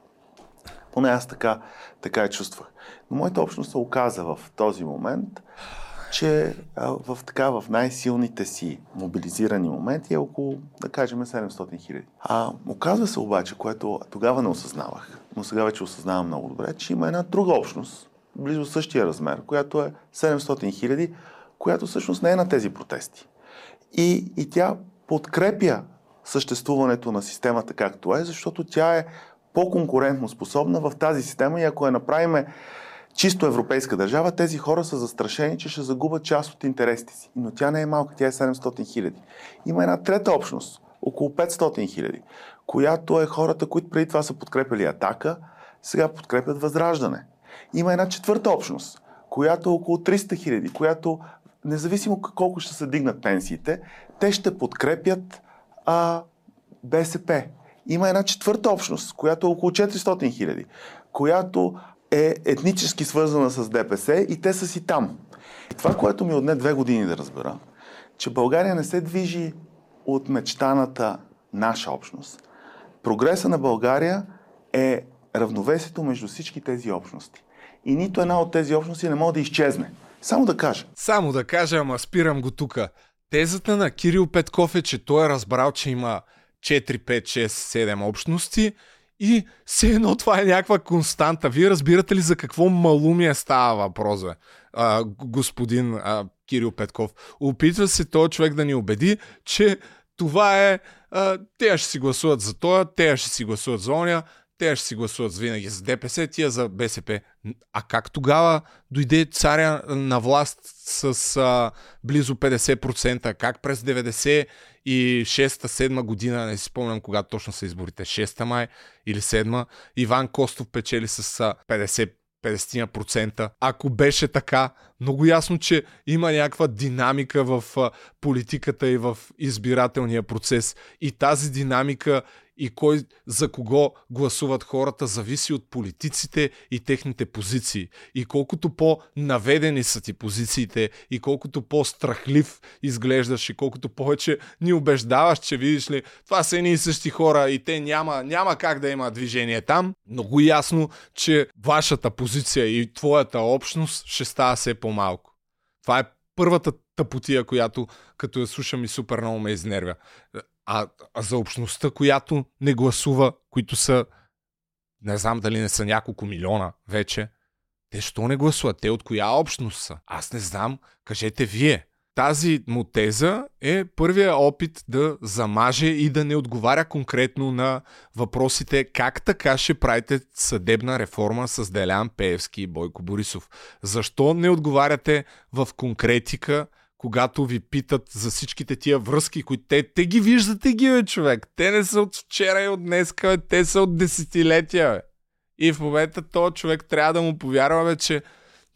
Поне аз така, така я чувствах. Но моята общност се оказа в този момент, че в, така, в най-силните си мобилизирани моменти е около, да кажем, 700 хиляди. А оказва се обаче, което тогава не осъзнавах, но сега вече осъзнавам много добре, че има една друга общност, близо същия размер, която е 700 хиляди, която всъщност не е на тези протести. И, и тя подкрепя съществуването на системата както е, защото тя е по-конкурентно способна в тази система и ако я направиме чисто европейска държава, тези хора са застрашени, че ще загубят част от интересите си. Но тя не е малка, тя е 700 хиляди. Има една трета общност, около 500 хиляди, която е хората, които преди това са подкрепили атака, сега подкрепят възраждане. Има една четвърта общност, която е около 300 хиляди, която независимо колко ще се дигнат пенсиите, те ще подкрепят а, БСП. Има една четвърта общност, която е около 400 хиляди, която е етнически свързана с ДПС и те са си там. И това, което ми отне две години да разбера, че България не се движи от мечтаната наша общност. Прогреса на България е равновесието между всички тези общности. И нито една от тези общности не може да изчезне. Само да кажа. Само да кажа, ама спирам го тука. Тезата на Кирил Петков е, че той е разбрал, че има 4, 5, 6, 7 общности и все едно това е някаква константа. Вие разбирате ли за какво малумие става въпрос? А, господин а, Кирил Петков. Опитва се този човек да ни убеди, че това е... А, те ще си гласуват за това, те ще си гласуват за оня, те ще си гласуват винаги за ДПС, тия за БСП. А как тогава дойде царя на власт с а, близо 50%? Как през 90 и 6-7 година, не си спомням кога точно са изборите, 6 май или 7, Иван Костов печели с 50 50%. Ако беше така, много ясно, че има някаква динамика в политиката и в избирателния процес. И тази динамика и кой за кого гласуват хората зависи от политиците и техните позиции. И колкото по-наведени са ти позициите и колкото по-страхлив изглеждаш и колкото повече ни убеждаваш, че видиш ли, това са едни и същи хора и те няма, няма как да има движение там, много ясно, че вашата позиция и твоята общност ще става все по-малко. Това е първата тъпотия, която като я слушам и супер много ме изнервя. А, а за общността, която не гласува, които са, не знам дали не са няколко милиона вече, те що не гласуват? Те от коя общност са? Аз не знам. Кажете вие. тази му теза е първия опит да замаже и да не отговаря конкретно на въпросите как така ще правите съдебна реформа с Делян Пеевски и Бойко Борисов. Защо не отговаряте в конкретика, когато ви питат за всичките тия връзки, които те, те ги виждате ги, бе, човек. Те не са от вчера и от днес, бе. те са от десетилетия. Бе. И в момента този човек трябва да му повярва, бе, че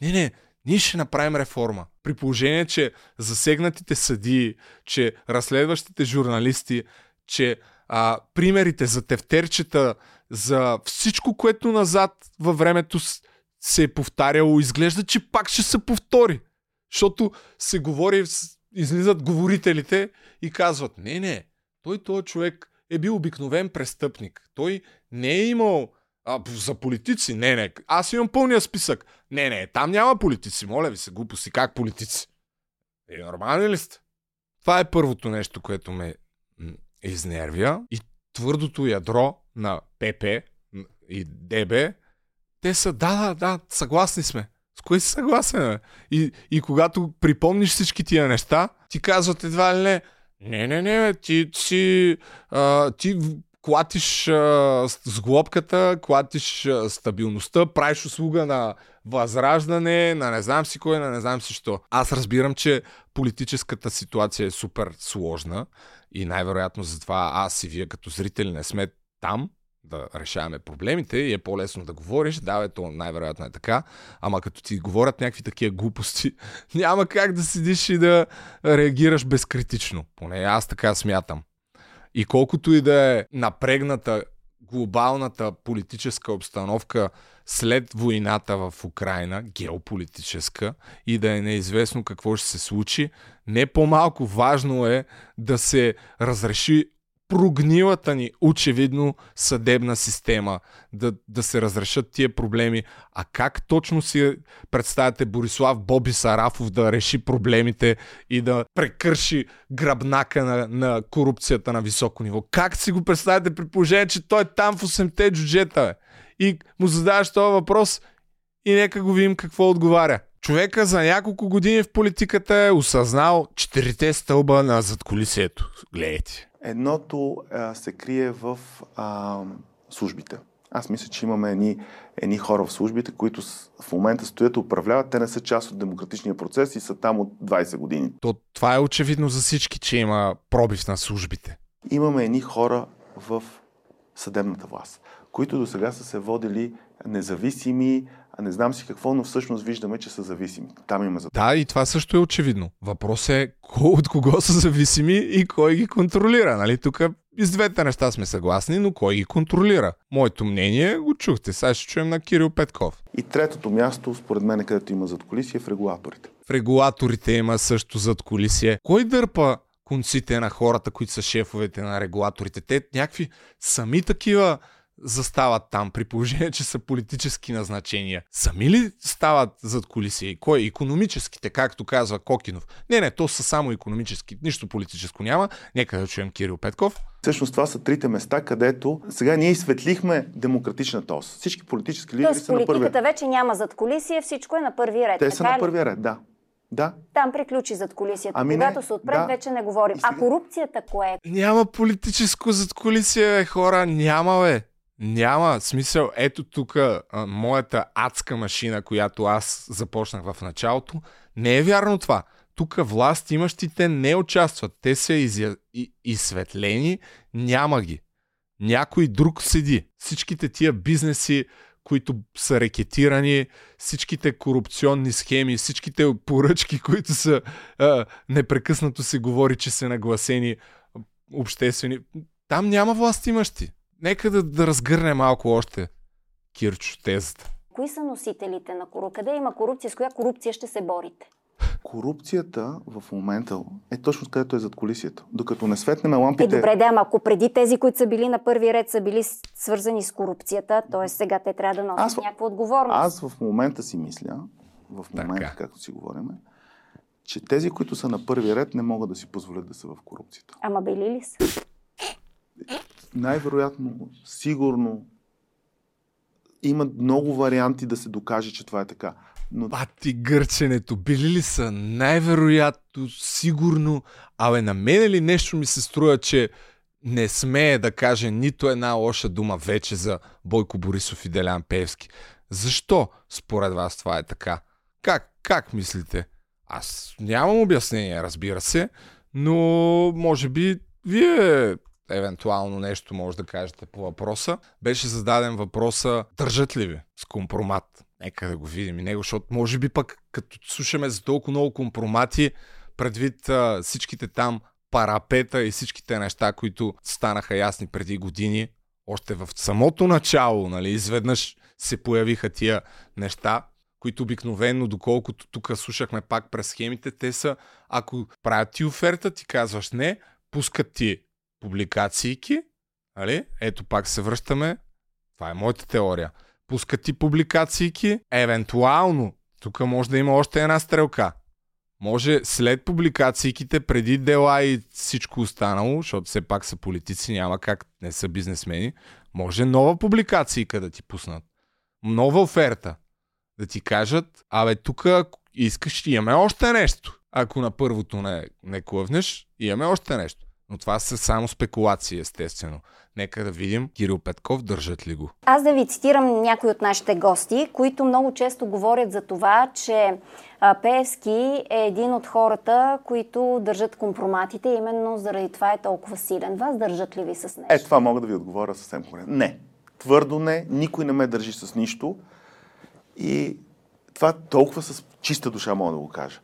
не, не, ние ще направим реформа. При положение, че засегнатите съдии, че разследващите журналисти, че а, примерите за тефтерчета, за всичко, което назад във времето се е повтаряло, изглежда, че пак ще се повтори. Защото се говори, излизат говорителите и казват, не, не, той този човек е бил обикновен престъпник. Той не е имал а, за политици? Не, не. Аз имам пълния списък. Не, не, там няма политици. Моля ви се, глупости. Как политици? Е, нормални ли сте? Това е първото нещо, което ме изнервя. И твърдото ядро на ПП и ДБ, те са, да, да, да, съгласни сме. Кое си съгласен? Бе? И, и когато припомниш всички тия неща, ти казват едва ли не, не, не, не, ти, ти, а, ти клатиш а, с клатиш а, стабилността, правиш услуга на възраждане, на не знам си кой, на не знам си що. Аз разбирам, че политическата ситуация е супер сложна и най-вероятно затова аз и вие като зрители не сме там, да решаваме проблемите и е по-лесно да говориш. Да, ето най-вероятно е така. Ама като ти говорят някакви такива глупости, няма как да седиш и да реагираш безкритично. Поне аз така смятам. И колкото и да е напрегната глобалната политическа обстановка след войната в Украина, геополитическа, и да е неизвестно какво ще се случи, не по-малко важно е да се разреши прогнилата ни, очевидно, съдебна система, да, да се разрешат тия проблеми. А как точно си представяте Борислав Боби Сарафов да реши проблемите и да прекърши гръбнака на, на корупцията на високо ниво? Как си го представяте при положение, че той е там в 8-те джуджета? Бе? И му задаваш този въпрос и нека го видим какво отговаря. Човека за няколко години в политиката е осъзнал четирите стълба на задколисието. Гледайте. Едното а, се крие в а, службите. Аз мисля, че имаме едни, едни хора в службите, които в момента стоят и управляват. Те не са част от демократичния процес и са там от 20 години. То, това е очевидно за всички, че има пробив на службите. Имаме едни хора в съдебната власт, които до сега са се водили независими, а не знам си какво, но всъщност виждаме, че са зависими. Там има за Да, и това също е очевидно. Въпрос е от кого са зависими и кой ги контролира. Нали? Тук и с двете неща сме съгласни, но кой ги контролира? Моето мнение го чухте. Сега ще чуем на Кирил Петков. И третото място, според мен, където има зад колисие, е в регулаторите. В регулаторите има също зад колисие. Кой дърпа конците на хората, които са шефовете на регулаторите? Те някакви сами такива застават там, при положение, че са политически назначения. Сами ли стават зад колисия? И кой? Економическите, както казва Кокинов. Не, не, то са само економически. Нищо политическо няма. Нека да чуем Кирил Петков. Всъщност това са трите места, където сега ние изсветлихме демократичната ос. Всички политически лидери Тоест, са на първи политиката вече няма зад колисия, всичко е на първи ред. Те са на първия ред, да. Да. Там приключи зад колисията. Ами не, Когато се отпред, да. вече не говорим. А корупцията кое е? Няма политическо зад колисия, бе, хора. Няма, бе. Няма смисъл. Ето тук моята адска машина, която аз започнах в началото. Не е вярно това. Тук власт имащите не участват. Те са изя... изсветлени. Няма ги. Някой друг седи. Всичките тия бизнеси, които са рекетирани, всичките корупционни схеми, всичките поръчки, които са а, непрекъснато се говори, че са нагласени обществени. Там няма власт имащи. Нека да, да разгърне малко още Кирчо тезата. Кои са носителите на корупция? Къде има корупция? С коя корупция ще се борите? Корупцията в момента е точно където е зад колисията. Докато не светнем Е, лампите... добре, да, ама ако преди тези, които са били на първи ред, са били свързани с корупцията, т.е. сега те трябва да носят Аз- някаква отговорност. Аз в момента си мисля, в момента, както си говорим, че тези, които са на първи ред, не могат да си позволят да са в корупцията. Ама били ли са? Най-вероятно, сигурно, има много варианти да се докаже, че това е така. Но... Бати гърченето, били ли са най-вероятно, сигурно, абе на мене ли нещо ми се струва, че не смее да каже нито една лоша дума вече за Бойко Борисов и Делян Певски. Защо според вас това е така? Как, как мислите? Аз нямам обяснение, разбира се, но може би вие евентуално нещо може да кажете по въпроса. Беше зададен въпроса, държат ли ви с компромат? Нека да го видим и него, защото може би пък като слушаме за толкова много компромати, предвид а, всичките там парапета и всичките неща, които станаха ясни преди години, още в самото начало, нали, изведнъж се появиха тия неща, които обикновено, доколкото тук слушахме пак през схемите, те са, ако правят ти оферта, ти казваш не, пускат ти публикациики, нали? ето пак се връщаме, това е моята теория, пускат ти публикациики, евентуално, тук може да има още една стрелка, може след публикациите, преди дела и всичко останало, защото все пак са политици, няма как, не са бизнесмени, може нова публикация да ти пуснат. Нова оферта. Да ти кажат, абе тук искаш, имаме още нещо. Ако на първото не, не клъвнеш, имаме още нещо. Но това са само спекулации, естествено. Нека да видим Кирил Петков държат ли го. Аз да ви цитирам някои от нашите гости, които много често говорят за това, че Пеевски е един от хората, които държат компроматите, именно заради това е толкова силен. Вас държат ли ви с нещо? Е, това мога да ви отговоря съвсем коректно. Не. Твърдо не. Никой не ме държи с нищо. И това толкова с чиста душа мога да го кажа.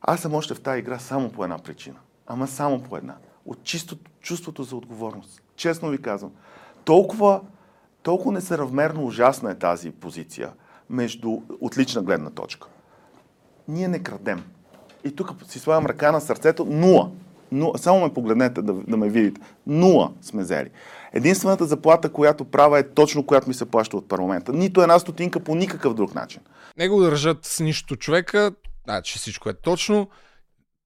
Аз съм още в тази игра само по една причина. Ама само по една. От чистото чувството за отговорност. Честно ви казвам. Толкова, толкова несъразмерно ужасна е тази позиция между отлична гледна точка. Ние не крадем. И тук си слагам ръка на сърцето. Нула. Нула. Само ме погледнете да, да ме видите. Нула сме взели. Единствената заплата, която права е точно която ми се плаща от парламента. Нито една стотинка по никакъв друг начин. Не го държат с нищо човека, значи всичко е точно.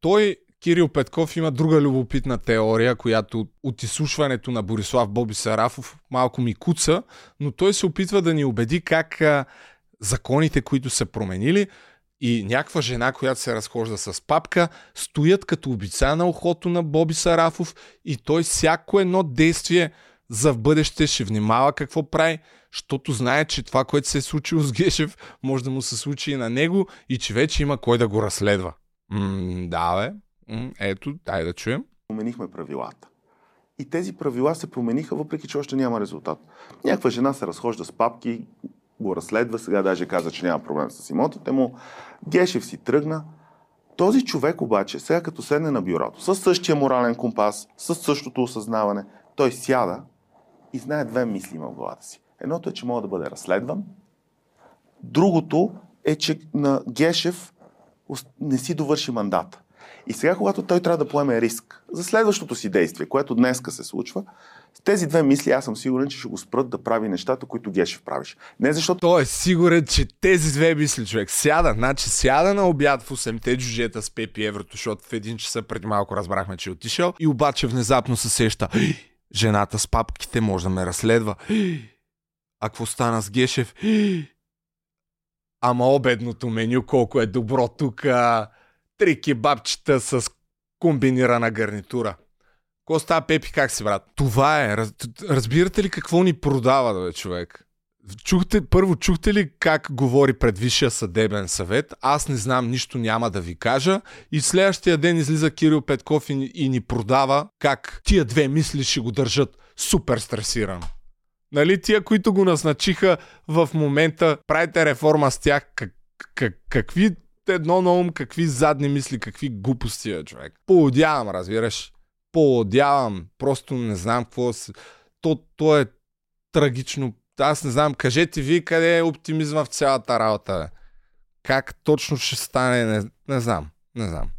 Той Кирил Петков има друга любопитна теория, която от изслушването на Борислав Боби Сарафов малко ми куца, но той се опитва да ни убеди как а, законите, които са променили, и някаква жена, която се разхожда с папка, стоят като обица на ухото на Боби Сарафов и той всяко едно действие за в бъдеще ще внимава какво прави, защото знае, че това, което се е случило с Гешев, може да му се случи и на него и че вече има кой да го разследва. М- да, бе. Ето, дай да чуем. Променихме правилата. И тези правила се промениха, въпреки че още няма резултат. Някаква жена се разхожда с папки, го разследва, сега даже каза, че няма проблем с имотите му. Гешев си тръгна. Този човек обаче, сега като седне на бюрото, със същия морален компас, със същото осъзнаване, той сяда и знае две мисли в главата си. Едното е, че мога да бъде разследван. Другото е, че на Гешев не си довърши мандата. И сега, когато той трябва да поеме риск за следващото си действие, което днеска се случва, с тези две мисли аз съм сигурен, че ще го спрат да прави нещата, които Гешев правиш. Не защото... Той е сигурен, че тези две мисли човек сяда, значи сяда на обяд в 8-те джуджета с Пепи Еврото, защото в един часа преди малко разбрахме, че е отишъл и обаче внезапно се сеща жената с папките може да ме разследва. А какво стана с Гешев? Ама обедното меню колко е добро тук. Три кебабчета с комбинирана гарнитура. Ко става Пепи, как си, брат? Това е. Раз, разбирате ли какво ни продава, бе, човек? Чухте, първо, чухте ли как говори пред Висшия съдебен съвет? Аз не знам, нищо няма да ви кажа. И следващия ден излиза Кирил Петков и, и ни продава как тия две мисли ще го държат супер стресиран. Нали, тия, които го назначиха в момента, правите реформа с тях, как, как, какви едно на ум, какви задни мисли, какви глупости е човек. Поодявам, разбираш. Поодявам. Просто не знам какво... То, то е трагично. Аз не знам. Кажете ви къде е оптимизма в цялата работа. Как точно ще стане, не, не знам. Не знам.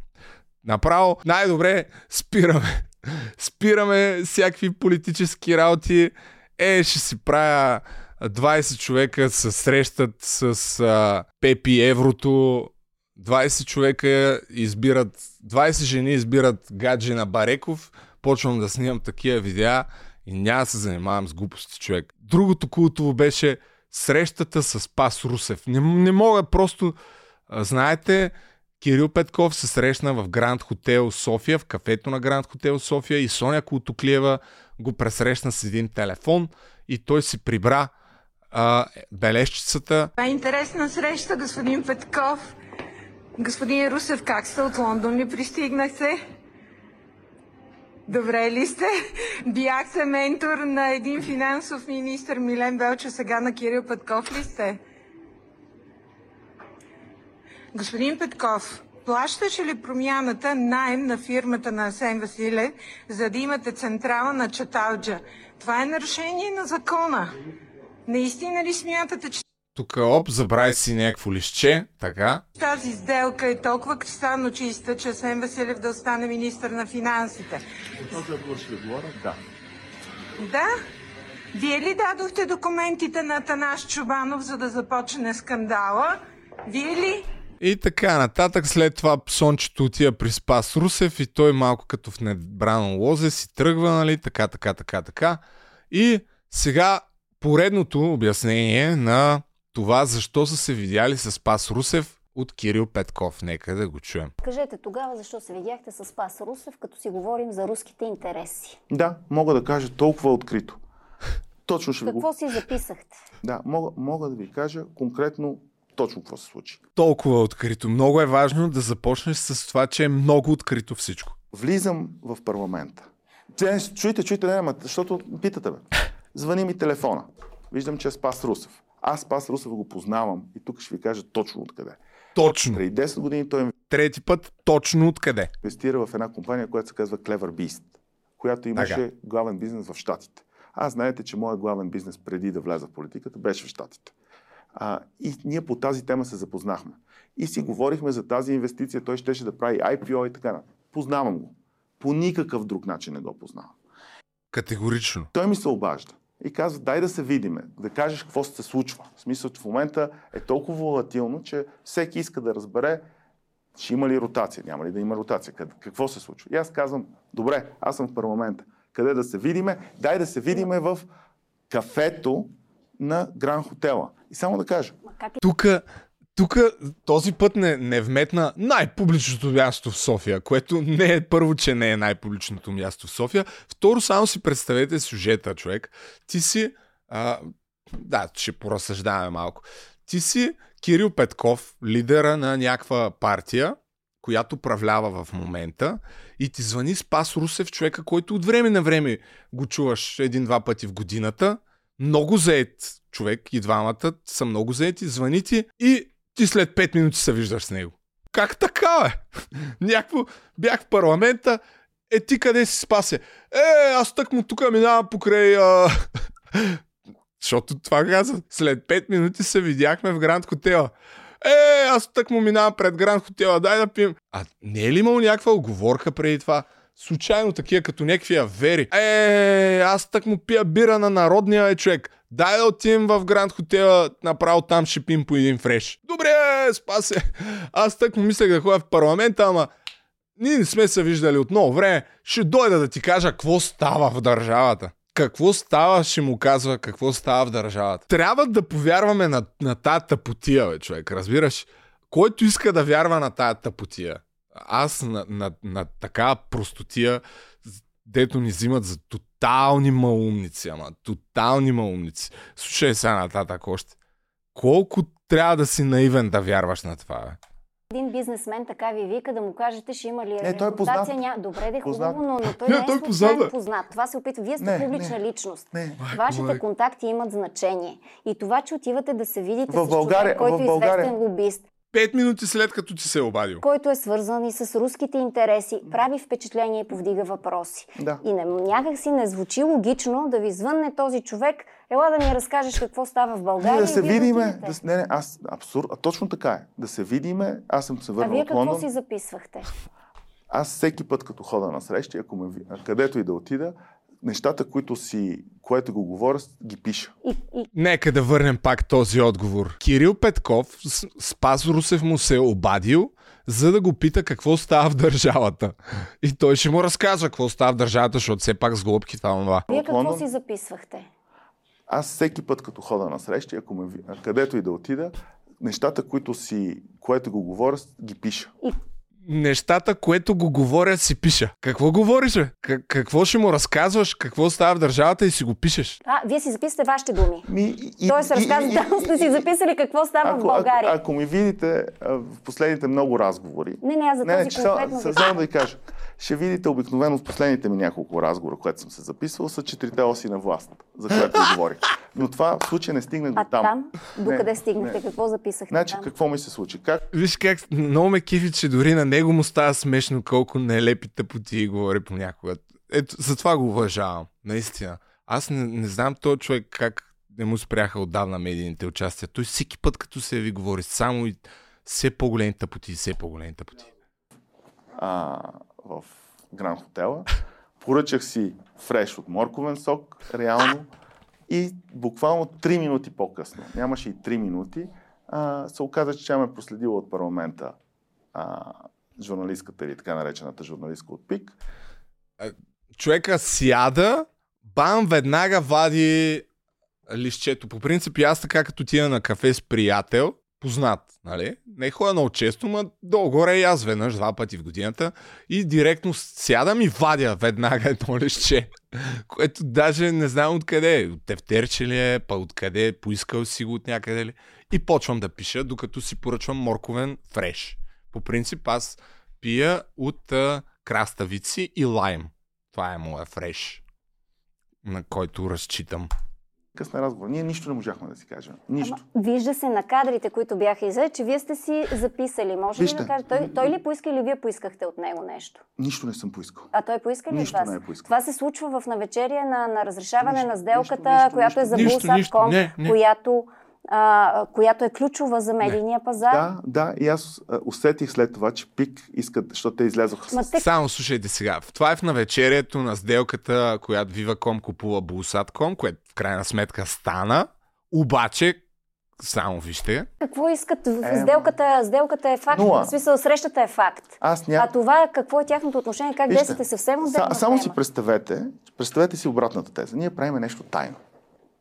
Направо най-добре спираме. спираме всякакви политически работи. Е, ще си правя 20 човека се срещат с а, Пепи Еврото 20 човека избират, 20 жени избират гаджи на Бареков, почвам да снимам такива видеа и няма да се занимавам с глупости човек. Другото култово беше срещата с Пас Русев. Не, не мога просто... Знаете, Кирил Петков се срещна в Гранд Хотел София, в кафето на Гранд Хотел София и Соня Култоклиева го пресрещна с един телефон и той си прибра а, бележчицата. Това е интересна среща, господин Петков. Господин Русев, как сте от Лондон ли пристигнахте? Добре ли сте? Бяхте ментор на един финансов министр Милен Велча, сега на Кирил Петков ли сте? Господин Петков, плащаше ли промяната найем на фирмата на Асен Василев, за да имате централа на Чаталджа? Това е нарушение на закона. Наистина ли смятате, че Тук оп, забрави си някакво лище, така. тази сделка е толкова кристално чиста, че Асен Василев да остане министър на финансите? Да. Да? Вие ли дадохте документите на Танаш Чубанов, за да започне скандала? Вие ли? И така нататък, след това Сончето отива при Спас Русев и той малко като в небрано лозе си тръгва, нали, така, така, така, така. И сега поредното обяснение на това защо са се видяли с Спас Русев от Кирил Петков. Нека да го чуем. Кажете тогава защо се видяхте с Спас Русев, като си говорим за руските интереси. Да, мога да кажа толкова открито. Точно ще Какво го... си записахте? Да, мога, мога да ви кажа конкретно точно какво се случи. Толкова открито. Много е важно да започнеш с това, че е много открито всичко. Влизам в парламента. Те, чуйте, чуйте, не, защото питате бе. Звъни ми телефона. Виждам, че е Спас Русев. Аз Спас Русев го познавам и тук ще ви кажа точно откъде. Точно. Преди 10 години той Трети път, точно откъде? инвестира в една компания, която се казва Clever Beast, която имаше Ага. главен бизнес в Штатите. Аз знаете, че моят главен бизнес преди да вляза в политиката беше в Штатите. А, и ние по тази тема се запознахме. И си говорихме за тази инвестиция. Той щеше да прави IPO и така. нататък. Познавам го. По никакъв друг начин не го познавам. Категорично. Той ми се обажда и казва, дай да се видиме, да кажеш какво се случва. В смисъл, че в момента е толкова волатилно, че всеки иска да разбере, ще има ли ротация, няма ли да има ротация, къд- какво се случва. И аз казвам, добре, аз съм в парламента. Къде да се видиме? Дай да се видиме в кафето на Гран Хотела. И само да кажа, Тук, тук този път не, не вметна най-публичното място в София, което не е първо, че не е най-публичното място в София. Второ, само си представете сюжета, човек. Ти си, а, да, ще поразсъждаваме малко. Ти си Кирил Петков, лидера на някаква партия, която управлява в момента и ти звъни Спас Русев, човека, който от време на време го чуваш един-два пъти в годината, много заед човек и двамата са много заети, звъни ти и ти след 5 минути се виждаш с него. Как така, бе? Някакво бях в парламента, е ти къде си спася? Е, аз тък му тук минавам покрай... А... Защото това каза. След 5 минути се видяхме в Гранд Хотела. Е, аз тък му минавам пред Гранд Хотела, дай да пием. А не е ли имал някаква оговорка преди това? Случайно такива, като някакви авери. Е, аз тък му пия бира на народния човек. Дай да отидем в Гранд Хотела, направо там ще пим по един фреш. Добре, спасе. Аз тък му мислех да ходя в парламента, ама ние не сме се виждали от много време. Ще дойда да ти кажа какво става в държавата. Какво става, ще му казва какво става в държавата. Трябва да повярваме на, на тая тъпотия, бе, човек, разбираш? Който иска да вярва на тая тъпотия. Аз на, на, на такава простотия, дето ни взимат за тотални малумници, ама тотални малумници. Слушай сега нататък още. Колко трябва да си наивен да вярваш на това, бе? Един бизнесмен така ви вика да му кажете, ще има ли Не, той е познат. Ня... Добре, де хубаво, но, но той Не, не, той е е познат, бе. познат. Това се опитва. Вие сте Не, публична не. личност. Не. Вашите контакти имат значение. И това, че отивате да се видите В с България- човек, който в е известен лобист, Пет минути след като ти се е обадил. който е свързан и с руските интереси, прави впечатление и повдига въпроси. Да. И не, някак си не звучи логично да ви звънне този човек, ела да ми разкажеш какво става в България. Ние да се вие видиме. Да, не, не, аз абсурд. А точно така е. Да се видиме. Аз съм се А върнал вие от какво Лондон. си записвахте? Аз всеки път, като хода на срещи, ако ме, а където и да отида, нещата, които си, което го говоря, ги пиша. Нека да върнем пак този отговор. Кирил Петков, с- Спас Русев му се е обадил, за да го пита какво става в държавата. И той ще му разказва какво става в държавата, защото все пак с глобки това това. вие какво си записвахте? аз всеки път, като хода на срещи, ако ме, където и да отида, нещата, които си, което го говоря, ги пиша. Нещата, което го говоря, си пиша. Какво говориш, бе? Как- какво ще му разказваш? Какво става в държавата и си го пишеш? А, вие си записате вашите думи. Ми, и, Тоест, разказвате, там сте си записали какво става в ако, България. ако, ако ми видите а, в последните много разговори, Не, не, аз за не, не, този че само, конкретно само да ви кажа, ще видите обикновено в последните ми няколко разговора, което съм се записвал, са четирите оси на власт, за което говорих. Но това в случай не стигнах до А там. там? Докъде Не, стигнахте? не. Какво записахте Значи, там? какво ми се случи? Как Виж как много ме кефи, че дори на него му става смешно колко нелепи тъпоти говори понякога. Ето, затова го уважавам. Наистина. Аз не, не знам този човек как не му спряха отдавна медийните участия. Той всеки път, като се ви говори, само и все по-големи тъпоти все по-големи тъпоти. а, в Гранд Хотела. Поръчах си фреш от морковен сок, реално. И буквално 3 минути по-късно, нямаше и 3 минути, а, се оказа, че тя ме проследила от парламента а, журналистката или така наречената журналистка от ПИК. Човека сяда, бам, веднага вади лището. По принцип, аз така като тия на кафе с приятел, познат, нали? Не ходя много често, ма долу-горе и аз веднъж, два пъти в годината и директно сядам и вадя веднага едно лище, което даже не знам откъде е. От тефтерче ли е, па откъде е, поискал си го от някъде ли. И почвам да пиша, докато си поръчвам морковен фреш. По принцип аз пия от а, краставици и лайм. Това е моя фреш, на който разчитам. Късна разговор. Ние нищо не можахме да си кажем. Нищо. Вижда се на кадрите, които бяха иззети, че вие сте си записали. Може ли Вижте. да кажете, той, той ли поиска или вие поискахте от него нещо? Нищо не съм поискал. А той поиска ли Нищо от вас? не е поискал. Това се случва в навечерие на, на разрешаване на сделката, нищо, която е за нищо, Булсатком, нищо. Не, която, а, която е ключова за медийния пазар. Да, да, и аз усетих след това, че ПИК искат, защото те излязоха Ма с... те- Само слушайте сега. Това е в навечерието на сделката, която Viva.com купува Bulsat.com, което в крайна сметка стана. Обаче, само вижте, Какво искат? Ем, Сделката, сделката е факт. нула. В смисъл, срещата е факт. Аз ня... А това какво е тяхното отношение? Как Вижте, действате съвсем Са, отделна само тема? си представете, представете си обратната теза. Ние правим нещо тайно.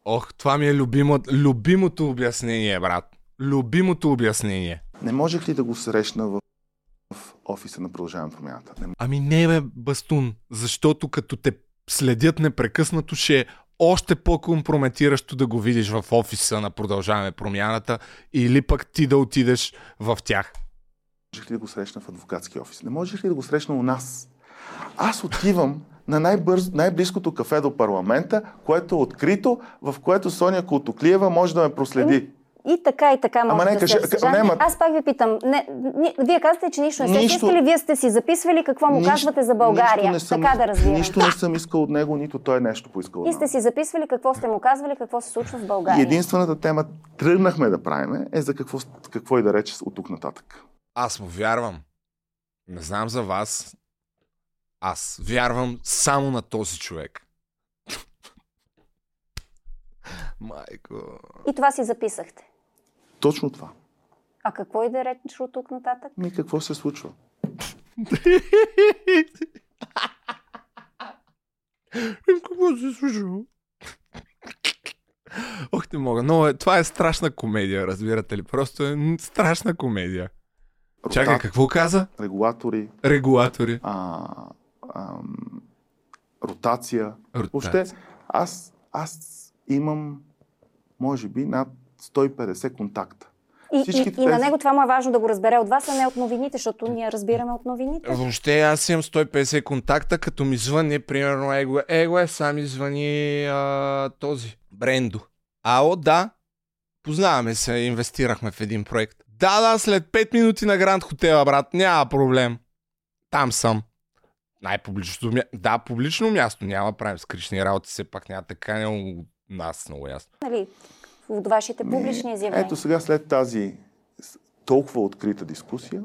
Ох, това ми е любимо, любимото обяснение, брат. Любимото обяснение. Не можех ли да го срещна в, в офиса на Продължаваме промяната? Не... Ами не бе, Бастун, защото като те следят непрекъснато, ще е още по-компрометиращо да го видиш в офиса на Продължаваме промяната или пък ти да отидеш в тях. Можех ли да го срещна в адвокатски офис? Не можех ли да го срещна у нас? Аз отивам на най-бърз, най-близкото кафе до парламента, което е открито, в което Соня Колтоклиева може да ме проследи. И така, и така може Ама не, да кажи- се ка- разсъждава. не, ма- Аз пак ви питам. Не, ни, вие казвате, че нищо не сте Нищо- искали, вие сте си записвали какво му Нищо- казвате за България. не съм, така да разбирам. Нищо не съм искал от него, нито той нещо поискал от И сте си записвали какво сте му казвали, какво се случва в И България. единствената тема тръгнахме да правиме е за какво, какво и да рече от тук нататък. Аз му вярвам. Не знам за вас. Аз вярвам само на този човек. Майко. И това си записахте. Точно това. А какво и да речеш от тук нататък? Ми какво се случва? Какво се случва? Ох, не мога. Но е, това е страшна комедия, разбирате ли? Просто е страшна комедия. Чакай, какво каза? Регулатори. Регулатори. А, ам, ротация. Ротация. Въобще, аз, аз имам, може би, над 150 контакта. И, и, Всичките и на тези- него това му е важно да го разбере от вас, а не от новините, защото ние разбираме от новините. Въобще аз имам 150 контакта, като ми звъни, примерно, его, его е, сам ми звъни а, този, Брендо. Ало, да, познаваме се, инвестирахме в един проект. Да, да, след 5 минути на Гранд Хотела, брат, няма проблем. Там съм. Най-публичното място. Да, публично място. Няма правим скришни работи, все пак няма така не нас много ясно. Нали, от вашите публични изявления. Ето сега, след тази толкова открита дискусия,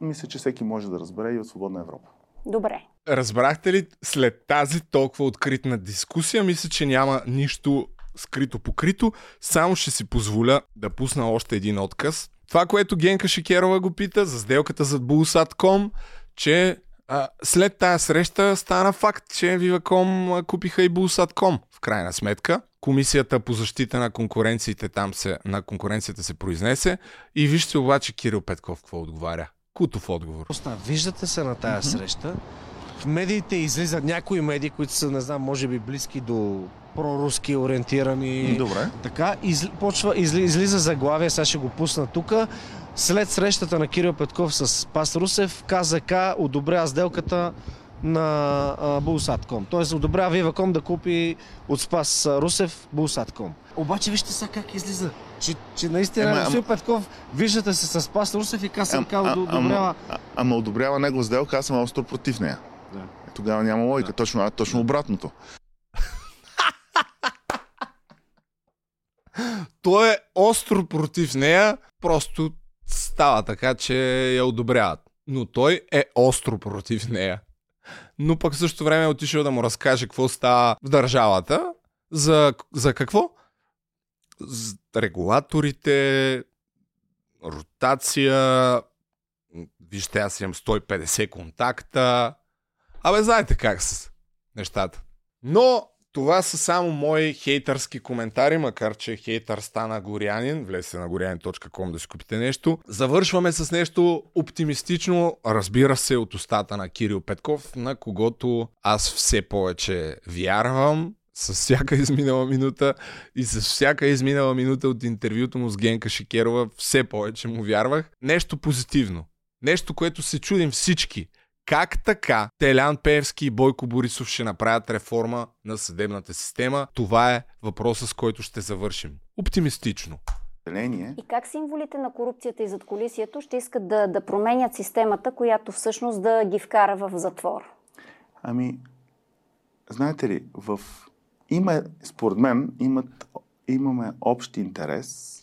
мисля, че всеки може да разбере и от Свободна Европа. Добре. Разбрахте ли, след тази толкова откритна дискусия, мисля, че няма нищо скрито покрито, само ще си позволя да пусна още един отказ. Това, което Генка Шикерова го пита за сделката за Bulsat.com, че а, след тази среща стана факт, че Viva.com купиха и Bulsat.com в крайна сметка. Комисията по защита на конкуренциите там се, на конкуренцията се произнесе и вижте обаче Кирил Петков какво отговаря. Кутов отговор. Виждате се на тая среща. В медиите излизат някои медии, които са, не знам, може би близки до проруски ориентирани. Добре. Така, из, почва, изли, излиза заглавие, сега ще го пусна тук. След срещата на Кирил Петков с Пас Русев, КЗК одобрява сделката на Булсатком. Тоест одобрява Виваком да купи от Спас Русев Булсатком. Обаче вижте сега как излиза. Че, че наистина Ема, Васил Петков, виждате се с Спас Русев и КСМК одобрява. Ама, ама одобрява него сделка, аз съм остро против нея. Да. Тогава няма логика. Точно, а, точно обратното. Той е остро против нея, просто става така, че я одобряват. Но той е остро против нея. Но пък в същото време е отишъл да му разкаже какво става в държавата. За, за какво? З- регулаторите, ротация, вижте, аз имам 150 контакта. Абе, знаете как са нещата. Но това са само мои хейтърски коментари, макар че хейтър стана горянин. Влезте на горянин.com да си купите нещо. Завършваме с нещо оптимистично, разбира се, от устата на Кирил Петков, на когото аз все повече вярвам с всяка изминала минута и с всяка изминала минута от интервюто му с Генка Шикерова все повече му вярвах. Нещо позитивно. Нещо, което се чудим всички. Как така Телян Певски и Бойко Борисов ще направят реформа на съдебната система? Това е въпросът, с който ще завършим. Оптимистично. И как символите на корупцията и задколисието ще искат да, да променят системата, която всъщност да ги вкара в затвор? Ами, знаете ли, в... има, според мен, имат, имаме общ интерес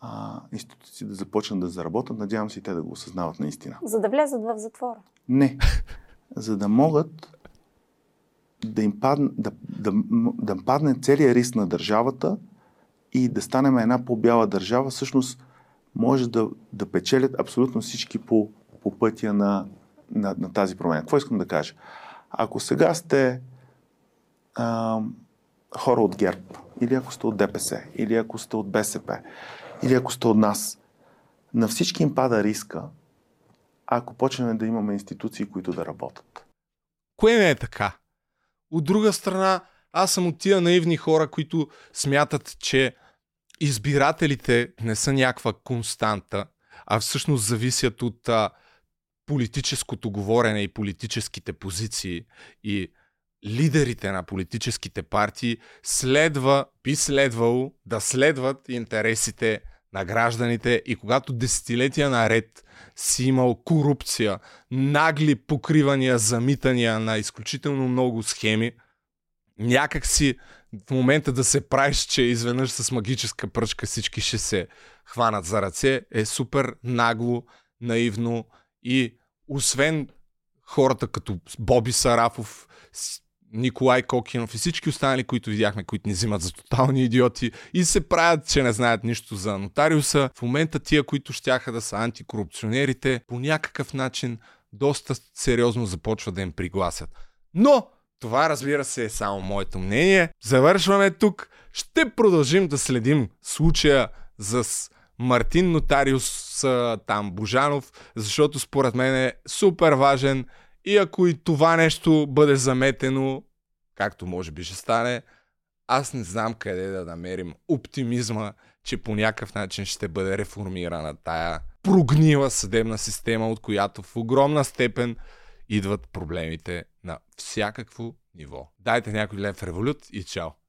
а, институции да започнат да заработят. Надявам се и те да го осъзнават наистина. За да влязат в затвора. Не. За да могат да им падне, да, да, да им падне целият риск на държавата и да станем една по-бяла държава, всъщност може да, да печелят абсолютно всички по, по пътя на, на, на тази промена. Какво искам да кажа? Ако сега сте а, хора от ГЕРБ, или ако сте от ДПС, или ако сте от БСП, или ако сте от нас, на всички им пада риска, ако почнем да имаме институции, които да работят. Кое не е така? От друга страна, аз съм от тия наивни хора, които смятат, че избирателите не са някаква константа, а всъщност зависят от а, политическото говорене и политическите позиции и лидерите на политическите партии следва, би следвало да следват интересите на гражданите и когато десетилетия наред си имал корупция, нагли покривания, замитания на изключително много схеми, някак си в момента да се правиш, че изведнъж с магическа пръчка всички ще се хванат за ръце, е супер нагло, наивно и освен хората като Боби Сарафов, Николай Кокинов и всички останали, които видяхме, които ни взимат за тотални идиоти и се правят, че не знаят нищо за нотариуса. В момента тия, които щяха да са антикорупционерите, по някакъв начин доста сериозно започва да им пригласят. Но това, разбира се, е само моето мнение. Завършваме тук. Ще продължим да следим случая с Мартин Нотариус там Божанов, защото според мен е супер важен и ако и това нещо бъде заметено, както може би ще стане, аз не знам къде да намерим оптимизма, че по някакъв начин ще бъде реформирана тая прогнила съдебна система, от която в огромна степен идват проблемите на всякакво ниво. Дайте някой лев револют и чао!